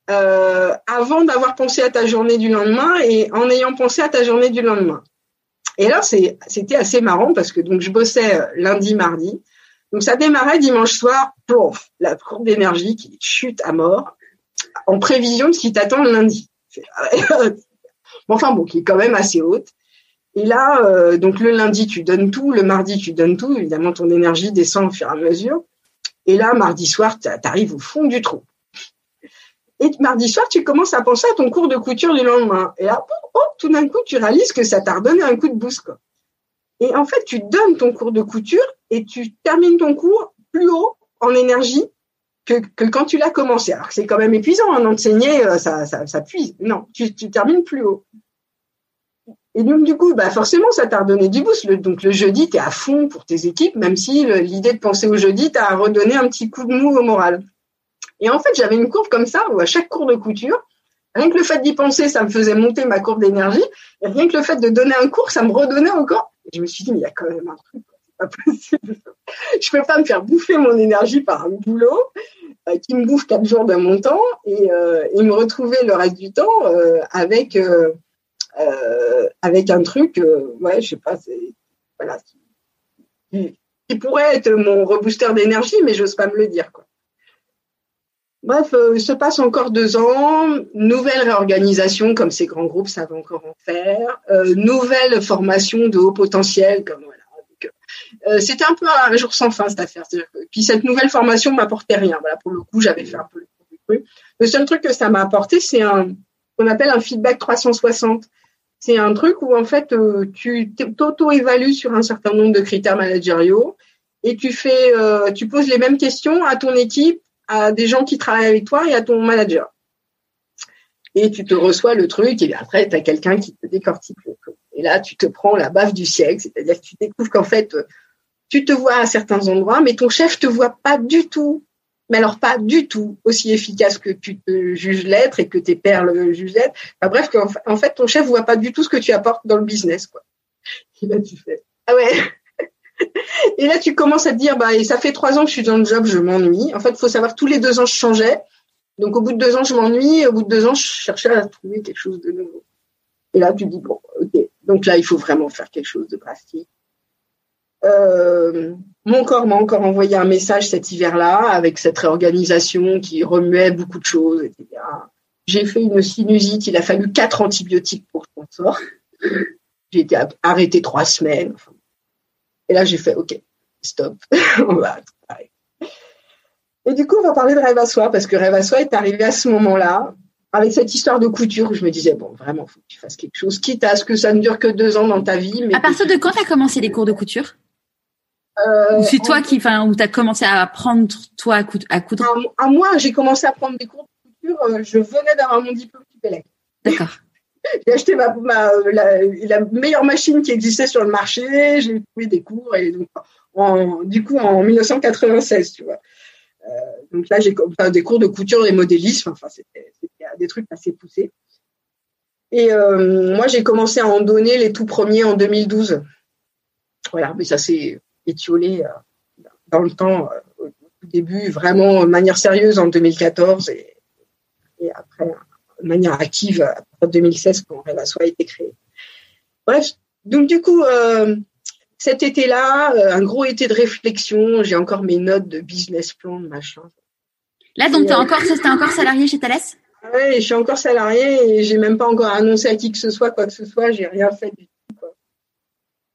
S2: avant d'avoir pensé à ta journée du lendemain et en ayant pensé à ta journée du lendemain. Et là, c'était assez marrant parce que je bossais lundi, mardi. Donc ça démarrait dimanche soir, plouf, la courbe d'énergie qui chute à mort, en prévision de ce qui t'attend le lundi. [laughs] enfin bon, qui est quand même assez haute. Et là, euh, donc le lundi, tu donnes tout, le mardi, tu donnes tout. Évidemment, ton énergie descend au fur et à mesure. Et là, mardi soir, tu arrives au fond du trou. Et mardi soir, tu commences à penser à ton cours de couture du lendemain. Et là, oh, tout d'un coup, tu réalises que ça t'a redonné un coup de boost. Et en fait, tu donnes ton cours de couture et tu termines ton cours plus haut en énergie que, que quand tu l'as commencé. Alors c'est quand même épuisant hein, d'enseigner, euh, ça, ça, ça puise. Non, tu, tu termines plus haut. Et donc du coup, bah forcément, ça t'a redonné du boost. donc le jeudi, tu es à fond pour tes équipes, même si l'idée de penser au jeudi t'a redonné un petit coup de mou au moral. Et en fait, j'avais une courbe comme ça où à chaque cours de couture, rien que le fait d'y penser, ça me faisait monter ma courbe d'énergie. Et rien que le fait de donner un cours, ça me redonnait encore je me suis dit, mais il y a quand même un truc, pas possible. je peux pas me faire bouffer mon énergie par un boulot euh, qui me bouffe quatre jours de mon temps et, euh, me retrouver le reste du temps euh, avec avec un truc, ouais, je sais pas, c'est voilà, qui, pourrait être mon rebooster d'énergie, mais j'ose pas me le dire, quoi. Bref, se passe encore deux ans, nouvelle réorganisation comme ces grands groupes savent encore en faire, nouvelle formation de haut potentiel comme. Euh, c'était un peu un jour sans fin cette affaire. puis cette nouvelle formation m'apportait rien. Voilà, pour le coup, j'avais fait un peu le truc. Le seul truc que ça m'a apporté, c'est un qu'on appelle un feedback 360. C'est un truc où en fait tu t'auto-évalues sur un certain nombre de critères managériaux et tu fais, tu poses les mêmes questions à ton équipe à des gens qui travaillent avec toi et à ton manager. Et tu te reçois le truc, et après, tu as quelqu'un qui te décortique. Et là, tu te prends la baffe du siècle, c'est-à-dire que tu découvres qu'en fait, tu te vois à certains endroits, mais ton chef te voit pas du tout. Mais alors pas du tout aussi efficace que tu te juges l'être et que tes pairs le jugent l'être. bref, en fait, ton chef voit pas du tout ce que tu apportes dans le business, quoi. Et là, tu fais, ah ouais. [laughs] Et là, tu commences à te dire, bah, et ça fait trois ans que je suis dans le job, je m'ennuie. En fait, il faut savoir, tous les deux ans, je changeais. Donc, au bout de deux ans, je m'ennuie. Au bout de deux ans, je cherchais à trouver quelque chose de nouveau. Et là, tu dis, bon, ok. Donc là, il faut vraiment faire quelque chose de drastique. Euh, mon corps m'a encore envoyé un message cet hiver-là avec cette réorganisation qui remuait beaucoup de choses, etc. J'ai fait une sinusite, il a fallu quatre antibiotiques pour que je m'en sorte. [laughs] J'ai été arrêtée trois semaines. Et là, j'ai fait, OK, stop, [laughs] on va Et du coup, on va parler de Rêve à soi, parce que Rêve à soi est arrivé à ce moment-là, avec cette histoire de couture où je me disais, bon, vraiment, faut que tu fasses quelque chose, quitte à ce que ça ne dure que deux ans dans ta vie.
S1: Mais à partir de quand tu as commencé les cours de couture? Euh, c'est toi qui, enfin, où tu as commencé à apprendre, toi, à, coudre, à coudre?
S2: À, moi, j'ai commencé à prendre des cours de couture. Euh, je venais d'avoir mon diplôme du Pélec.
S1: D'accord. [laughs]
S2: j'ai acheté ma, la, meilleure machine qui existait sur le marché. J'ai trouvé des cours et donc, en, du coup, en 1996, tu vois. Euh, donc là, j'ai enfin, des cours de couture et modélisme. Enfin, c'était des trucs assez poussés. Et euh, moi, j'ai commencé à en donner les tout premiers en 2012. Voilà, mais ça c'est étiolé euh, dans le temps, euh, au début, vraiment de manière sérieuse en 2014 et, et après, de manière active en 2016 quand Révasso a été créé. Bref, donc du coup, euh, cet été-là, un gros été de réflexion, j'ai encore mes notes de business plan, de machin.
S1: Là, donc, tu encore, encore salarié chez Thales?
S2: Oui, je suis encore salarié et j'ai même pas encore annoncé à qui que ce soit quoi que ce soit. J'ai rien fait du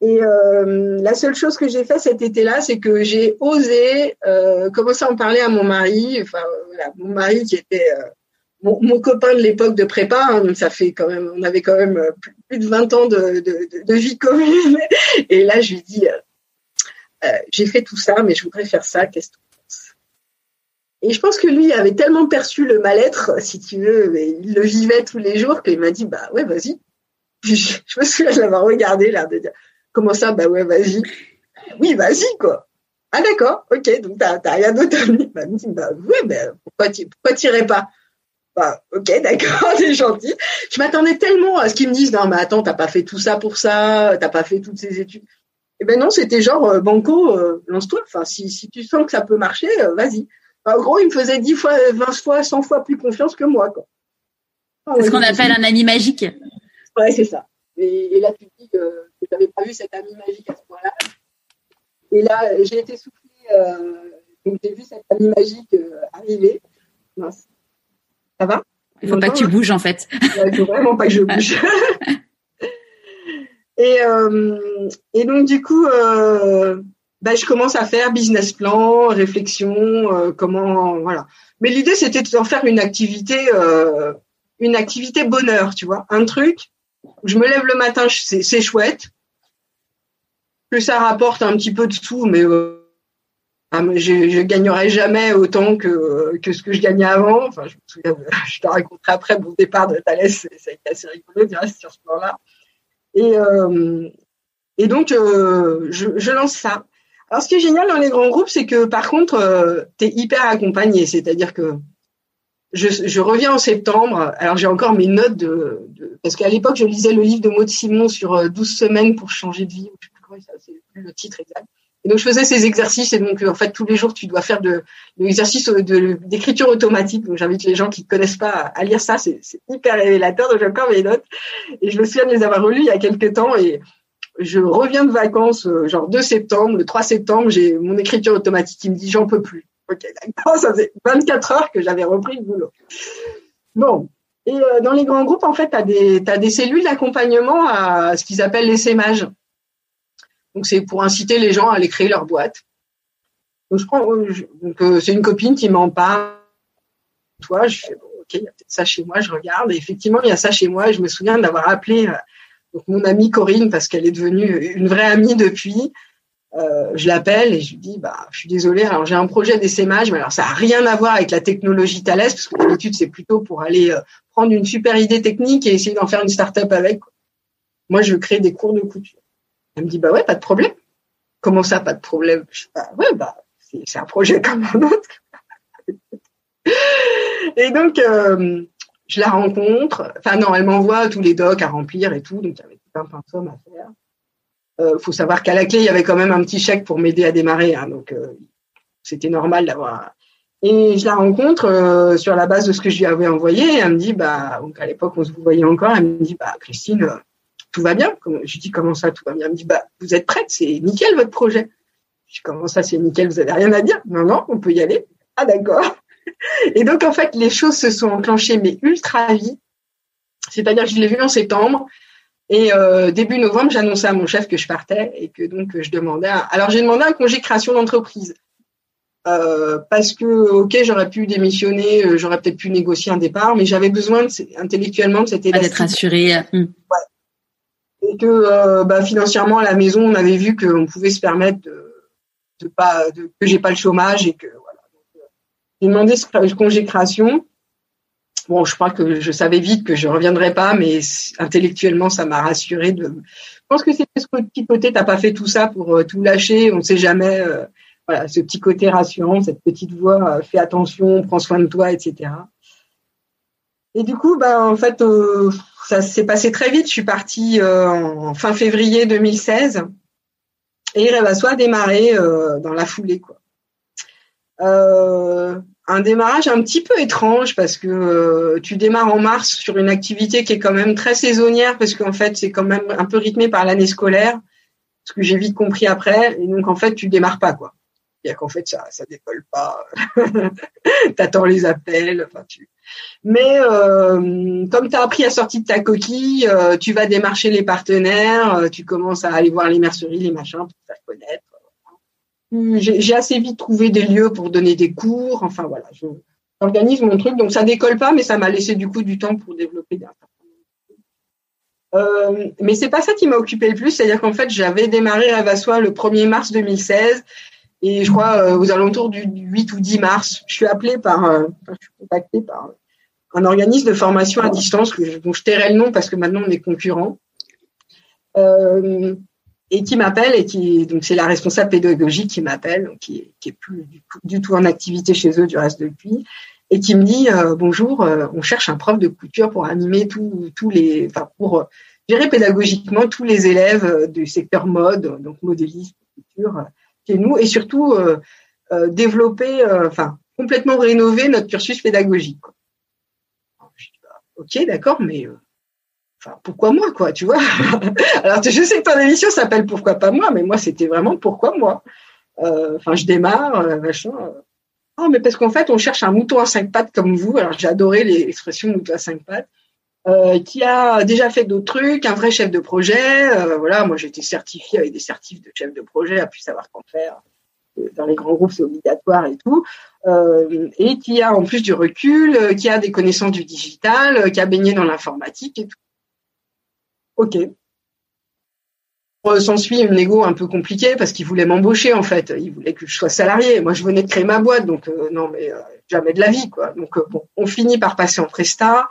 S2: et euh, la seule chose que j'ai fait cet été-là, c'est que j'ai osé euh, commencer à en parler à mon mari, enfin voilà, mon mari qui était euh, mon, copain de l'époque de prépa, hein, ça fait quand même, on avait quand même plus, de 20 ans de, vie commune. [laughs] Et là, je lui dis, j'ai fait tout ça, mais je voudrais faire ça. Qu'est-ce que tu penses? Et je pense que lui avait tellement perçu le mal-être, si tu veux, mais il le vivait tous les jours, qu'il m'a dit, bah ouais, vas-y. [laughs] Je, je me souviens de l'avoir regardé là, de dire Comment ça? Bah ouais, vas-y. Oui, vas-y, quoi. Ah d'accord, ok, donc t'as, rien d'autre à dire. Bah, bah ouais, ben pourquoi tu pourquoi pas? Bah ok, [laughs] d'accord, c'est gentil. Je m'attendais tellement à ce qu'ils me disent non mais attends, t'as pas fait tout ça pour ça, t'as pas fait toutes ces études. Eh ben non, c'était genre euh, banco, euh, lance-toi. Enfin, si, si tu sens que ça peut marcher, euh, vas-y. En gros, il me faisait 10 fois, 20 fois, 100 fois plus confiance que moi. Quoi.
S1: c'est ce qu'on appelle un ami magique.
S2: Ouais, c'est ça. Et, là, tu dis n'avais pas vu cet ami magique à ce point-là. Et là, j'ai été soufflée, euh, donc j'ai vu cet ami magique euh, arriver. Ça va?
S1: Il ne faut pas que tu bouges en fait.
S2: Il ne faut vraiment pas que je [laughs] bouge. et, euh, et donc du coup, bah, je commence à faire business plan, réflexion, comment voilà. Mais l'idée c'était d'en faire une activité, une activité bonheur, tu vois, un truc je me lève le matin, c'est chouette. Que ça rapporte un petit peu de mais euh, ah, je, je gagnerai jamais autant que, que ce que je gagnais avant. Enfin, je me souviens, [laughs] je te raconterai après mon départ de Thalès, ça a été assez rigolo, sur ce plan-là. Et, euh, et donc, euh, je, je, lance ça. Alors, ce qui est génial dans les grands groupes, c'est que par contre, tu es hyper accompagné. C'est-à-dire que je, reviens en septembre. Alors j'ai encore mes notes de, parce qu'à l'époque je lisais le livre de Maud Simon sur 12 euh, semaines pour changer de vie. Je plus le titre exact. Et donc je faisais ces exercices et donc en fait tous les jours tu dois faire de, l'exercice d'écriture automatique. Donc j'invite les gens qui ne connaissent pas à, lire ça, c'est hyper révélateur. Donc j'ai encore mes notes et je me souviens de les avoir relues il y a quelques temps et je reviens de vacances euh, genre 2 septembre, le 3 septembre, j'ai mon écriture automatique qui me dit j'en peux plus. Ok, d'accord, ça faisait 24 heures que j'avais repris le boulot. Bon, et euh, dans les grands groupes, en fait, tu as des, des cellules d'accompagnement à ce qu'ils appellent les sémages. Donc, c'est pour inciter les gens à aller créer leur boîte. Donc, je prends, euh, euh, c'est une copine qui m'en parle. Toi, je fais, bon, ok, il y a peut-être ça chez moi, je regarde. Et effectivement, il y a ça chez moi. je me souviens d'avoir appelé donc, mon amie Corinne, parce qu'elle est devenue une vraie amie depuis. Euh, je l'appelle et je lui dis bah je suis désolée alors j'ai un projet d'essaimage mais alors ça a rien à voir avec la technologie Thales parce que d'habitude c'est plutôt pour aller euh, prendre une super idée technique et essayer d'en faire une start-up avec moi je veux créer des cours de couture elle me dit bah ouais pas de problème comment ça, pas de problème? Je, bah, Ouais, bah, c'est un projet comme un autre. [laughs] et donc, euh, je la rencontre. Enfin non, elle m'envoie tous les docs à remplir et tout. Donc il y avait tout un pensum à faire. Euh, faut savoir qu'à la clé, il y avait quand même un petit chèque pour m'aider à démarrer. Hein, donc euh, c'était normal d'avoir. Et je la rencontre euh, sur la base de ce que je lui avais envoyé. elle me dit, bah, donc à l'époque on se voyait encore. Elle me dit, bah Christine, tout va bien. Je lui dis comment ça, tout va bien? Elle me dit, bah vous êtes prête, c'est nickel votre projet. Je dis comment ça, c'est nickel, vous avez rien à dire? Non non, on peut y aller. Ah d'accord. Et donc, en fait, les choses se sont enclenchées, mais ultra vite. C'est-à-dire que je l'ai vu en septembre. Et euh, début novembre, j'annonçais à mon chef que je partais et que donc je demandais. Alors j'ai demandé un congé création d'entreprise euh, parce que ok, j'aurais pu démissionner, euh, j'aurais peut-être pu négocier un départ, mais j'avais besoin de, intellectuellement de cette
S1: D'être assuré.
S2: Hmm. Ouais. Et que bah, financièrement à la maison, on avait vu qu'on pouvait se permettre de, de pas de, que j'ai pas le chômage et que j'ai demandé ce congé création. Bon, je crois que je savais vite que je reviendrais pas, mais intellectuellement, ça m'a rassuré. De... Je pense que c'est ce petit côté, t'as pas fait tout ça pour euh, tout lâcher. On ne sait jamais. Euh, voilà, ce petit côté rassurant, cette petite voix, euh, fais attention, prends soin de toi, etc. Et du coup, bah, en fait, ça s'est passé très vite. Je suis partie en fin février 2016 et Rêve a démarré dans la foulée, quoi. Euh, un démarrage un petit peu étrange parce que euh, tu démarres en mars sur une activité qui est quand même très saisonnière parce qu'en fait c'est quand même un peu rythmé par l'année scolaire, ce que j'ai vite compris après. Et donc en fait tu démarres pas quoi. C'est-à-dire qu'en fait ça ça décolle pas. [laughs] T'attends les appels. Enfin tu. Mais euh, comme tu as appris à sortir de ta coquille, euh, tu vas démarcher les partenaires, tu commences à aller voir les merceries, les machins pour te faire connaître j'ai assez vite trouvé des lieux pour donner des cours. Enfin voilà, j'organise mon truc. Donc ça décolle pas, mais ça m'a laissé du coup du temps pour développer des euh, mais c'est pas ça qui m'a occupé le plus, c'est-à-dire qu'en fait j'avais démarré à Vassois le 1er mars 2016 et je crois euh, aux alentours du 8 ou 10 mars, je suis appelée par, euh, je suis contactée par un organisme de formation à distance que dont je tairai le nom parce que maintenant on est concurrents. Euh, et qui m'appelle et qui donc c'est la responsable pédagogique qui m'appelle qui, qui est plus du, tout en activité chez eux du reste depuis et qui me dit bonjour on cherche un prof de couture pour animer tous les enfin pour gérer pédagogiquement tous les élèves du secteur mode donc modélisme couture chez nous et surtout développer enfin complètement rénover notre cursus pédagogique bah, ok d'accord mais pourquoi moi, quoi, tu vois? [laughs] Alors, je sais que ton émission s'appelle Pourquoi pas moi, mais moi, c'était vraiment pourquoi moi? Euh, enfin, je démarre, euh, machin. Oh, mais parce qu'en fait, on cherche un mouton à cinq pattes comme vous. Alors, j'ai adoré l'expression mouton à cinq pattes. Euh, qui a déjà fait d'autres trucs, un vrai chef de projet. voilà, moi j'ai été certifié avec des certifs de chef de projet, a pu savoir qu'en faire. Dans les grands groupes, c'est obligatoire et tout. et qui a en plus du recul, qui a des connaissances du digital, qui a baigné dans l'informatique et tout. Ok. S'ensuit une négo un peu compliquée parce qu'il voulait m'embaucher en fait. Il voulait que je sois salarié. Moi, je venais de créer ma boîte, donc euh, non, mais euh, jamais de la vie, quoi. Donc euh, bon, on finit par passer en presta.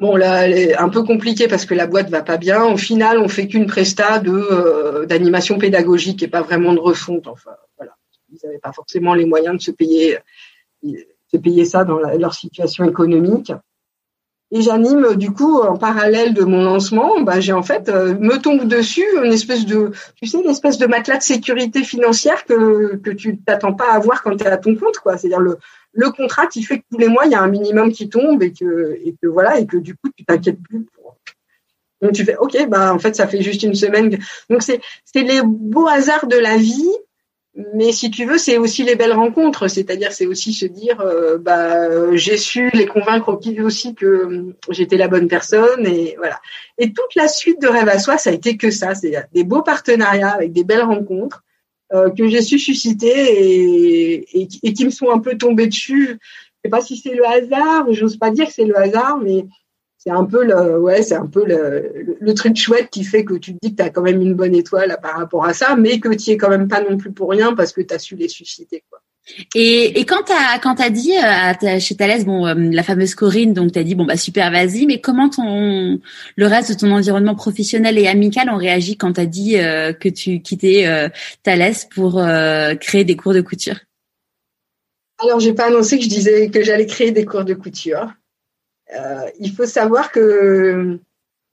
S2: Bon là, elle est un peu compliquée parce que la boîte va pas bien. Au final, on fait qu'une presta de d'animation pédagogique et pas vraiment de refonte. Enfin, voilà, ils n'avaient pas forcément les moyens de se payer se payer ça dans leur situation économique. Et j'anime du coup en parallèle de mon lancement, bah, j'ai en fait euh, me tombe dessus une espèce de, tu sais, une espèce de matelas de sécurité financière que que tu t'attends pas à avoir quand tu es à ton compte, quoi. C'est-à-dire le le contrat qui fait que tous les mois il y a un minimum qui tombe et que et que voilà et que du coup tu t'inquiètes plus. Donc tu fais ok, bah en fait ça fait juste une semaine. Donc c'est les beaux hasards de la vie mais si tu veux, c'est aussi les belles rencontres, c'est-à-dire c'est aussi se dire, euh, bah, j'ai su les convaincre aussi que euh, j'étais la bonne personne et voilà. Et toute la suite de Rêve à soi, ça a été que ça, c'est des beaux partenariats avec des belles rencontres euh, que j'ai su susciter et, qui me sont un peu tombés dessus. Je sais pas si c'est le hasard, j'ose pas dire que c'est le hasard, mais c'est un peu le ouais c'est un peu le, le, truc chouette qui fait que tu te dis que tu as quand même une bonne étoile par rapport à ça mais que tu es quand même pas non plus pour rien parce que tu as su les susciter quoi
S1: Et, et quand t'as quand t'as dit euh, chez Thalès bon euh, la fameuse Corinne donc t'as dit bon bah super vas-y mais comment ton le reste de ton environnement professionnel et amical ont réagi quand t'as dit euh, que tu quittais euh, Thalès pour créer des cours de couture?
S2: Alors j'ai pas annoncé que je disais que j'allais créer des cours de couture. il faut savoir que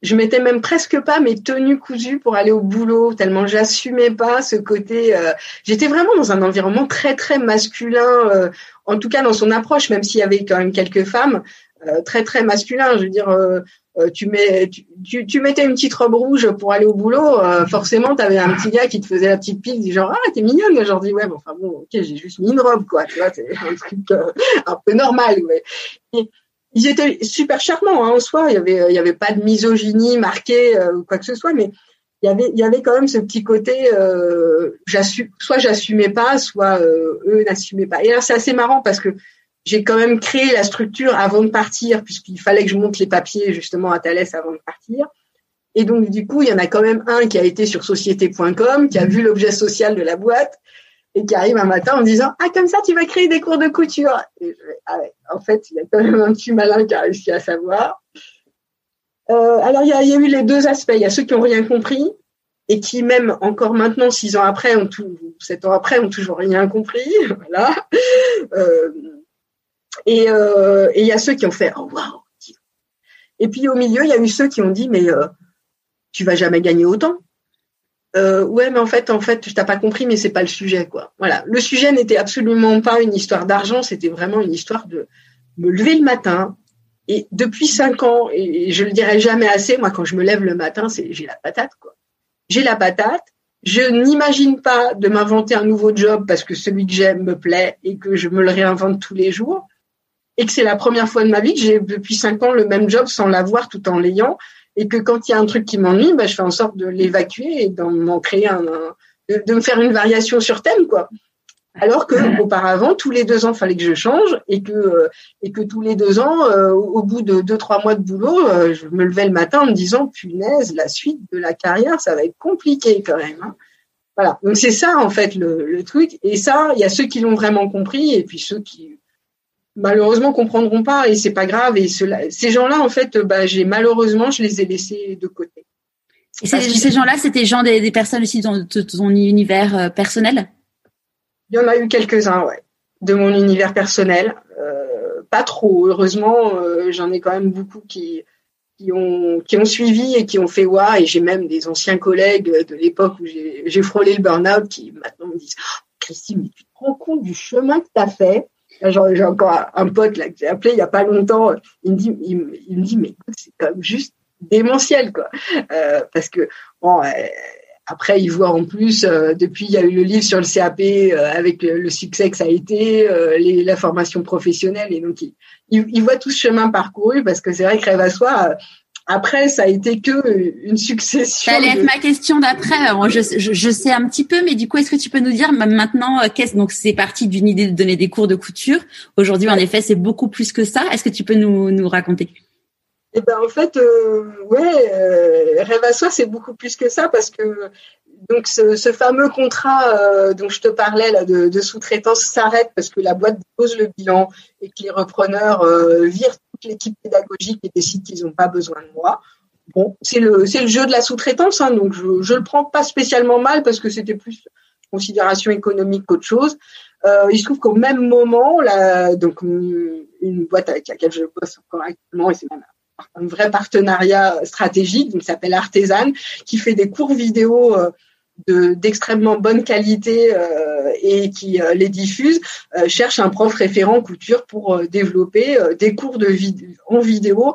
S2: je mettais même presque pas mes tenues cousues pour aller au boulot tellement j'assumais pas ce côté euh, j'étais vraiment dans un environnement très très masculin euh, en tout cas dans son approche même s'il y avait quand même quelques femmes euh, très très masculin. Je veux dire tu mets tu, tu, mettais une petite robe rouge pour aller au boulot forcément tu avais un petit gars qui te faisait la petite pique genre ah t'es mignonne. Aujourd'hui ouais bon enfin bon ok j'ai juste mis une robe quoi tu vois c'est un truc un peu normal ouais ils étaient super charmants hein, en soi. Il y avait, pas de misogynie marquée euh, ou quoi que ce soit, mais il y avait, quand même ce petit côté, euh, soit j'assumais pas, soit euh, eux n'assumaient pas. Et là, c'est assez marrant parce que j'ai quand même créé la structure avant de partir, puisqu'il fallait que je monte les papiers justement à Thalès avant de partir. Et donc, du coup, il y en a quand même un qui a été sur société.com, qui a vu l'objet social de la boîte, et qui arrive un matin en disant ah comme ça tu vas créer des cours de couture. Et je ah en fait il y a quand même un petit malin qui a réussi à savoir. Euh, alors il y a, eu les deux aspects. Il y a ceux qui ont rien compris et qui même encore maintenant six ans après ont tout, sept ans après ont toujours rien compris. [laughs] voilà. Euh, et euh, et il y a ceux qui ont fait oh waouh. Et puis au milieu il y a eu ceux qui ont dit mais tu vas jamais gagner autant euh, ouais, mais en fait, en fait, tu t'as pas compris, mais c'est pas le sujet, quoi. Voilà, le sujet n'était absolument pas une histoire d'argent, c'était vraiment une histoire de me lever le matin. Et depuis cinq ans, et je le dirai jamais assez, moi, quand je me lève le matin, c'est j'ai la patate, quoi. J'ai la patate. Je n'imagine pas de m'inventer un nouveau job parce que celui que j'aime me plaît et que je me le réinvente tous les jours. Et que c'est la première fois de ma vie que j'ai depuis cinq ans le même job sans l'avoir tout en l'ayant et que quand il y a un truc qui m'ennuie, bah, je fais en sorte de l'évacuer et d'en créer un, de, me faire une variation sur thème, quoi. Alors que [laughs] auparavant, tous les deux ans, fallait que je change et que euh, et que tous les deux ans, euh, au bout de deux trois mois de boulot, euh, je me levais le matin en me disant punaise, la suite de la carrière, ça va être compliqué quand même. Hein. Voilà. Donc c'est ça en fait le, le truc. Et ça, il y a ceux qui l'ont vraiment compris et puis ceux qui malheureusement comprendront pas et c'est pas grave. Et ces gens-là, en fait, bah, j'ai malheureusement, je les ai laissés de côté.
S1: Et ces, gens-là, c'était gens des, personnes aussi de ton, univers euh, personnel?
S2: Il y en a eu quelques-uns, ouais, de mon univers personnel. Euh, pas trop, heureusement, euh, j'en ai quand même beaucoup qui qui ont qui ont suivi et qui ont fait ouais. Et j'ai même des anciens collègues de l'époque où j'ai frôlé le burn-out qui maintenant me disent oh, Christine, mais tu te rends compte du chemin que tu as fait? J'ai encore un pote là que j'ai appelé il y a pas longtemps. Il me dit, il, me dit, mais c'est quand même juste démentiel quoi, euh, parce que bon. Euh, après, il voit en plus, euh, depuis, il y a eu le livre sur le CAP euh, avec le, succès que ça a été, les, la formation professionnelle, et donc il, il, voit tout ce chemin parcouru parce que c'est vrai que Rêve à soi, après, ça a été que une succession.
S1: Ça allait être ma question d'après. Je, je, je, sais un petit peu, mais du coup, est-ce que tu peux nous dire maintenant euh, qu'est-ce donc c'est parti d'une idée de donner des cours de couture. Aujourd'hui, en effet, c'est beaucoup plus que ça. Est-ce que tu peux nous, nous raconter?
S2: Eh ben, en fait, euh, ouais, euh, rêve à soi, c'est beaucoup plus que ça parce que donc ce, ce fameux contrat euh, dont je te parlais là de, de sous-traitance s'arrête parce que la boîte pose le bilan et que les repreneurs euh, virent l'équipe pédagogique et décide qu'ils n'ont pas besoin de moi. Bon, c'est le c'est le jeu de la sous-traitance, hein, donc je je le prends pas spécialement mal parce que c'était plus considération économique qu'autre chose. Euh, il se trouve qu'au même moment, là, donc une, boîte avec laquelle je bosse encore actuellement, et c'est même un vrai partenariat stratégique, donc s'appelle Artisan, qui fait des cours vidéo euh, d'extrêmement bonne qualité euh, et qui euh, les diffuse, euh, cherche un prof référent couture pour développer des cours de en vidéo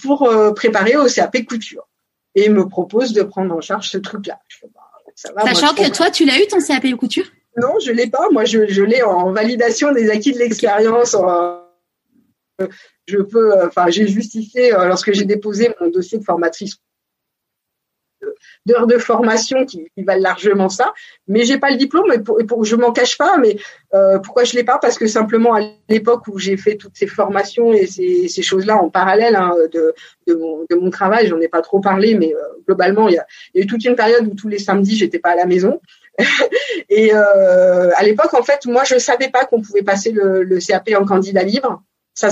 S2: pour préparer au CAP couture et me propose de prendre en charge ce truc-là.
S1: Bah, Sachant que toi, tu l'as eu ton CAP couture?
S2: Non, je l'ai pas. Moi, je, je l'ai en validation des acquis de l'expérience. Je peux, enfin, j'ai justifié lorsque j'ai déposé mon dossier de formatrice d'heures de formation qui, valent largement ça. Mais j'ai pas le diplôme et pour, je m'en cache pas. Mais euh, pourquoi je l'ai pas? Parce que simplement à l'époque où j'ai fait toutes ces formations et ces, choses-là en parallèle hein, de, de, mon, de mon travail, j'en ai pas trop parlé, mais euh, globalement il y, a, y a eu toute une période où tous les samedis j'étais pas à la maison. [laughs] et euh, à l'époque, en fait, moi, je savais pas qu'on pouvait passer le, le, CAP en candidat libre. Ça,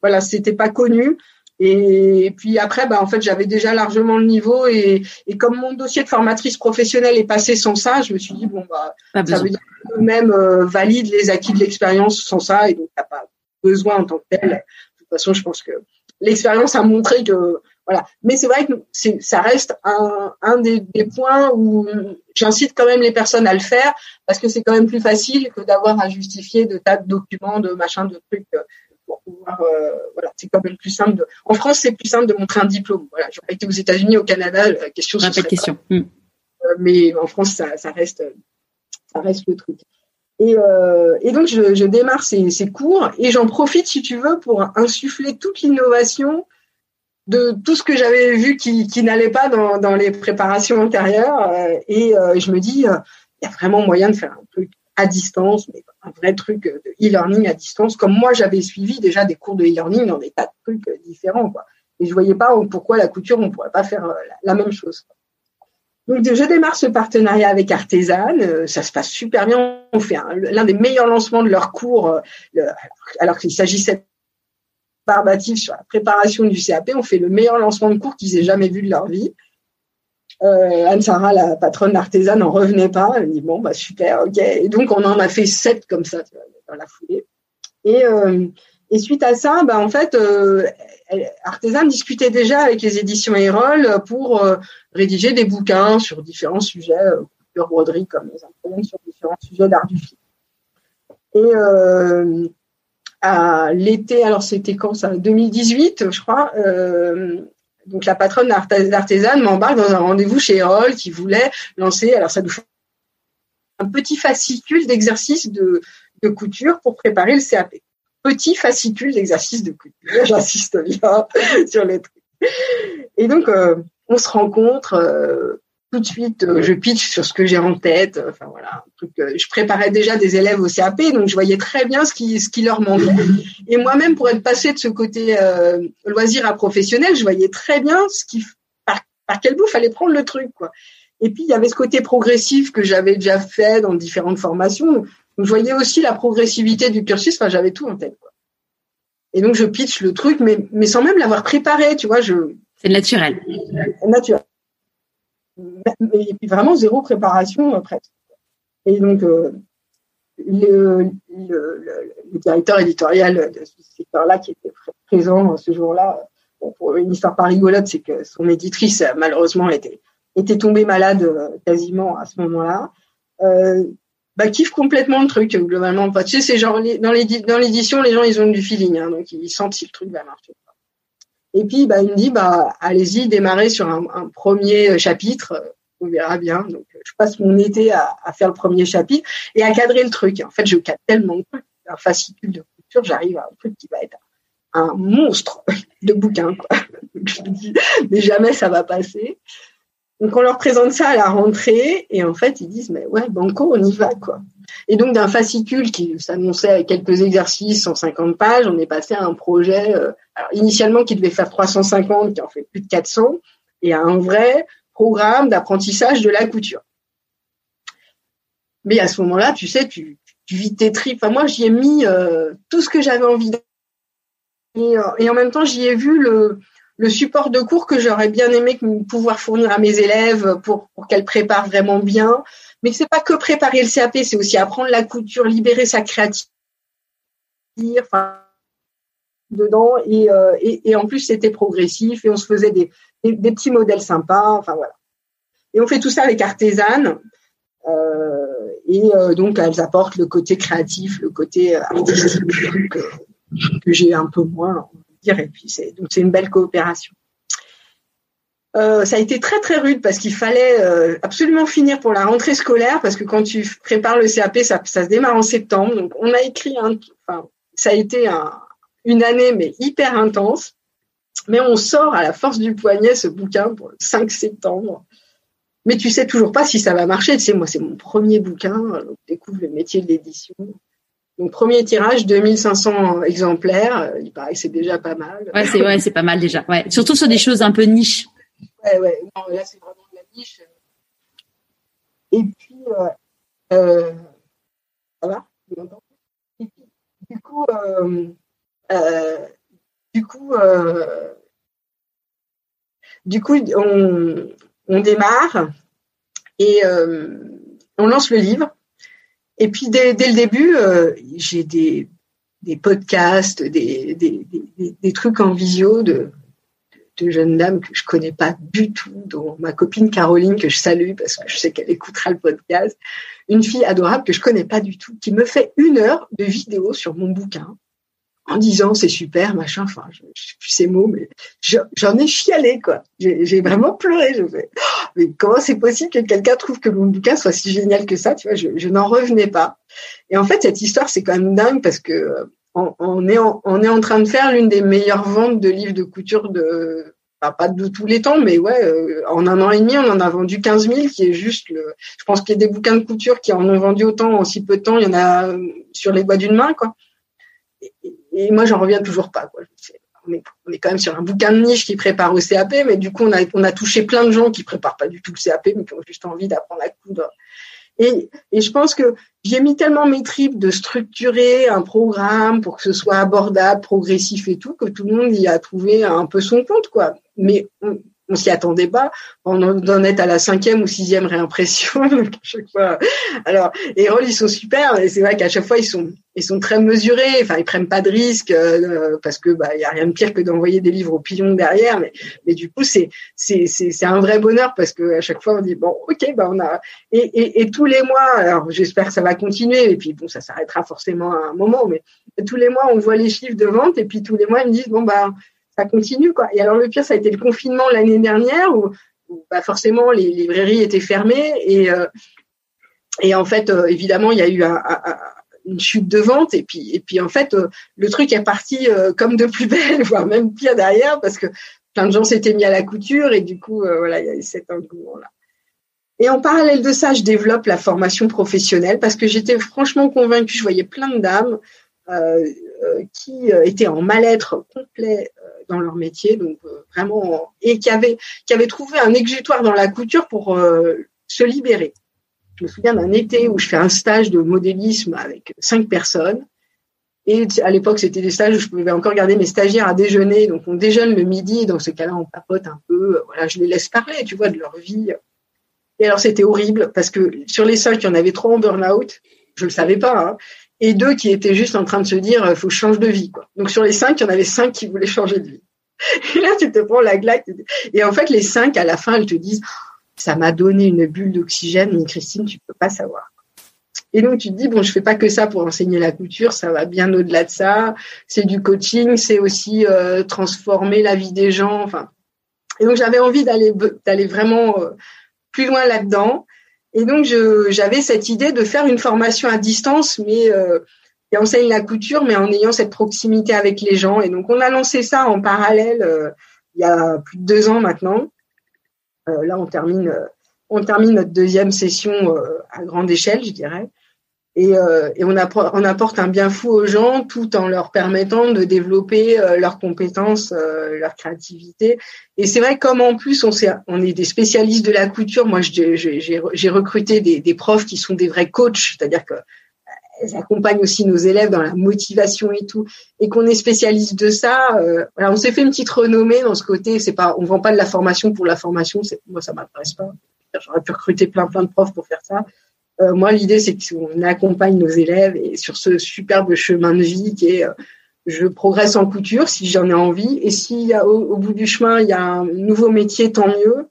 S2: voilà, c'était pas connu. Et puis après, bah, en fait, j'avais déjà largement le niveau et, et, comme mon dossier de formatrice professionnelle est passé sans ça, je me suis dit bon bah ça veut dire que même euh, valide les acquis de l'expérience sans ça et donc t'as pas besoin en tant que tel. De toute façon, je pense que l'expérience a montré que voilà. Mais c'est vrai que c'est, ça reste un, un des, des points où j'incite quand même les personnes à le faire parce que c'est quand même plus facile que d'avoir à justifier de tas de documents, de machin, de trucs euh, pour pouvoir. Euh, voilà, c'est quand même plus simple. De... En France, c'est plus simple de montrer un diplôme. Voilà, j'aurais été aux États-Unis, au Canada, la question.
S1: Pas de question. Hmm.
S2: Euh, mais en France, ça, ça reste, ça reste le truc. Et, euh, et, donc, je, je démarre ces, ces, cours et j'en profite, si tu veux, pour insuffler toute l'innovation de tout ce que j'avais vu qui, qui n'allait pas dans, dans, les préparations antérieures. Et euh, je me dis, il y a vraiment moyen de faire un truc à distance, mais un vrai truc de e-learning à distance, comme moi j'avais suivi déjà des cours de e-learning dans des tas de trucs différents. Quoi. Et je voyais pas pourquoi la couture, on pourrait pas faire la, même chose. Donc je démarre ce partenariat avec Artisan, ça se passe super bien. On fait l'un des meilleurs lancements de leurs cours, alors qu'il s'agissait barbatif sur la préparation du CAP ont fait le meilleur lancement de cours qu'ils aient jamais vu de leur vie. Euh, Anne-Sara, la patronne d'Artisan, n'en revenait pas. Elle dit bon bah super, ok. Et donc on en a fait sept comme ça dans la foulée. Et, euh, et suite à ça, bah en fait, euh, Artisan discutait déjà avec les éditions Erol pour euh, rédiger des bouquins sur différents sujets, euh, broderie comme les problème sur différents sujets d'art du film. Et euh, à l'été, alors c'était quand ça? 2018, je crois. Euh, donc la patronne d'Artisan m'embarque dans un rendez-vous chez Erol qui voulait lancer, alors ça nous fait un petit fascicule d'exercices de, de couture pour préparer le CAP. Petit fascicule d'exercices de couture, [laughs] j'insiste bien sur les trucs. Et donc euh, on se rencontre, euh, tout de suite, euh, je pitch sur ce que j'ai en tête. Enfin voilà, truc, je préparais déjà des élèves au CAP, donc je voyais très bien ce qui ce qui leur manquait. Et moi-même, pour être passé de ce côté euh, loisir à professionnel, je voyais très bien ce qui par, par quel bout fallait prendre le truc quoi. Et puis il y avait ce côté progressif que j'avais déjà fait dans différentes formations. Donc je voyais aussi la progressivité du cursus. Enfin j'avais tout en tête quoi. Et donc je pitch le truc, mais mais sans même l'avoir préparé, tu vois. Je
S1: c'est naturel.
S2: Naturel et puis vraiment zéro préparation euh, presque. Et donc, euh, le, directeur éditorial de ce secteur-là qui était présent ce jour-là, pour une histoire pas rigolote, c'est que son éditrice malheureusement était, tombée malade euh, quasiment à ce moment-là. Euh, bah, kiffe complètement le truc globalement. tu sais, c'est genre dans l'édition, les gens ils ont du feeling, hein, donc ils sentent si le truc va marcher. Et puis, bah, il me dit, bah, allez-y, démarrez sur un, premier chapitre, on verra bien. Donc, je passe mon été à, faire le premier chapitre et à cadrer le truc. En fait, je cadre tellement un fascicule de couture, j'arrive à un truc qui va être un monstre [laughs] de bouquin. Donc, je me dis, mais jamais ça va passer. Donc, on leur présente ça à la rentrée et en fait, ils disent, mais ouais, banco, on y va, quoi. Et donc d'un fascicule qui s'annonçait avec quelques exercices, 150 pages, on est passé à un projet euh, initialement qui devait faire 350, qui en fait plus de 400, et à un vrai programme d'apprentissage de la couture. Mais à ce moment-là, tu sais, tu, vis tes tripes. Enfin, moi, j'y ai mis euh, tout ce que j'avais envie de... Et, et, en même temps, j'y ai vu le, support de cours que j'aurais bien aimé pouvoir fournir à mes élèves pour qu'elles préparent vraiment bien mais c'est pas que préparer le CAP, c'est aussi apprendre la couture, libérer sa créativité, dedans. Et, euh, et, en plus, c'était progressif et on se faisait des, petits modèles sympas. Enfin voilà. Et on fait tout ça avec artisanes. Euh, et euh, donc, elles apportent le côté créatif, le côté artistique que, que j'ai un peu moins, on va dire. Et puis, c'est donc c'est une belle coopération. Euh, ça a été très très rude parce qu'il fallait euh, absolument finir pour la rentrée scolaire parce que quand tu prépares le CAP, ça, se démarre en septembre. Donc on a écrit enfin ça a été un, une année mais hyper intense. Mais on sort à la force du poignet ce bouquin pour le 5 septembre. Mais tu sais toujours pas si ça va marcher. Tu sais, moi c'est mon premier bouquin, donc je découvre le métier de l'édition. Donc premier tirage, 2500 exemplaires. Il paraît que c'est déjà pas mal.
S1: Ouais, c'est ouais, pas mal déjà. Ouais, surtout sur des choses un peu niches.
S2: Ouais, ouais. Non, là, c'est vraiment de la niche. Et puis, euh, Euh, ça va Du coup, du coup, du coup, on, on démarre et on lance le livre. Et puis dès, dès le début, j'ai des, des podcasts, des, des, des, trucs en visio de, de jeunes dames que je connais pas du tout, dont ma copine Caroline que je salue parce que je sais qu'elle écoutera le podcast, une fille adorable que je connais pas du tout, qui me fait une heure de vidéo sur mon bouquin en disant c'est super, machin, enfin, je, sais plus ces mots, mais j'en ai chialé, quoi. J'ai vraiment pleuré, je fais, oh, mais comment c'est possible que quelqu'un trouve que mon bouquin soit si génial que ça, tu vois, je, je n'en revenais pas. Et en fait, cette histoire, c'est quand même dingue parce que on, est en, train de faire l'une des meilleures ventes de livres de couture de pas de tous les temps, mais ouais, euh, en un an et demi, on en a vendu 15 000, qui est juste. Je pense qu'il y a des bouquins de couture qui en ont vendu autant en si peu de temps. Il y en a euh, sur les doigts d'une main, quoi. Et, moi, j'en reviens toujours pas, quoi. On est, quand même sur un bouquin de niche qui prépare au CAP, mais du coup, on a, touché plein de gens qui préparent pas du tout le CAP, mais qui ont juste envie d'apprendre à coudre et, et je pense que j'ai mis tellement mes tripes de structurer un programme pour que ce soit abordable, progressif et tout, que tout le monde y a trouvé un peu son compte, quoi. Mais on s'y attendait pas. On en est à la cinquième ou sixième réimpression [laughs] à chaque fois. Alors, les rôles ils sont super et c'est vrai qu'à chaque fois ils sont ils sont très mesurés. Enfin, ils prennent pas de risques euh, parce que bah il y a rien de pire que d'envoyer des livres au pilon derrière. Mais mais du coup c'est c'est c'est un vrai bonheur parce que à chaque fois on dit bon ok bah on a et et, et tous les mois. Alors j'espère que ça va continuer et puis bon ça s'arrêtera forcément à un moment. Mais tous les mois on voit les chiffres de vente et puis tous les mois ils me disent bon bah ça continue quoi. Et alors le pire, ça a été le confinement l'année dernière où, bah, forcément les librairies étaient fermées et euh, et en fait euh, évidemment il y a eu une chute de vente et puis et puis en fait euh, le truc est parti comme de plus belle [laughs] voire même pire derrière parce que plein de gens s'étaient mis à la couture et du coup voilà il y a eu cet engouement là. Et en parallèle de ça, je développe la formation professionnelle parce que j'étais franchement convaincue, je voyais plein de dames qui étaient en mal-être complet dans leur métier, donc euh, vraiment et qui avaient qui avaient trouvé un exutoire dans la couture pour euh, se libérer. Je me souviens d'un été où je fais un stage de modélisme avec cinq personnes. Et à l'époque, c'était des stages où je pouvais encore garder mes stagiaires à déjeuner. Donc, on déjeune le midi. Dans ce cas-là, on papote un peu. Voilà, je les laisse parler, tu vois, de leur vie. Et alors, c'était horrible parce que sur les cinq, il y en avait trois en burn-out. Je le savais pas. Hein et deux qui étaient juste en train de se dire il faut changer de vie quoi. Donc sur les cinq, il y en avait cinq qui voulaient changer de vie. [laughs] Et là tu te prends la glaque et en fait les cinq à la fin elles te disent ça m'a donné une bulle d'oxygène mais Christine tu peux pas savoir. Et donc tu te dis bon je fais pas que ça pour enseigner la couture, ça va bien au-delà de ça, c'est du coaching, c'est aussi euh, transformer la vie des gens enfin. Et donc j'avais envie d'aller d'aller vraiment euh, plus loin là-dedans et donc, j'avais cette idée de faire une formation à distance, mais euh, qui enseigne la couture, mais en ayant cette proximité avec les gens. Et donc, on a lancé ça en parallèle euh, il y a plus de deux ans maintenant. Euh, là, on termine, on termine notre deuxième session à grande échelle, je dirais. Et, euh, on, apporte, un bien fou aux gens tout en leur permettant de développer euh, leurs compétences, euh, leur créativité. Et c'est vrai comme en plus on, est, on est des spécialistes de la couture, moi j'ai recruté des, des, profs qui sont des vrais coachs, c'est-à-dire que elles accompagnent aussi nos élèves dans la motivation et tout, et qu'on est spécialiste de ça. Euh, on s'est fait une petite renommée dans ce côté. C'est pas, on vend pas de la formation pour la formation. Moi, ça m'intéresse pas. J'aurais pu recruter plein plein de profs pour faire ça. Euh, moi, l'idée, c'est qu'on accompagne nos élèves et sur ce superbe chemin de vie qui est euh, je progresse en couture si j'en ai envie. Et si au, bout du chemin, il y a un nouveau métier, tant mieux.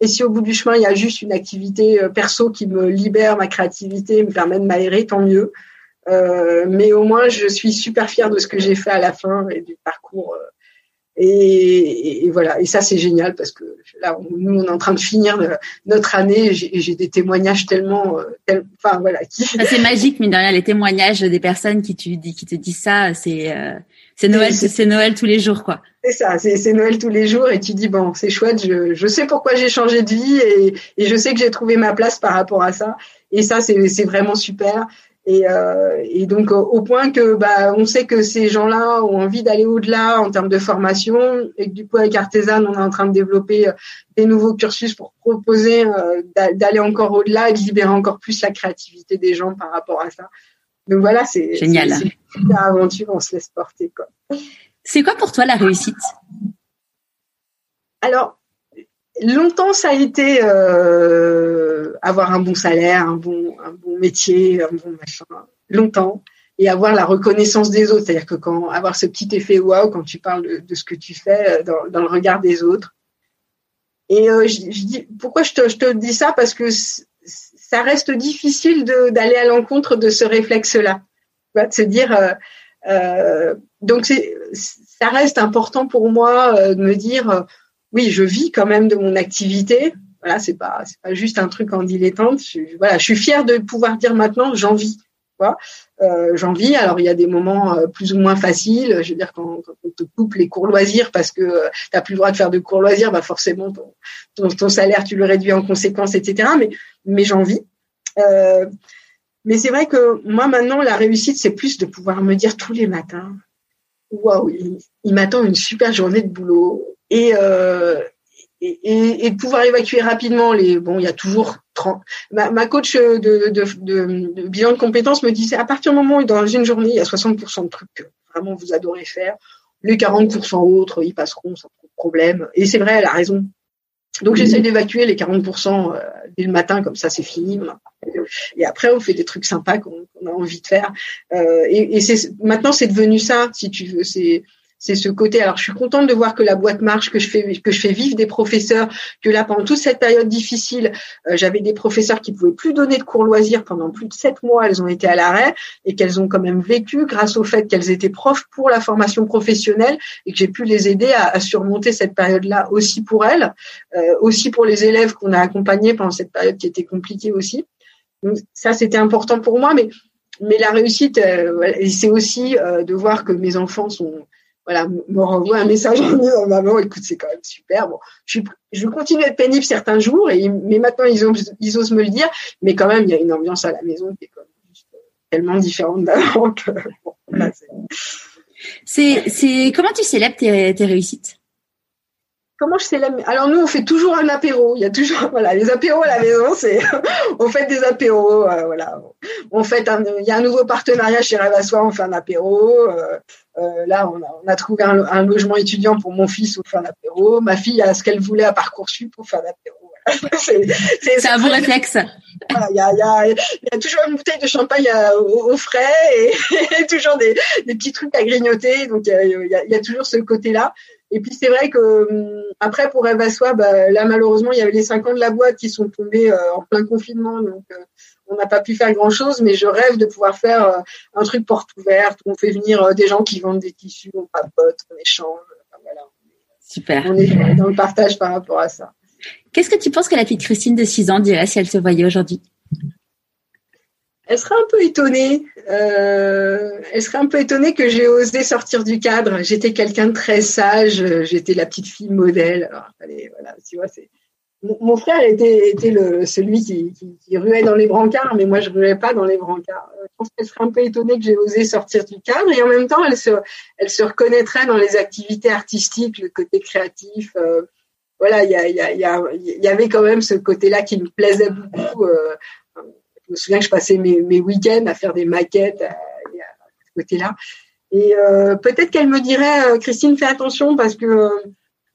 S2: Et si au bout du chemin, il y a juste une activité euh, perso qui me libère ma créativité, me permet de m'aérer, tant mieux. Euh, mais au moins, je suis super fière de ce que j'ai fait à la fin et du parcours et, et, voilà, et ça c'est génial parce que là, nous on est en train de finir notre année. J'ai des témoignages tellement, euh, enfin voilà. Qui...
S1: C'est magique, mais derrière les témoignages des personnes qui, qui te disent ça, c'est euh, c'est Noël, c'est Noël tous les jours quoi.
S2: C'est ça, c'est Noël tous les jours et tu dis bon, c'est chouette. Je, je sais pourquoi j'ai changé de vie et, et je sais que j'ai trouvé ma place par rapport à ça. Et ça c'est vraiment super. Et, euh, et donc au point que bah, on sait que ces gens-là ont envie d'aller au-delà en termes de formation et que du coup avec Artisan, on est en train de développer euh, des nouveaux cursus pour proposer euh, d'aller encore au-delà et de libérer encore plus la créativité des gens par rapport à ça. Donc voilà, c'est
S1: génial.
S2: C'est une aventure, on se laisse porter quoi.
S1: C'est quoi pour toi la réussite?
S2: Alors longtemps ça a été euh, avoir un bon salaire, un bon un bon métier, un bon machin. Longtemps et avoir la reconnaissance des autres, c'est-à-dire que quand avoir ce petit effet waouh quand tu parles de, ce que tu fais euh, dans, dans, le regard des autres. Et euh, je, je, dis pourquoi je te, je te dis ça? Parce que ça reste difficile d'aller à l'encontre de ce réflexe-là, de se dire. Euh, euh, donc ça reste important pour moi euh, de me dire oui, je vis quand même de mon activité. Voilà, c'est pas pas juste un truc en dilettante. Voilà, je suis fière de pouvoir dire maintenant j'en vis. Euh, j'en vis. Alors il y a des moments euh, plus ou moins faciles. Je veux dire quand, quand, on te coupe les cours loisirs parce que euh, tu n'as plus le droit de faire de cours loisirs, bah forcément ton, salaire tu le réduis en conséquence, etc. Mais mais j'en vis. Euh, mais c'est vrai que moi maintenant la réussite c'est plus de pouvoir me dire tous les matins, waouh, il, m'attend une super journée de boulot et, euh, et, et, de pouvoir évacuer rapidement les. Bon, il y a toujours 30. Ma, ma coach de, de, de, de, bilan de compétences me disait à partir du moment où dans une journée il y a 60% de trucs que vraiment vous adorez faire, les 40% autres ils passeront sans problème. Et c'est vrai, elle a raison. Donc j'essaie d'évacuer les 40% euh, dès le matin, comme ça c'est fini. Et après on fait des trucs sympas qu'on a envie de faire. Euh, et, et maintenant c'est devenu ça, si tu veux. C'est c'est ce côté. Alors, je suis contente de voir que la boîte marche, que je fais que je fais vivre des professeurs, que là pendant toute cette période difficile, euh, j'avais des professeurs qui pouvaient plus donner de cours loisirs pendant plus de sept mois. Elles ont été à l'arrêt et qu'elles ont quand même vécu grâce au fait qu'elles étaient profs pour la formation professionnelle et que j'ai pu les aider à, surmonter cette période-là aussi pour elles, euh, aussi pour les élèves qu'on a accompagnés pendant cette période qui était compliquée aussi. Donc ça, c'était important pour moi, mais mais la réussite, euh, c'est aussi de voir que mes enfants sont voilà, me renvoie un message en disant maman, écoute, c'est quand même super. Bon, je, je continue à être pénible certains jours, et mais maintenant ils osent, ils osent me le dire. Mais quand même, il y a une ambiance à la maison qui est quand tellement différente d'avant que bon,
S1: c'est, c'est comment tu célèbres tes, tes réussites?
S2: Comment je célèbre Alors nous, on fait toujours un apéro. Il y a toujours [laughs] voilà les apéros à la maison. C'est [laughs] on fait des apéros. Euh, voilà, on fait un. Il y a un nouveau partenariat chez Soi. On fait un apéro. Euh, euh, là, on a, on a trouvé un, un, logement étudiant pour mon fils. On fait un apéro. Ma fille a ce qu'elle voulait à parcoursup pour faire un apéro. [laughs]
S1: c'est un bon réflexe.
S2: Il y, a, y, a, y, a, toujours une bouteille de champagne au, au frais et, et toujours des, des, petits trucs à grignoter. Donc il y a, y a, toujours ce côté-là. Et puis c'est vrai que hum, après pour Eve à soi, bah, là malheureusement il y avait les cinq ans de la boîte qui sont tombés euh, en plein confinement, donc euh, on n'a pas pu faire grand chose. Mais je rêve de pouvoir faire euh, un truc porte ouverte où on fait venir des gens qui vendent des tissus, on papote, on échange. voilà.
S1: Super.
S2: On est dans le partage par rapport à ça.
S1: Qu'est-ce que tu penses que la petite Christine de 6 ans dirait si elle se voyait aujourd'hui?
S2: Elle serait un peu étonnée. Euh, elle serait un peu étonnée que j'ai osé sortir du cadre. J'étais quelqu'un de très sage. J'étais la petite fille modèle. Alors, allez, voilà, tu vois, c'est. Mon, frère était, était le, celui qui, qui, ruait dans les brancards, mais moi je ruais pas dans les brancards. Je pense qu'elle serait un peu étonnée que j'ai osé sortir du cadre et en même temps elle se, elle se reconnaîtrait dans les activités artistiques, le côté créatif. Euh, voilà, il y, a, y, y, y avait quand même ce côté-là qui me plaisait beaucoup. Euh, je me souviens que je passais mes, week-ends à faire des maquettes à, à ce côté-là. Et euh, peut-être qu'elle me dirait, euh, Christine, fais attention parce que euh,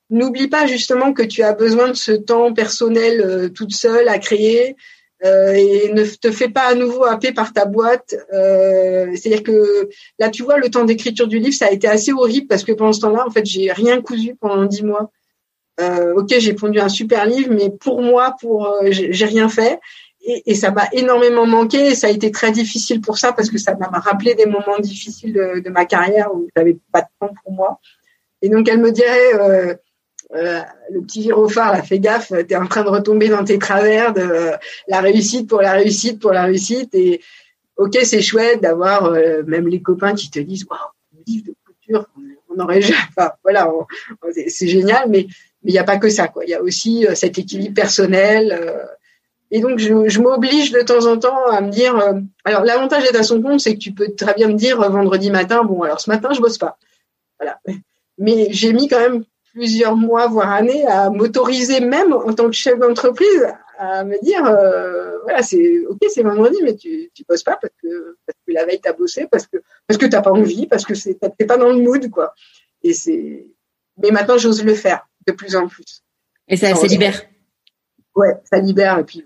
S2: n'oublie pas justement que tu as besoin de ce temps personnel euh, toute seule à créer euh, et ne te fais pas à nouveau happer par ta boîte. C'est-à-dire que là, tu vois, le temps d'écriture du livre, ça a été assez horrible parce que pendant ce temps-là, en fait, j'ai rien cousu pendant dix mois. ok, j'ai pondu un super livre, mais pour moi, pour j'ai rien fait et, et, ça m'a énormément manqué. Et ça a été très difficile pour ça parce que ça m'a rappelé des moments difficiles de, de ma carrière où j'avais pas de temps pour moi. Et donc elle me dirait, euh, euh, le petit gyrophare, là, fais gaffe, t'es en train de retomber dans tes travers de euh, la réussite pour la réussite pour la réussite. Et ok, c'est chouette d'avoir euh, même les copains qui te disent, waouh, livre de couture, on aurait jamais. Voilà, c'est génial, mais il n'y a pas que ça, quoi. Il y a aussi euh, cet équilibre personnel Et donc, je, je m'oblige de temps en temps à me dire. euh, alors, l'avantage d'être à son compte, c'est que tu peux très bien me dire euh, vendredi matin, bon, alors ce matin, je bosse pas. Voilà. Mais j'ai mis quand même plusieurs mois, voire années, à m'autoriser, même en tant que chef d'entreprise, à me dire, euh, voilà, c'est ok, c'est vendredi, mais tu tu bosses pas parce que parce que la veille t'as bossé, parce que parce que t'as pas envie, parce que c'est t'es pas dans le mood, quoi. Et c'est. Mais maintenant, j'ose le faire de plus en plus.
S3: Et ça, ça libère.
S2: Ouais, ça libère. Et puis,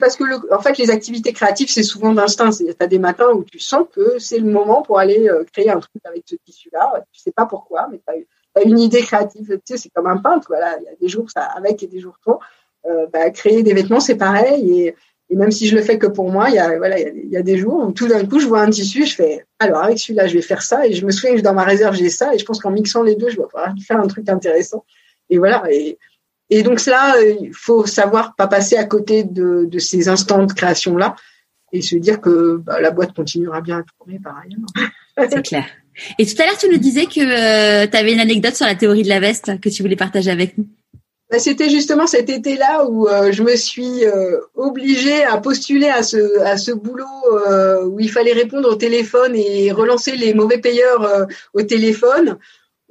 S2: parce que, le, en fait, les activités créatives, c'est souvent d'instinct. Tu as des matins où tu sens que c'est le moment pour aller euh, créer un truc avec ce tissu-là. Tu sais pas pourquoi, mais tu as, une idée créative. Tu sais, c'est comme un peintre. Voilà, il y a des jours ça avec et des jours sans. Euh, bah, créer des vêtements, c'est pareil. Et, et, même si je le fais que pour moi, il y a, voilà, il y a, des jours où tout d'un coup, je vois un tissu, je fais, alors avec celui-là, je vais faire ça. Et je me souviens que dans ma réserve, j'ai ça. Et je pense qu'en mixant les deux, je vais pouvoir faire un truc intéressant. Et voilà. Et donc cela, il faut savoir pas passer à côté de, de ces instants de création là et se dire que bah, la boîte continuera bien à tourner par ailleurs. [laughs]
S3: C'est clair. Et tout à l'heure, tu nous disais que euh, tu avais une anecdote sur la théorie de la veste que tu voulais partager avec nous.
S2: Bah, C'était justement cet été-là où euh, je me suis euh, obligée à postuler à ce, à ce boulot euh, où il fallait répondre au téléphone et relancer les mauvais payeurs euh, au téléphone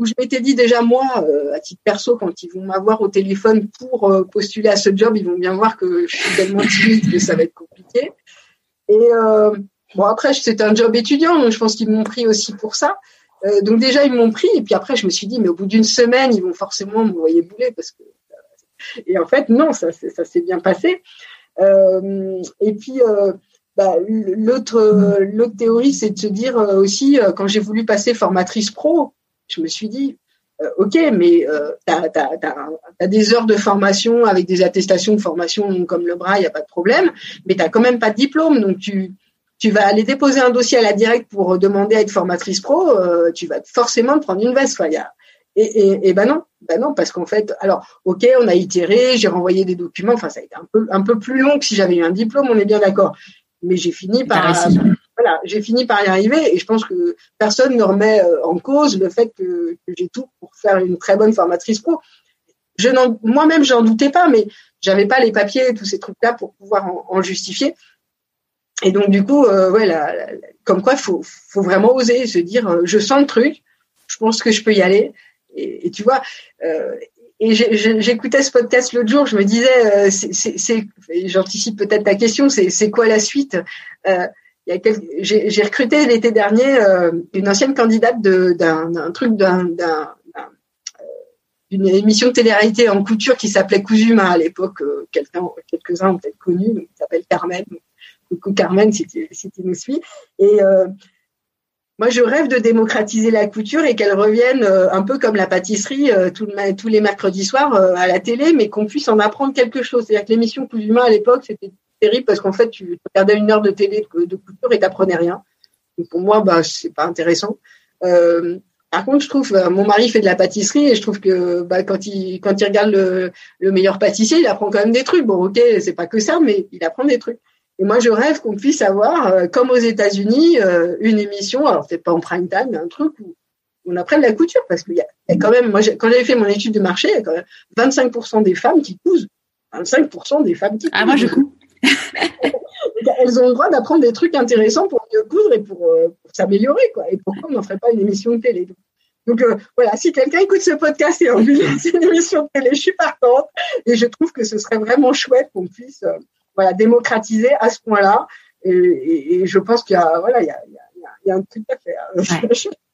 S2: où je m'étais dit déjà moi, euh, à titre perso, quand ils vont m'avoir au téléphone pour euh, postuler à ce job, ils vont bien voir que je suis tellement timide que ça va être compliqué. Et euh, bon après c'était un job étudiant, donc je pense qu'ils m'ont pris aussi pour ça. Donc déjà ils m'ont pris et puis après je me suis dit mais au bout d'une semaine ils vont forcément me voyer bouler parce que et en fait non ça ça s'est bien passé. Et puis bah, l'autre l'autre théorie c'est de se dire aussi quand j'ai voulu passer formatrice pro je me suis dit, euh, ok, mais euh, tu as, des heures de formation avec des attestations de formation comme le bras, il n'y a pas de problème, mais tu quand même pas de diplôme, donc tu vas aller déposer un dossier à la directe pour demander à être formatrice pro, euh, tu vas forcément te prendre une veste. A, et, ben non, ben non, parce qu'en fait, alors, ok, on a itéré, j'ai renvoyé des documents, enfin, ça a été un peu plus long que si j'avais eu un diplôme, on est bien d'accord. Mais j'ai fini par, voilà, j'ai fini par y arriver et je pense que personne ne remet en cause le fait que, j'ai tout pour faire une très bonne formatrice pro. Je n'en, moi-même, j'en doutais pas, mais j'avais pas les papiers, tous ces trucs-là pour pouvoir en, justifier. Et donc du coup, euh, comme quoi, faut, faut vraiment oser se dire, euh, je sens le truc, je pense que je peux y aller. Et, et tu vois, euh, et j'écoutais ce podcast l'autre jour, je me disais, j'anticipe peut-être ta question, c'est quoi la suite? Euh, j'ai recruté l'été dernier euh, une ancienne candidate d'un truc d'un d'une émission de télé-réalité en couture qui s'appelait Cousuma à l'époque, euh, quelques-uns ont peut-être connu, donc, s'appelle Carmen. Coucou Carmen, si tu, nous suis. Et euh, moi, je rêve de démocratiser la couture et qu'elle revienne euh, un peu comme la pâtisserie euh, tous les mercredis soirs euh, à la télé, mais qu'on puisse en apprendre quelque chose. C'est-à-dire que l'émission Cousuma à l'époque, c'était terrible parce qu'en fait, tu regardais une heure de télé de, de couture et t'apprenais rien. Donc pour moi, bah, c'est pas intéressant. Euh, par contre, je trouve, mon mari fait de la pâtisserie et je trouve que bah, quand il quand il regarde le, le meilleur pâtissier, il apprend quand même des trucs. Bon, ok, c'est pas que ça, mais il apprend des trucs. Et moi, je rêve qu'on puisse avoir, euh, comme aux États-Unis, euh, une émission, alors peut-être pas en prime time, mais un truc où on apprenne la couture, parce qu'il y, y, a quand même, moi, quand j'avais fait mon étude de marché, il y a quand même 25% des femmes qui cousent, 25% des femmes qui cousent.
S3: Ah, moi, je couds. [laughs]
S2: Elles ont le droit d'apprendre des trucs intéressants pour mieux coudre et pour, euh, pour s'améliorer, quoi. Et pourquoi on n'en ferait pas une émission de télé donc euh, voilà, si quelqu'un écoute ce podcast et a envie de lancer une émission de télé, je suis partante et je trouve que ce serait vraiment chouette qu'on puisse euh, voilà démocratiser à ce point-là. Et, et, et, je pense qu'il y a voilà il y a, il y a, il y a un truc à faire. Ouais. [laughs]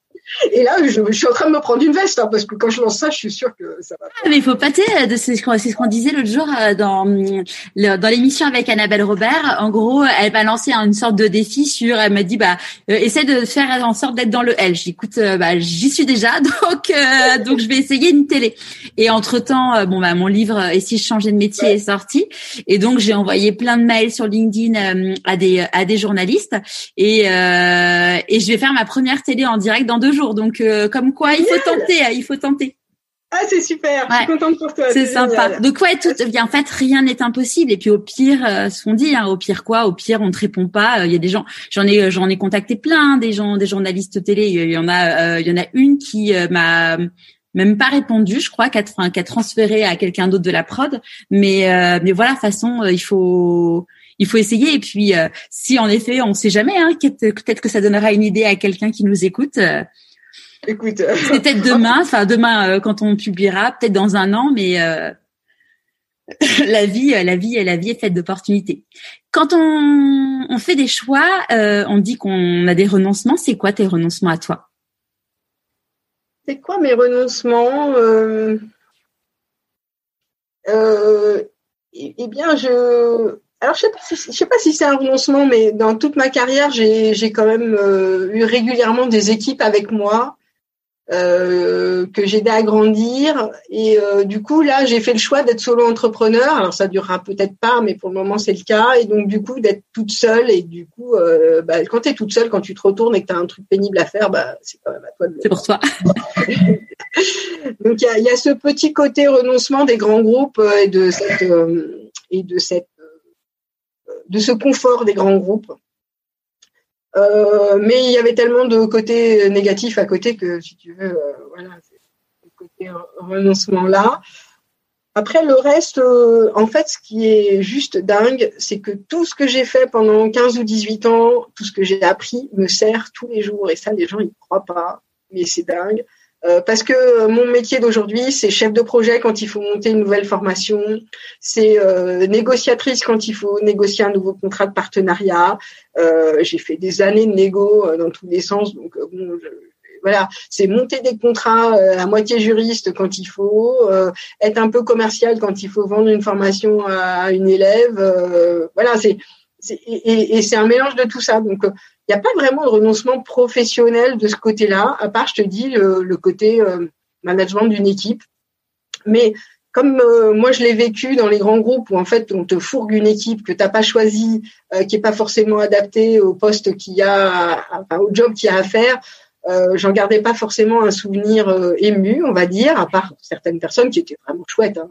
S2: Et là, je, je, suis en train de me prendre une veste, hein, parce que quand je lance ça, je suis sûre que ça va.
S3: Ah, mais il faut pâter. C'est ce qu'on ce qu'on disait l'autre jour dans le, dans l'émission avec Annabelle Robert. En gros, elle va lancer une sorte de défi sur. Elle m'a dit, bah, euh, essaie de faire en sorte d'être dans le L. J'écoute, euh, bah, j'y suis déjà, [laughs] donc euh, donc je vais essayer une télé. Et entre temps, bon bah, mon livre Et si je changeais de métier ouais. est sorti, et donc j'ai envoyé plein de mails sur LinkedIn à des à des journalistes, et et je vais faire ma première télé en direct dans deux jours. Donc, euh, comme quoi, il faut tenter, il faut tenter.
S2: Ah, c'est super. Ouais. Je suis contente pour toi.
S3: C'est sympa. Génial. Donc, ouais, tout, bien, en fait, rien n'est impossible. Et puis, au pire, euh, ce qu'on dit, hein, au pire quoi, au pire, on te répond pas. Il y a des gens, j'en ai, j'en ai contacté plein, des gens, des journalistes télé. Il y en a, euh, il y en a une qui m'a même pas répondu, je crois, qu'à enfin, transféré à quelqu'un d'autre de la prod. Mais euh, mais voilà, façon, il faut il faut essayer. Et puis, si en effet, on ne sait jamais, hein, peut-être que ça donnera une idée à quelqu'un qui nous écoute.
S2: Écoute,
S3: c'est peut-être demain, enfin demain quand on publiera, peut-être dans un an, mais [laughs] la vie, la vie, la vie est faite d'opportunités. Quand on, on, fait des choix, euh, on dit qu'on a des renoncements. C'est quoi tes renoncements à toi?
S2: C'est quoi mes renoncements euh, euh, eh, bien, je alors je sais pas si, je sais pas si c'est un renoncement, mais dans toute ma carrière, j'ai quand même eu régulièrement des équipes avec moi euh, que j'ai aidé à grandir. Et euh, du coup, là, j'ai fait le choix d'être solo entrepreneur. Alors, ça durera peut-être pas, mais pour le moment, c'est le cas. Et donc, du coup, d'être toute seule. Et du coup, euh, bah, quand tu es toute seule, quand tu te retournes et que tu as un truc pénible à faire, bah, c'est quand même à toi de
S3: C'est pour toi. [laughs]
S2: donc, il y a, y a, ce petit côté renoncement des grands groupes et de cette et de cette de ce confort des grands groupes euh, mais il y avait tellement de côtés négatifs à côté que, si tu veux, euh, voilà, c'est le côté renoncement là. Après, le reste, euh, en fait, ce qui est juste dingue, c'est que tout ce que j'ai fait pendant 15 ou 18 ans, tout ce que j'ai appris me sert tous les jours. Et ça, les gens, ils croient pas. Mais c'est dingue. Euh, parce que euh, mon métier d'aujourd'hui, c'est chef de projet quand il faut monter une nouvelle formation, c'est euh, négociatrice quand il faut négocier un nouveau contrat de partenariat. J'ai fait des années de négo dans tous les sens, donc bon, voilà, c'est monter des contrats à moitié juriste quand il faut, être un peu commercial quand il faut vendre une formation à une élève. voilà, c'est et, et c'est un mélange de tout ça. Donc il n'y a pas vraiment de renoncement professionnel de ce côté-là, à part, je te dis, le, côté euh, management d'une équipe. Mais comme euh, moi je l'ai vécu dans les grands groupes où en fait on te fourgue une équipe que tu n'as pas choisie, euh, qui est pas forcément adaptée au poste qu'il y a, au job qu'il y a à faire, j'en gardais pas forcément un souvenir ému, on va dire, à part certaines personnes qui étaient vraiment chouettes. Hein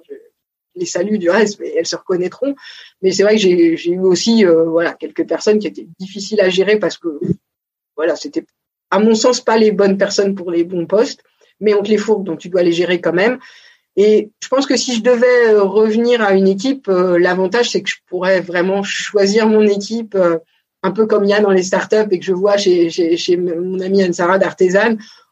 S2: les saluts du reste, mais elles se reconnaîtront. Mais c'est vrai que j'ai eu aussi euh, voilà quelques personnes qui étaient difficiles à gérer parce que voilà c'était à mon sens pas les bonnes personnes pour les bons postes, mais on te les fourgue donc tu dois les gérer quand même. Et je pense que si je devais euh, revenir à une équipe, euh, l'avantage c'est que je pourrais vraiment choisir mon équipe un peu comme il y a dans les startups et que je vois chez, chez, mon amie Anne-Sara.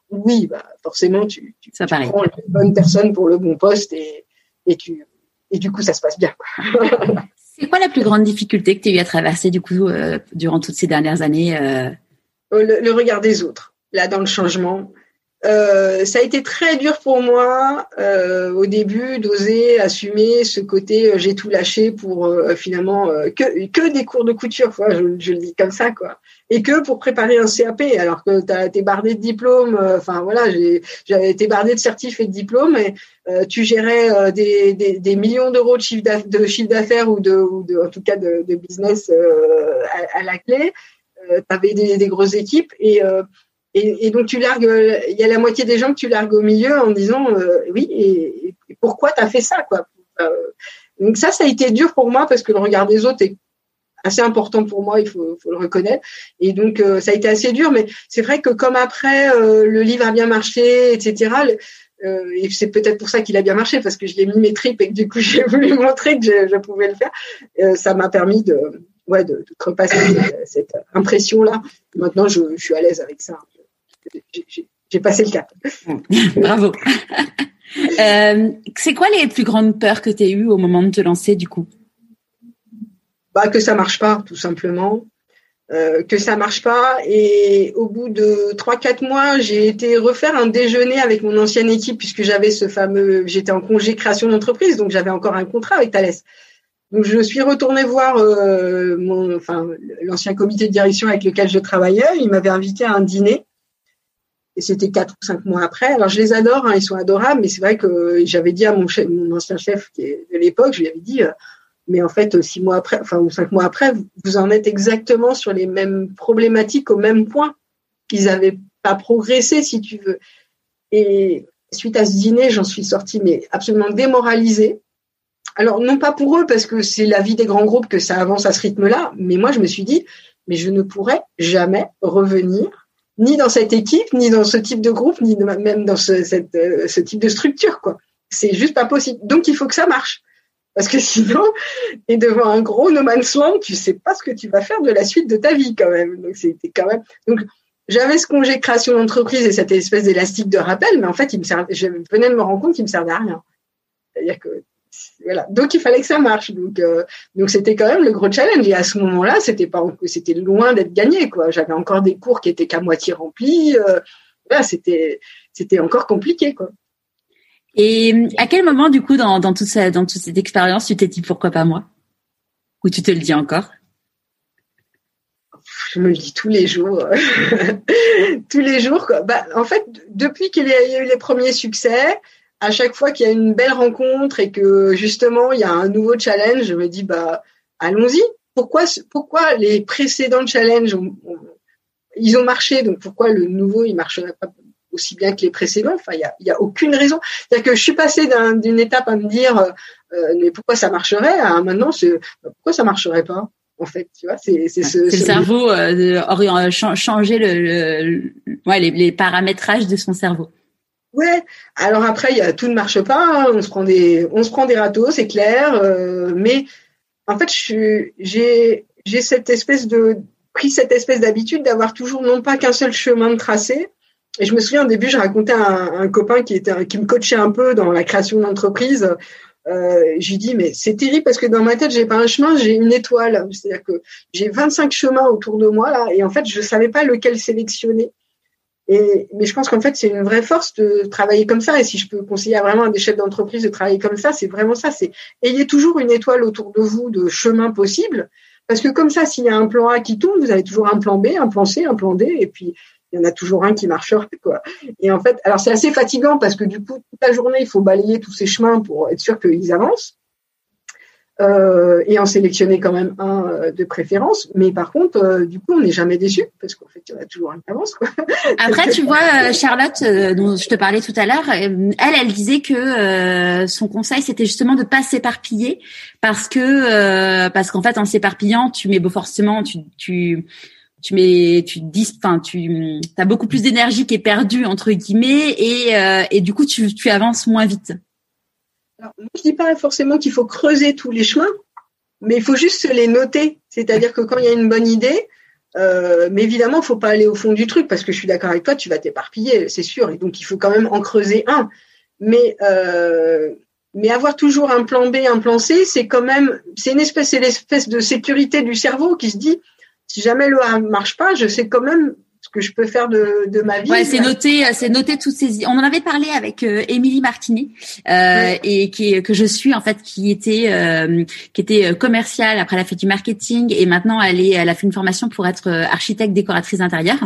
S2: Oui, bah forcément tu, tu,
S3: Ça
S2: prends les bonnes personnes pour le bon poste et, et tu et du coup, ça se passe bien. [laughs]
S3: C'est quoi la plus grande difficulté que tu as eu à traverser du coup euh, durant toutes ces dernières années euh?
S2: Euh, le, regard des autres, là dans le changement. Ça a été très dur pour moi au début d'oser assumer ce côté j'ai tout lâché pour finalement que, que des cours de couture, quoi, je, je, le dis comme ça, quoi. Et que pour préparer un CAP, alors que tu as été bardé de diplômes, euh, enfin voilà, j'avais été bardé de certifs et de diplômes, et euh, tu gérais euh, des, des, des, millions d'euros de chiffre d'affaires ou, de, ou de, en tout cas de, de business à, à, la clé, tu avais des, des, grosses équipes, et, et, et, donc tu largues, il y a la moitié des gens que tu largues au milieu en disant oui, et, et pourquoi tu as fait ça quoi? Donc ça, ça a été dur pour moi parce que le regard des autres est assez important pour moi, il faut, faut le reconnaître. Et donc euh, ça a été assez dur, mais c'est vrai que comme après euh, le livre a bien marché, etc. Euh, et c'est peut-être pour ça qu'il a bien marché parce que je ai mis mes tripes et que du coup [laughs] j'ai voulu montrer que je, je pouvais le faire. ça m'a permis de, ouais, de, de repasser cette, impression là. Maintenant, je, suis à l'aise avec ça. J'ai passé le cap. [laughs]
S3: Bravo. [laughs] c'est quoi les plus grandes peurs que tu as eues au moment de te lancer du coup?
S2: Bah, que ça marche pas, tout simplement. Euh, que ça marche pas et au bout de trois quatre mois j'ai été refaire un déjeuner avec mon ancienne équipe puisque j'avais ce fameux j'étais en congé création d'entreprise donc j'avais encore un contrat avec Thales donc je suis retournée voir euh, mon enfin l'ancien comité de direction avec lequel je travaillais il m'avait invité à un dîner et c'était quatre ou cinq mois après alors je les adore hein, ils sont adorables mais c'est vrai que j'avais dit à mon ancien chef de l'époque je lui avais dit euh, mais en fait, six mois après, enfin ou cinq mois après, vous en êtes exactement sur les mêmes problématiques au même point. Ils n'avaient pas progressé, si tu veux. Et suite à ce dîner, j'en suis sortie, mais absolument démoralisée. Alors non pas pour eux, parce que c'est la vie des grands groupes que ça avance à ce rythme-là, mais moi je me suis dit, mais je ne pourrais jamais revenir ni dans cette équipe, ni dans ce type de groupe, ni même dans euh, ce type de structure, quoi. C'est juste pas possible. Donc, il faut que ça marche. Parce que [laughs] sinon, tu devant un gros no man's land, tu sais pas ce que tu vas faire de la suite de ta vie, quand même. Donc, c'était quand même, donc, j'avais ce congé création d'entreprise et cette espèce d'élastique de rappel, mais en fait, il me servait, je venais de me rendre compte qu'il me servait à rien. C'est-à-dire que voilà. Donc il fallait que ça marche. Donc euh, donc c'était quand même le gros challenge. Et à ce moment-là, c'était pas c'était loin d'être gagné quoi. J'avais encore des cours qui étaient qu'à moitié remplis. Euh, là, c'était c'était encore compliqué quoi.
S3: Et à quel moment du coup dans dans toute cette dans toute cette expérience, tu t'es dit pourquoi pas moi? Ou tu te le dis encore?
S2: Je me le dis tous les jours, [laughs] tous les jours. Quoi. Bah, en fait, depuis qu'il y a eu les premiers succès, à chaque fois qu'il y a une belle rencontre et que justement il y a un nouveau challenge, je me dis bah allons-y. Pourquoi pourquoi les précédents challenges ils ont marché? Donc pourquoi le nouveau il marcherait pas aussi bien que les précédents? Enfin il y a, y a aucune raison. C'est-à-dire que je suis passée d'une étape à me dire euh, mais pourquoi ça marcherait à maintenant c'est bah, pourquoi ça marcherait pas en fait, tu vois, c'est c'est
S3: ce, le cerveau euh, changer le, ouais, les, les paramétrages de son cerveau.
S2: Ouais. Alors après, tout ne marche pas. Hein. On se prend des, on râteaux, c'est clair. Euh, mais en fait, j'ai, j'ai cette espèce de pris cette espèce d'habitude d'avoir toujours non pas qu'un seul chemin de tracé. Et je me souviens au début, je racontais à un, copain qui me coachait un peu dans la création d'entreprise. Euh, j'ai dit mais c'est terrible parce que dans ma tête j'ai pas un chemin j'ai une étoile c'est-à-dire que j'ai 25 chemins autour de moi là et en fait je savais pas lequel sélectionner mais je pense qu'en fait, c'est une vraie force de travailler comme ça. Et si je peux conseiller à vraiment à des chefs d'entreprise de travailler comme ça, c'est vraiment ça. C'est ayez toujours une étoile autour de vous de chemin possible. Parce que comme ça, s'il y a un plan A qui tombe, vous avez toujours un plan B, un plan C, un plan D, et puis il y en a toujours un qui marchera, quoi. Et en fait, alors c'est assez fatigant parce que du coup, toute la journée, il faut balayer tous ces chemins pour être sûr qu'ils avancent euh, et en sélectionner quand même un euh, de préférence. Mais par contre, euh, du coup, on n'est jamais déçu parce qu'en fait, il y en a toujours un qui avance. Quoi.
S3: Après, tu vois, euh, Charlotte, dont je te parlais tout à l'heure, elle, elle disait que son conseil, c'était justement de pas s'éparpiller parce que parce qu'en fait, en s'éparpillant, tu mets forcément, tu tu tu mets tu dis enfin tu as beaucoup plus d'énergie qui est perdue entre guillemets et et du coup tu tu avances moins vite.
S2: Alors, moi, je dis pas forcément qu'il faut creuser tous les chemins, mais il faut juste les noter. C'est-à-dire que quand il y a une bonne idée, euh, mais évidemment, il faut pas aller au fond du truc parce que je suis d'accord avec toi, tu vas t'éparpiller, c'est sûr. Et donc, il faut quand même en creuser un. Mais euh, mais avoir toujours un plan B, un plan C, c'est quand même, c'est une espèce, c'est l'espèce de sécurité du cerveau qui se dit, si jamais le A marche pas, je sais quand même que je peux faire de, de ma vie.
S3: Ouais, c'est noté, c'est noté toutes ces. On en avait parlé avec euh, Émilie Martinet euh, et qui que je suis en fait, qui était euh, qui était euh, commerciale. Après, elle a fait du marketing et maintenant elle est, elle a fait une formation pour être architecte décoratrice d'intérieur.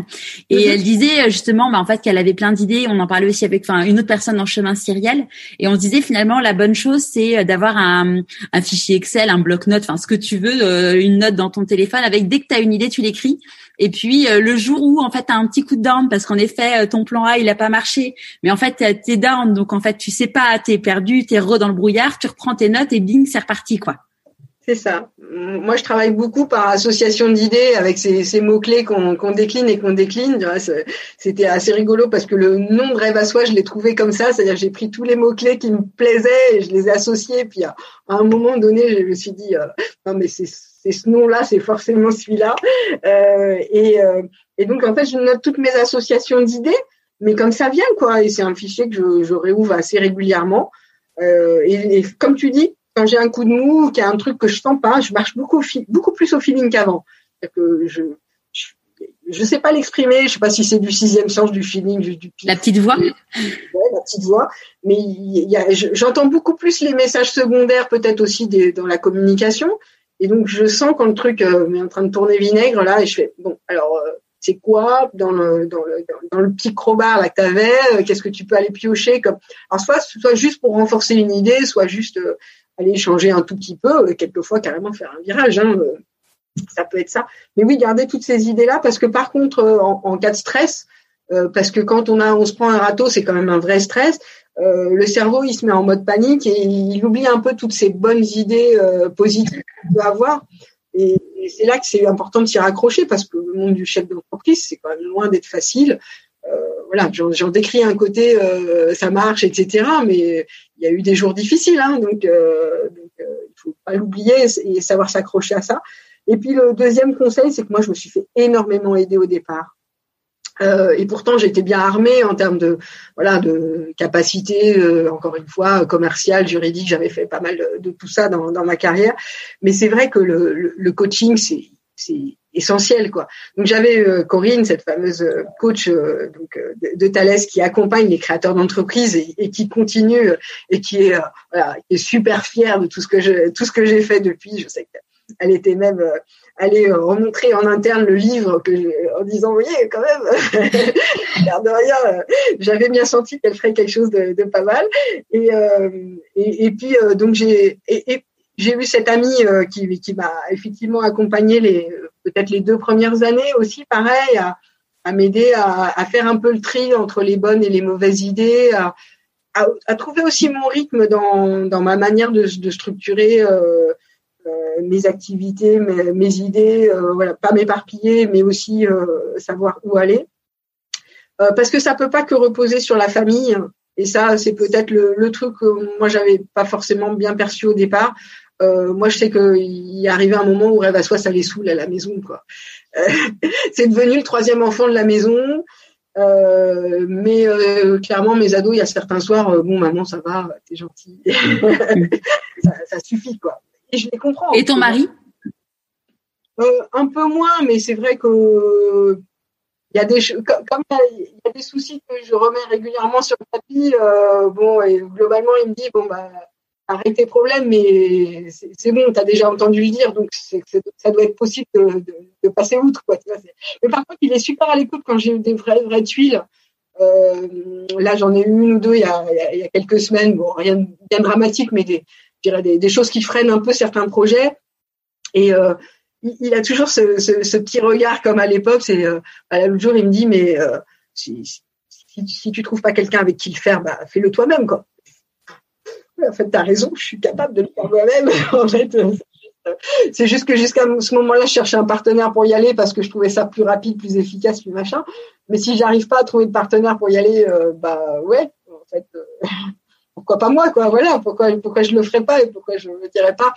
S3: Et mhm. elle disait justement, bah, en fait, qu'elle avait plein d'idées. On en parlait aussi avec, enfin, une autre personne dans chemin Cyriel. Et on se disait finalement, la bonne chose, c'est d'avoir un, un fichier Excel, un bloc-notes, enfin, ce que tu veux, une note dans ton téléphone avec dès que tu as une idée, tu l'écris. Et puis le jour où en fait tu as un petit coup de down parce qu'en effet ton plan A il a pas marché, mais en fait t'es down donc en fait tu sais pas, t'es perdu, t'es re dans le brouillard, tu reprends tes notes et bing c'est reparti quoi.
S2: C'est ça. Moi, je travaille beaucoup par association d'idées avec ces, ces mots-clés qu'on décline et qu'on décline. C'était assez rigolo parce que le nom de rêve à soi, je l'ai trouvé comme ça. C'est-à-dire j'ai pris tous les mots-clés qui me plaisaient et je les ai associés. Puis à un moment donné, je me suis dit, euh, non mais c'est ce nom-là, c'est forcément celui-là. Euh, et, euh, et donc, en fait, je note toutes mes associations d'idées, mais comme ça vient, quoi. Et c'est un fichier que je, je réouvre assez régulièrement. Euh, et, et, comme tu dis, quand j'ai un coup de mou, qu'il y a un truc que je sens pas, je marche beaucoup, beaucoup plus au feeling qu'avant. Que je, je, sais pas l'exprimer, je sais pas si c'est du sixième sens, du feeling, du,
S3: la petite voix.
S2: Ouais, la petite voix. Mais j'entends beaucoup plus les messages secondaires, peut-être aussi des, dans la communication. Et donc je sens quand le truc euh, est en train de tourner vinaigre là, et je fais bon, alors euh, c'est quoi dans le dans le dans le petit crowbar là que t'avais, euh, qu'est-ce que tu peux aller piocher comme, alors soit soit juste pour renforcer une idée, soit juste aller changer un tout petit peu, quelquefois carrément faire un virage. Hein, euh, ça peut être ça. Mais oui, garder toutes ces idées-là, parce que par contre, euh, en, cas de stress, euh, parce que quand on a, on se prend un râteau, c'est quand même un vrai stress. Le cerveau, il se met en mode panique et il oublie un peu toutes ces bonnes idées positives qu'il peut avoir. Et, c'est là que c'est important de s'y raccrocher parce que le monde du chef d'entreprise, c'est quand même loin d'être facile. Euh, voilà, j'en décris un côté, euh, ça marche, etc. Mais il y a eu des jours difficiles, hein, donc, euh, euh, il faut pas l'oublier et savoir s'accrocher à ça. Et puis le deuxième conseil, c'est que moi je me suis fait énormément aider au départ. Euh, et pourtant, j'étais bien armée en termes de voilà de capacité, euh, encore une fois, commerciale, juridique. J'avais fait pas mal de, tout ça dans, dans, ma carrière. Mais c'est vrai que le, le, coaching, c'est c'est essentiel quoi. Donc j'avais euh, Corinne, cette fameuse coach donc de, de Thales qui accompagne les créateurs d'entreprises et, et, qui continue et qui est voilà, qui est super fière de tout ce que je tout ce que j'ai fait depuis. Je sais qu'elle était même aller euh, remontrer en interne le livre en disant voyez quand même [laughs] de rien euh, j'avais bien senti qu'elle ferait quelque chose de, pas mal. Et euh, et, puis donc j'ai j'ai eu cette amie qui qui m'a effectivement accompagné les peut-être les deux premières années aussi pareil à, m'aider à, faire un peu le tri entre les bonnes et les mauvaises idées à, trouver aussi mon rythme dans, dans ma manière de, structurer mes activités, mes, idées, euh, voilà, pas m'éparpiller, mais aussi euh, savoir où aller. parce que ça peut pas que reposer sur la famille. Et ça, c'est peut-être le, truc que moi j'avais pas forcément bien perçu au départ. moi, je sais qu'il est arrivé un moment où Rêve à soi, ça les saoule à la maison, quoi. [laughs] c'est devenu le troisième enfant de la maison. mais clairement, mes ados, il y a certains soirs, bon, maman, ça va, t'es gentille, [laughs] ça, ça, suffit, quoi. Et je les comprends.
S3: Et ton mari?
S2: Euh, Un peu moins, mais c'est vrai que il y a des comme il y a des soucis que je remets régulièrement sur le tapis. Euh, bon, et globalement, il me dit bon bah arrête tes problèmes, mais c'est bon, tu as déjà entendu le dire, donc ça doit être possible de, de, passer outre. Quoi, mais par contre, il est super à l'écoute quand j'ai eu des vraies, vraies tuiles. Euh, là, j'en ai eu une ou deux il y a, il y a quelques semaines. Bon, rien de bien dramatique, mais des, des, choses qui freinent un peu certains projets. Et euh, il, a toujours ce, petit regard comme à l'époque. C'est euh, l'autre jour, il me dit, mais euh, si, si, si, tu trouves pas quelqu'un avec qui le faire, bah, fais-le toi-même. En fait, tu as raison, je suis capable de le faire moi-même. [laughs] c'est juste que jusqu'à ce moment-là, je cherchais un partenaire pour y aller parce que je trouvais ça plus rapide, plus efficace, plus machin. Mais si j'arrive pas à trouver de partenaire pour y aller, bah ouais, en fait, pourquoi pas moi, quoi. Voilà, pourquoi, pourquoi je le ferais pas et pourquoi je le dirais pas.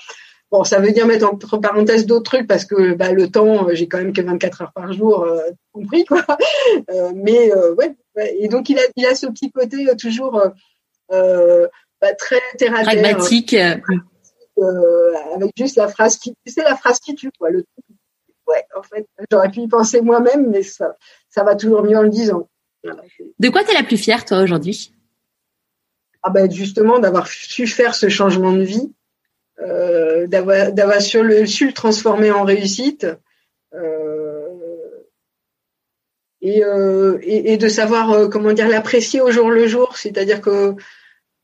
S2: Bon, ça veut dire mettre entre parenthèses d'autres trucs parce que bah, le temps, euh, j'ai quand même que 24 heures par jour, euh, compris quoi. [laughs] Euh, mais euh, ouais, et donc il a, il a ce petit côté toujours bah, très terre à
S3: pragmatique,
S2: avec juste la phrase qui, tu sais la phrase qui tue quoi. Le ouais, en fait, j'aurais pu y penser moi-même, mais ça, ça va toujours mieux en le disant.
S3: De quoi tu es la plus fière toi aujourd'hui?
S2: Ah ben justement d'avoir su faire ce changement de vie, euh, d'avoir su le, transformer en réussite euh, et, euh, et, de savoir comment dire l'apprécier au jour le jour. C'est-à-dire que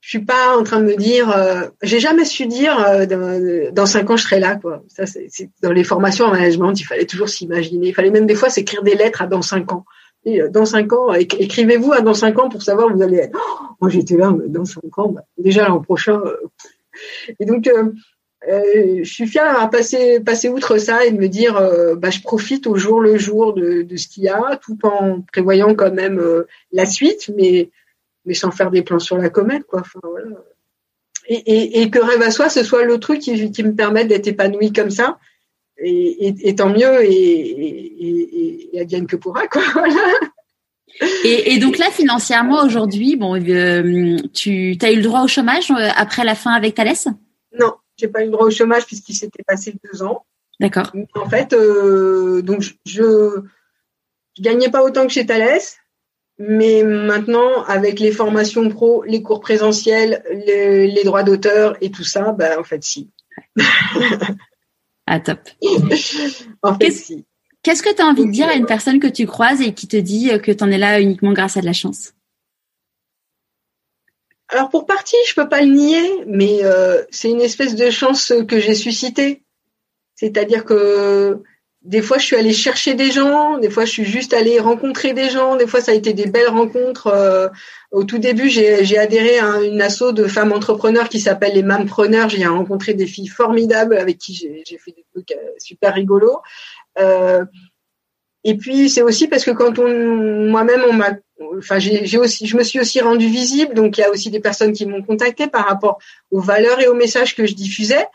S2: je suis pas en train de me dire, j'ai jamais su dire dans, dans, cinq ans je serai là quoi. Ça c'est dans les formations en management, il fallait toujours s'imaginer. Il fallait même des fois s'écrire des lettres à dans cinq ans. Euh, dans cinq ans, écrivez-vous à dans cinq ans pour savoir où vous allez être. Oh, moi, j'étais là, dans cinq ans, bah, déjà l'an prochain. Euh. Et donc, euh, je suis fière d'avoir passé, passé outre ça et de me dire, bah, je profite au jour le jour de, ce qu'il y a, tout en prévoyant quand même la suite, mais, sans faire des plans sur la comète, quoi. Et, que rêve à soi, ce soit le truc qui, qui me permette d'être épanouie comme ça et, et, tant mieux, et, et, advienne que pourra, quoi. [laughs]
S3: Et, et, donc là, financièrement, aujourd'hui, bon, euh, tu as eu le droit au chômage euh, après la fin avec Thales
S2: Non, j'ai pas eu le droit au chômage puisqu'il s'était passé deux ans.
S3: D'accord.
S2: En fait, euh, donc je, je gagnais pas autant que chez Thales, mais maintenant, avec les formations pro, les cours présentiels, les, les droits d'auteur et tout ça, ben en fait, si. [laughs]
S3: Ah, top. [laughs] Qu'est-ce que tu as envie de dire à une personne que tu croises et qui te dit que tu en es là uniquement grâce à de la chance?
S2: Alors pour partie, je peux pas le nier, mais euh, c'est une espèce de chance que j'ai suscitée. C'est-à-dire que des fois, je suis allée chercher des gens, des fois, je suis juste allée rencontrer des gens, des fois, ça a été des belles rencontres. Euh, au tout début, j'ai adhéré à une asso de femmes entrepreneurs qui s'appelle les Mampreneurs. J'ai rencontré des filles formidables avec qui j'ai fait des trucs euh, super rigolos. Euh, et puis, c'est aussi parce que quand on, moi-même, on m'a, enfin, j'ai aussi, je me suis aussi rendue visible, donc il y a aussi des personnes qui m'ont contacté par rapport aux valeurs et aux messages que je diffusais.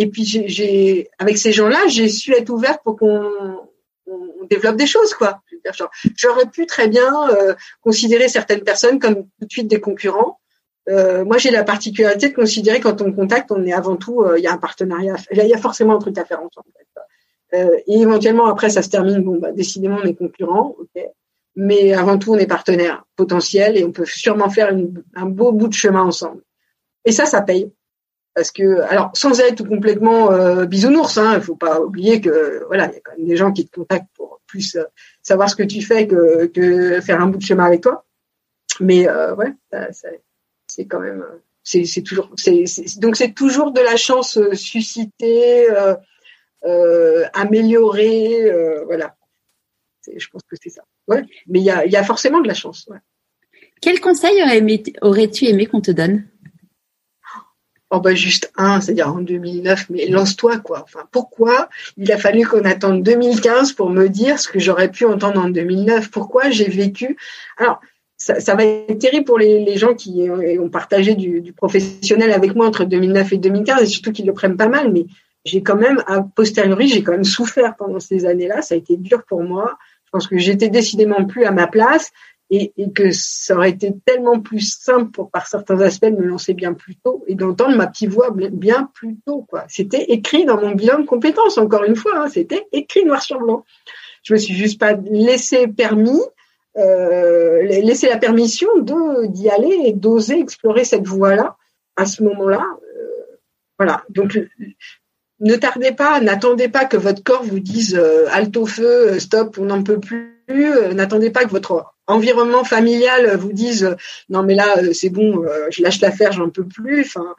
S2: Et puis j'ai, avec ces gens-là, j'ai su être ouverte pour qu'on développe des choses, quoi. J'aurais pu très bien euh, considérer certaines personnes comme tout de suite des concurrents. Euh, moi, j'ai la particularité de considérer quand on contacte, on est avant tout, euh, il y a un partenariat, il y a forcément un truc à faire ensemble. et éventuellement après, ça se termine. Bon, bah, décidément, on est concurrents, ok. Mais avant tout, on est partenaires potentiels et on peut sûrement faire un beau bout de chemin ensemble. Et ça, ça paye parce que alors sans être complètement euh, bisounours, hein, il faut pas oublier que voilà, il y a quand même des gens qui te contactent pour plus euh, savoir ce que tu fais que, faire un bout de chemin avec toi. Mais euh, ouais, c'est quand même c'est toujours c'est donc c'est toujours de la chance suscitée, améliorée, voilà. Je pense que c'est ça. Mais il y a, forcément de la chance.
S3: Quel conseil aurais-tu aimé qu'on te donne?
S2: Oh bah juste un, c'est-à-dire en 2009, mais lance-toi quoi. Enfin, pourquoi il a fallu qu'on attende 2015 pour me dire ce que j'aurais pu entendre en 2009 Pourquoi j'ai vécu? Alors, ça, va être terrible pour les, gens qui ont partagé du, professionnel avec moi entre 2009 et 2015, et surtout qu'ils le prennent pas mal. Mais j'ai quand même, a posteriori, j'ai quand même souffert pendant ces années-là. Ça a été dur pour moi. Je pense que j'étais décidément plus à ma place et, que ça aurait été tellement plus simple pour, par certains aspects de me lancer bien plus tôt et d'entendre ma petite voix bien plus tôt. Quoi. C'était écrit dans mon bilan de compétences, encore une fois, hein, c'était écrit noir sur blanc. Je me suis juste pas laissé permis, euh, laissé la permission de d'y aller et d'oser explorer cette voie-là à ce moment-là. Euh, voilà. Donc ne tardez pas, n'attendez pas que votre corps vous dise euh, halte au feu, stop, on n'en peut plus. Euh, n'attendez pas que votre environnement familial vous dise euh, non mais là euh, c'est bon, je lâche l'affaire, j'en peux plus. Enfin,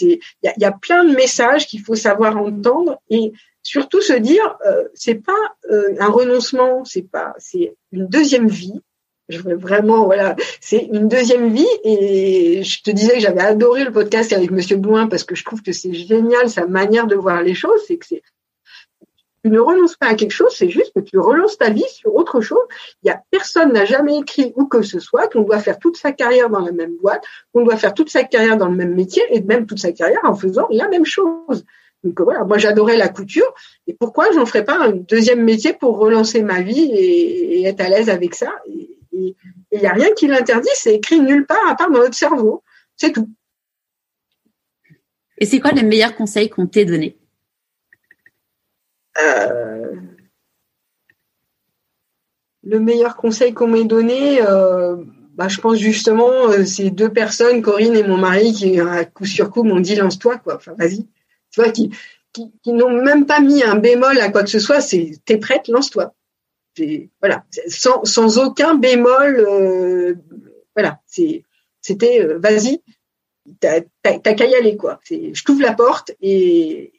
S2: il y a, plein de messages qu'il faut savoir entendre et surtout se dire c'est pas un renoncement, c'est pas c'est une deuxième vie. Je veux vraiment voilà, c'est une deuxième vie et je te disais que j'avais adoré le podcast avec Monsieur Blouin parce que je trouve que c'est génial sa manière de voir les choses, c'est que c'est tu ne renonces pas à quelque chose, c'est juste que tu relances ta vie sur autre chose. Il y a personne n'a jamais écrit ou que ce soit qu'on doit faire toute sa carrière dans la même boîte, qu'on doit faire toute sa carrière dans le même métier et même toute sa carrière en faisant la même chose. Donc voilà, moi j'adorais la couture et pourquoi j'en ferais pas un deuxième métier pour relancer ma vie et, être à l'aise avec ça? Et il n'y a rien qui l'interdit, c'est écrit nulle part à part dans notre cerveau, c'est tout.
S3: Et c'est quoi les meilleurs conseils qu'on t'ait donnés?
S2: Euh, le meilleur conseil qu'on m'ait donné, euh, bah, je pense justement, euh, ces deux personnes, Corinne et mon mari, qui à coup sur coup m'ont dit lance-toi, quoi. Enfin, vas-y. Tu vois, qui, qui, n'ont même pas mis un bémol à quoi que ce soit, c'est t'es prête, lance-toi. Voilà, sans, sans aucun bémol. voilà, c'est c'était vas-y, t'as qu'à y aller quoi. Je t'ouvre la porte et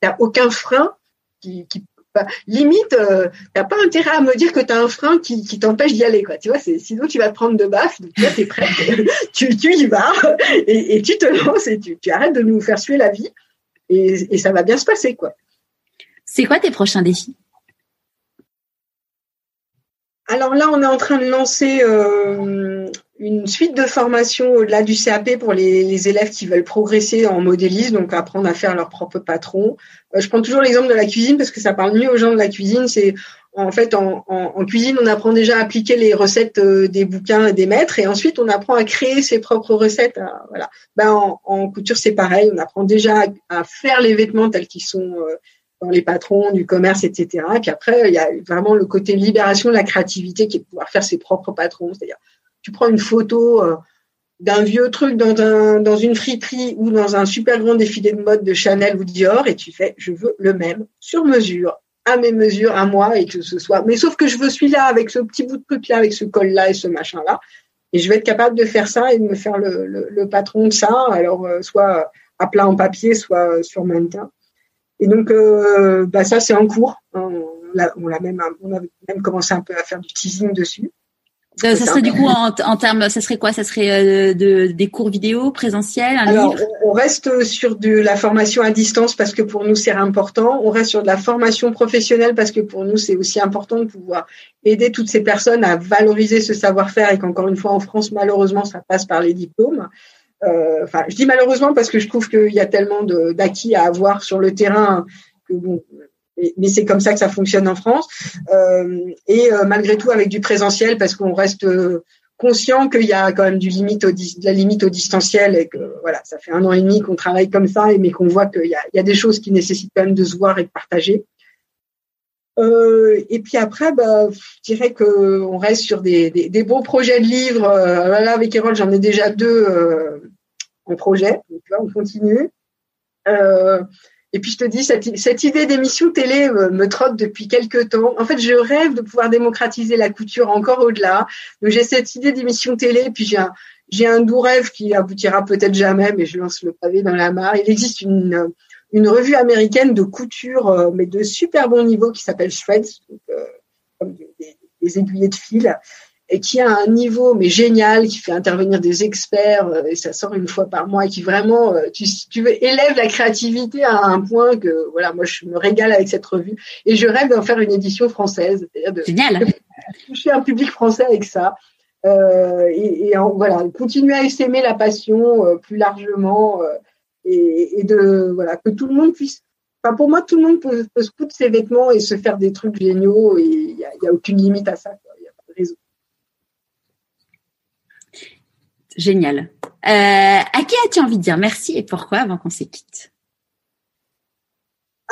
S2: t'as aucun frein qui, qui bah, limite, euh, t'as pas intérêt à me dire que tu as un frein qui, qui t'empêche d'y aller, quoi. Tu vois, sinon tu vas te prendre de baffes. Donc là, t'es prêt, [laughs] tu, tu y vas et, et, tu te lances et tu, tu arrêtes de nous faire suer la vie et, et ça va bien se passer, quoi.
S3: C'est quoi tes prochains défis?
S2: Alors là, on est en train de lancer euh, une suite de formations au-delà du CAP pour les, élèves qui veulent progresser en modélisme, donc apprendre à faire leur propre patron. Euh, je prends toujours l'exemple de la cuisine parce que ça parle mieux aux gens de la cuisine. C'est en fait en, cuisine, on apprend déjà à appliquer les recettes euh, des bouquins et des maîtres, et ensuite on apprend à créer ses propres recettes. voilà. Ben en, couture, c'est pareil. On apprend déjà à, faire les vêtements tels qu'ils sont euh, dans les patrons du commerce, etc. Et puis après, il y a vraiment le côté libération de la créativité qui est de pouvoir faire ses propres patrons, c'est-à-dire tu prends une photo euh, d'un vieux truc dans, un, dans une friperie ou dans un super grand défilé de mode de Chanel ou Dior et tu fais je veux le même sur mesure à mes mesures à moi et que ce soit mais sauf que je veux celui-là avec ce petit bout de truc là avec ce col là et ce machin là et je vais être capable de faire ça et de me faire le, le, patron de ça alors euh, soit à plat en papier soit sur mannequin Et donc, bah, ça, c'est en cours. On même, on a même commencé un peu à faire du teasing dessus.
S3: Ça, serait du coup en, en termes, ça serait quoi? Ça serait de, des cours vidéo présentiels, un
S2: Alors,
S3: livre?
S2: on reste sur de la formation à distance parce que pour nous c'est important. On reste sur de la formation professionnelle parce que pour nous c'est aussi important de pouvoir aider toutes ces personnes à valoriser ce savoir-faire et qu'encore une fois en France malheureusement ça passe par les diplômes. Euh, enfin, je dis malheureusement parce que je trouve qu'il y a tellement d'acquis à avoir sur le terrain que bon, mais, c'est comme ça que ça fonctionne en France. Euh, et euh, malgré tout avec du présentiel parce qu'on reste euh, conscient qu'il y a quand même du limite de la limite au distanciel et que voilà, ça fait un an et demi qu'on travaille comme ça, mais qu'on voit qu'il y a, des choses qui nécessitent quand même de se voir et de partager. Et puis après, bah, je dirais que on reste sur des, beaux projets de livres. Euh, là, avec Erol, j'en ai déjà deux en projet. Donc là, on continue. Euh, et puis je te dis, cette, idée d'émission télé me, me, trotte depuis quelques temps. En fait, je rêve de pouvoir démocratiser la couture encore au-delà. Donc j'ai cette idée d'émission télé, puis j'ai un, j'ai un doux rêve qui aboutira peut-être jamais, mais je lance le pavé dans la mare. Il existe une, une revue américaine de couture, euh, mais de super bon niveau, qui s'appelle Shreds, donc, euh, comme des, des, aiguillets de fil, et qui a un niveau mais génial, qui fait intervenir des experts euh, et ça sort une fois par mois, et qui vraiment, euh, tu, tu veux, élève la créativité à un point que voilà, moi je me régale avec cette revue et je rêve d'en faire une édition française,
S3: de, génial,
S2: toucher un public français avec ça. Euh, et, et voilà, continuer à essaimer la passion euh, plus largement et, et, de voilà que tout le monde puisse. Enfin, pour moi, tout le monde peut, peut se foutre ses vêtements et se faire des trucs géniaux et il n'y a, a, aucune limite à ça. Quoi. Y a pas de raison.
S3: Génial. Euh, à qui as-tu envie de dire merci et pourquoi avant qu'on se quitte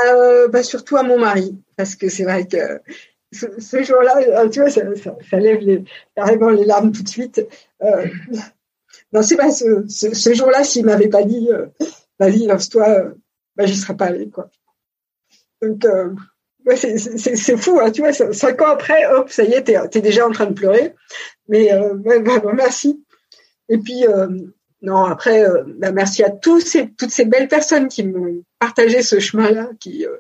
S2: euh, bah Surtout à mon mari, parce que c'est vrai que ce, jour-là, euh, tu vois, ça, lève les, carrément les larmes tout de suite. Non, c'est pas ce, jour-là, s'il m'avait pas dit, vas-y, lance-toi, euh, bah, j'y serais pas allé, quoi. Donc, ouais, c'est fou, hein, tu vois, cinq ans après, hop, ça y est, t'es es déjà en train de pleurer. Mais bah, bah, merci. Et puis, euh, non, après, euh, bah, merci à tous ces, toutes ces belles personnes qui m'ont partagé ce chemin-là, qui, euh,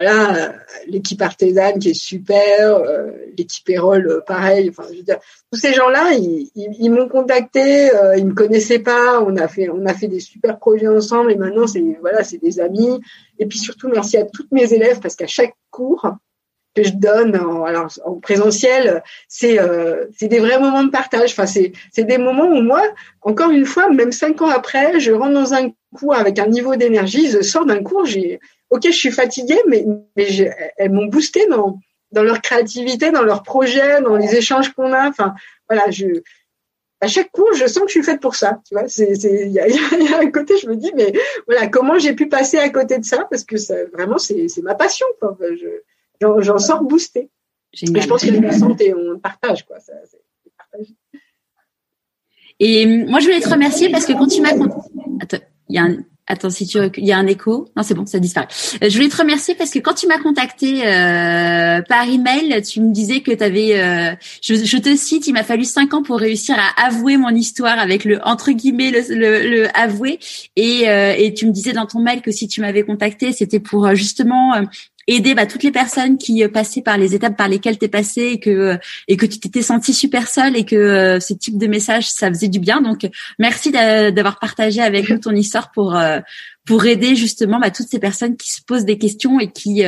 S2: voilà, l'équipe artisane qui est super, euh, l'équipe Erol, pareil. Enfin, je veux dire, tous ces gens-là, ils, ils, ils m'ont contacté, ils me connaissaient pas, on a fait, on a fait des super projets ensemble, et maintenant, c'est voilà, c'est des amis. Et puis surtout, merci à toutes mes élèves parce qu'à chaque cours, que je donne en, alors, en présentiel, c'est euh, des vrais moments de partage. Enfin, c'est des moments où moi, encore une fois, même cinq ans après, je rentre dans un cours avec un niveau d'énergie, je sors d'un cours, j'ai ok, je suis fatiguée, mais mais elles m'ont boosté dans dans leur créativité, dans leurs projets, dans les échanges qu'on a. Enfin, voilà, je à chaque cours, je sens que je suis faite pour ça. Tu vois, c'est il y a, [laughs] y a, un côté, je me dis, mais voilà, comment j'ai pu passer à côté de ça? Parce que ça, vraiment, c'est c'est ma passion. Quoi. J'en sors boosté. Génial. je pense que les santé, on partage quoi. Ça,
S3: Et moi, je voulais te remercier parce que quand tu m'as attends, il y a un Attends, si tu il y a un écho. Non, c'est bon, ça disparaît. Euh, je voulais te remercier parce que quand tu m'as contacté euh, par email, tu me disais que tu avais euh, je, je, te cite, il m'a fallu cinq ans pour réussir à avouer mon histoire avec le entre guillemets le, le, le avouer et, euh, et tu me disais dans ton mail que si tu m'avais contacté, c'était pour euh, justement aider bah, toutes les personnes qui euh, passaient par les étapes par lesquelles tu es passé et que euh, et que tu t'étais senti super seule et que euh, ce type de message ça faisait du bien. Donc merci d'avoir partagé avec nous ton histoire pour pour aider justement bah, toutes ces personnes qui se posent des questions et qui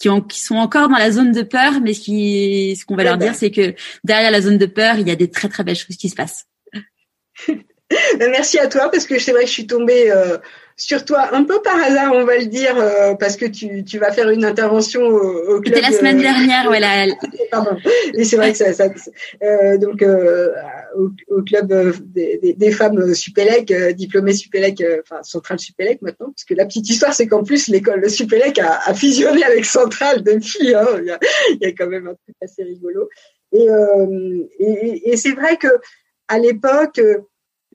S3: qui, ont, qui sont encore dans la zone de peur, mais ce qui ce qu'on va leur dire c'est que derrière la zone de peur il y a des très très belles choses qui se passent. [laughs]
S2: Merci à toi parce que c'est vrai que je suis tombée euh, sur toi un peu par hasard, on va le dire, euh, parce que tu, tu vas faire une intervention au, au club.
S3: C'était la semaine euh, dernière, voilà. [laughs]
S2: Pardon. Et c'est vrai que ça, ça euh, donc au, au, club des, des, des, femmes Supélec, diplômées Supélec, enfin Centrale Supélec maintenant, parce que la petite histoire c'est qu'en plus l'école Supélec a, a, fusionné avec Centrale depuis. Hein, il, y a, il y a quand même un truc assez rigolo. Et, et, et c'est vrai que à l'époque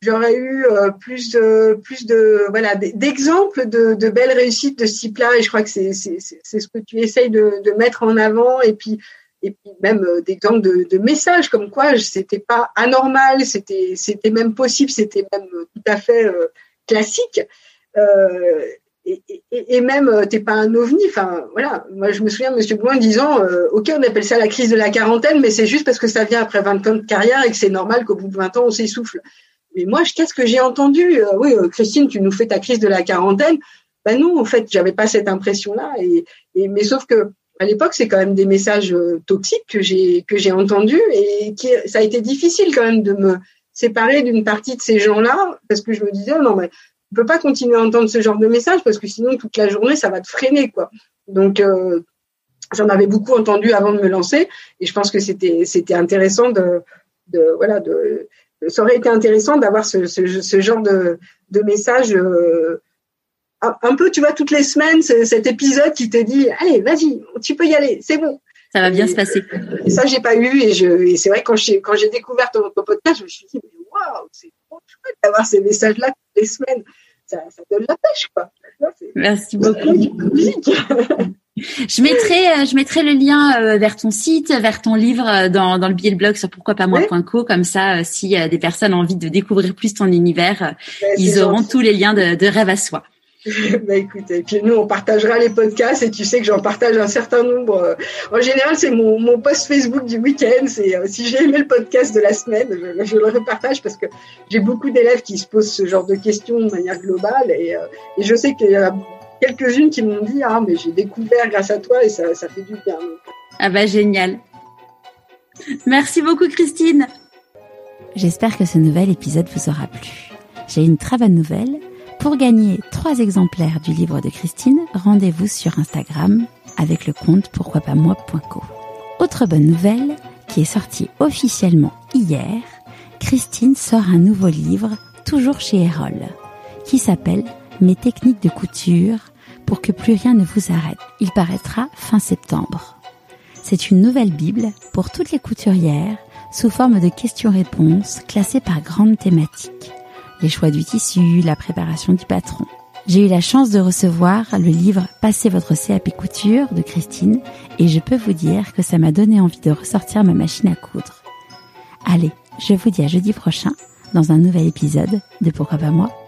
S2: j'aurais eu euh, plus de plus de voilà d'exemples de, de, belles réussites de ce type-là et je crois que c'est c'est ce que tu essayes de, mettre en avant et puis et puis même euh, d'exemples de, de messages comme quoi c'était pas anormal c'était c'était même possible c'était même tout à fait euh, classique et, et, et, même t'es pas un ovni. Enfin voilà, moi je me souviens de Monsieur Blouin disant, ok on appelle ça la crise de la quarantaine, mais c'est juste parce que ça vient après 20 ans de carrière et que c'est normal qu'au bout de 20 ans on s'essouffle. Mais moi qu'est-ce que j'ai entendu euh, Oui Christine, tu nous fais ta crise de la quarantaine. Ben non, en fait j'avais pas cette impression-là. Et, mais sauf que à l'époque c'est quand même des messages toxiques que j'ai que j'ai entendus et qui ça a été difficile quand même de me séparer d'une partie de ces gens-là parce que je me disais non mais ne peux pas continuer à entendre ce genre de message parce que sinon toute la journée ça va te freiner quoi. Donc euh, j'en avais beaucoup entendu avant de me lancer et je pense que c'était c'était intéressant de voilà de ça aurait été intéressant d'avoir ce, ce, ce, genre de, de message euh, un, peu tu vois toutes les semaines cet épisode qui te dit allez vas-y tu peux y aller c'est bon
S4: ça va bien se passer
S2: et ça j'ai pas eu et c'est vrai quand j'ai quand j'ai découvert ton, podcast je me suis dit waouh c'est trop chouette d'avoir ces messages là toutes les semaines ça, donne la pêche, quoi.
S4: Merci beaucoup. Je mettrai, euh, je mettrai le lien euh, vers ton site, vers ton livre euh, dans, dans le billet de blog sur pourquoi pas moi.co. Comme ça, si des personnes ont envie de découvrir plus ton univers, ils auront tous les liens de, de rêve à soi. [laughs]
S2: bah écoute, et puis nous on partagera les podcasts et tu sais que j'en partage un certain nombre. En général, c'est mon, mon post Facebook du week-end. C'est euh, si j'ai aimé le podcast de la semaine, je, le repartage parce que j'ai beaucoup d'élèves qui se posent ce genre de questions de manière globale et, euh, et je sais qu'il y a quelques-unes qui m'ont dit ah mais j'ai découvert grâce à toi et ça, ça fait du bien.
S4: Ah bah génial. Merci beaucoup Christine.
S3: J'espère que ce nouvel épisode vous aura plu. J'ai une très bonne nouvelle pour gagner trois exemplaires du livre de Christine, rendez-vous sur Instagram avec le compte pourquoi pas moi.co. Autre bonne nouvelle qui est sortie officiellement hier, Christine sort un nouveau livre, toujours chez Erol, qui s'appelle Mes techniques de couture pour que plus rien ne vous arrête. Il paraîtra fin septembre. C'est une nouvelle Bible pour toutes les couturières sous forme de questions-réponses classées par grandes thématiques les choix du tissu, la préparation du patron. J'ai eu la chance de recevoir le livre Passez votre CAP couture de Christine et je peux vous dire que ça m'a donné envie de ressortir ma machine à coudre. Allez, je vous dis à jeudi prochain dans un nouvel épisode de Pourquoi pas moi?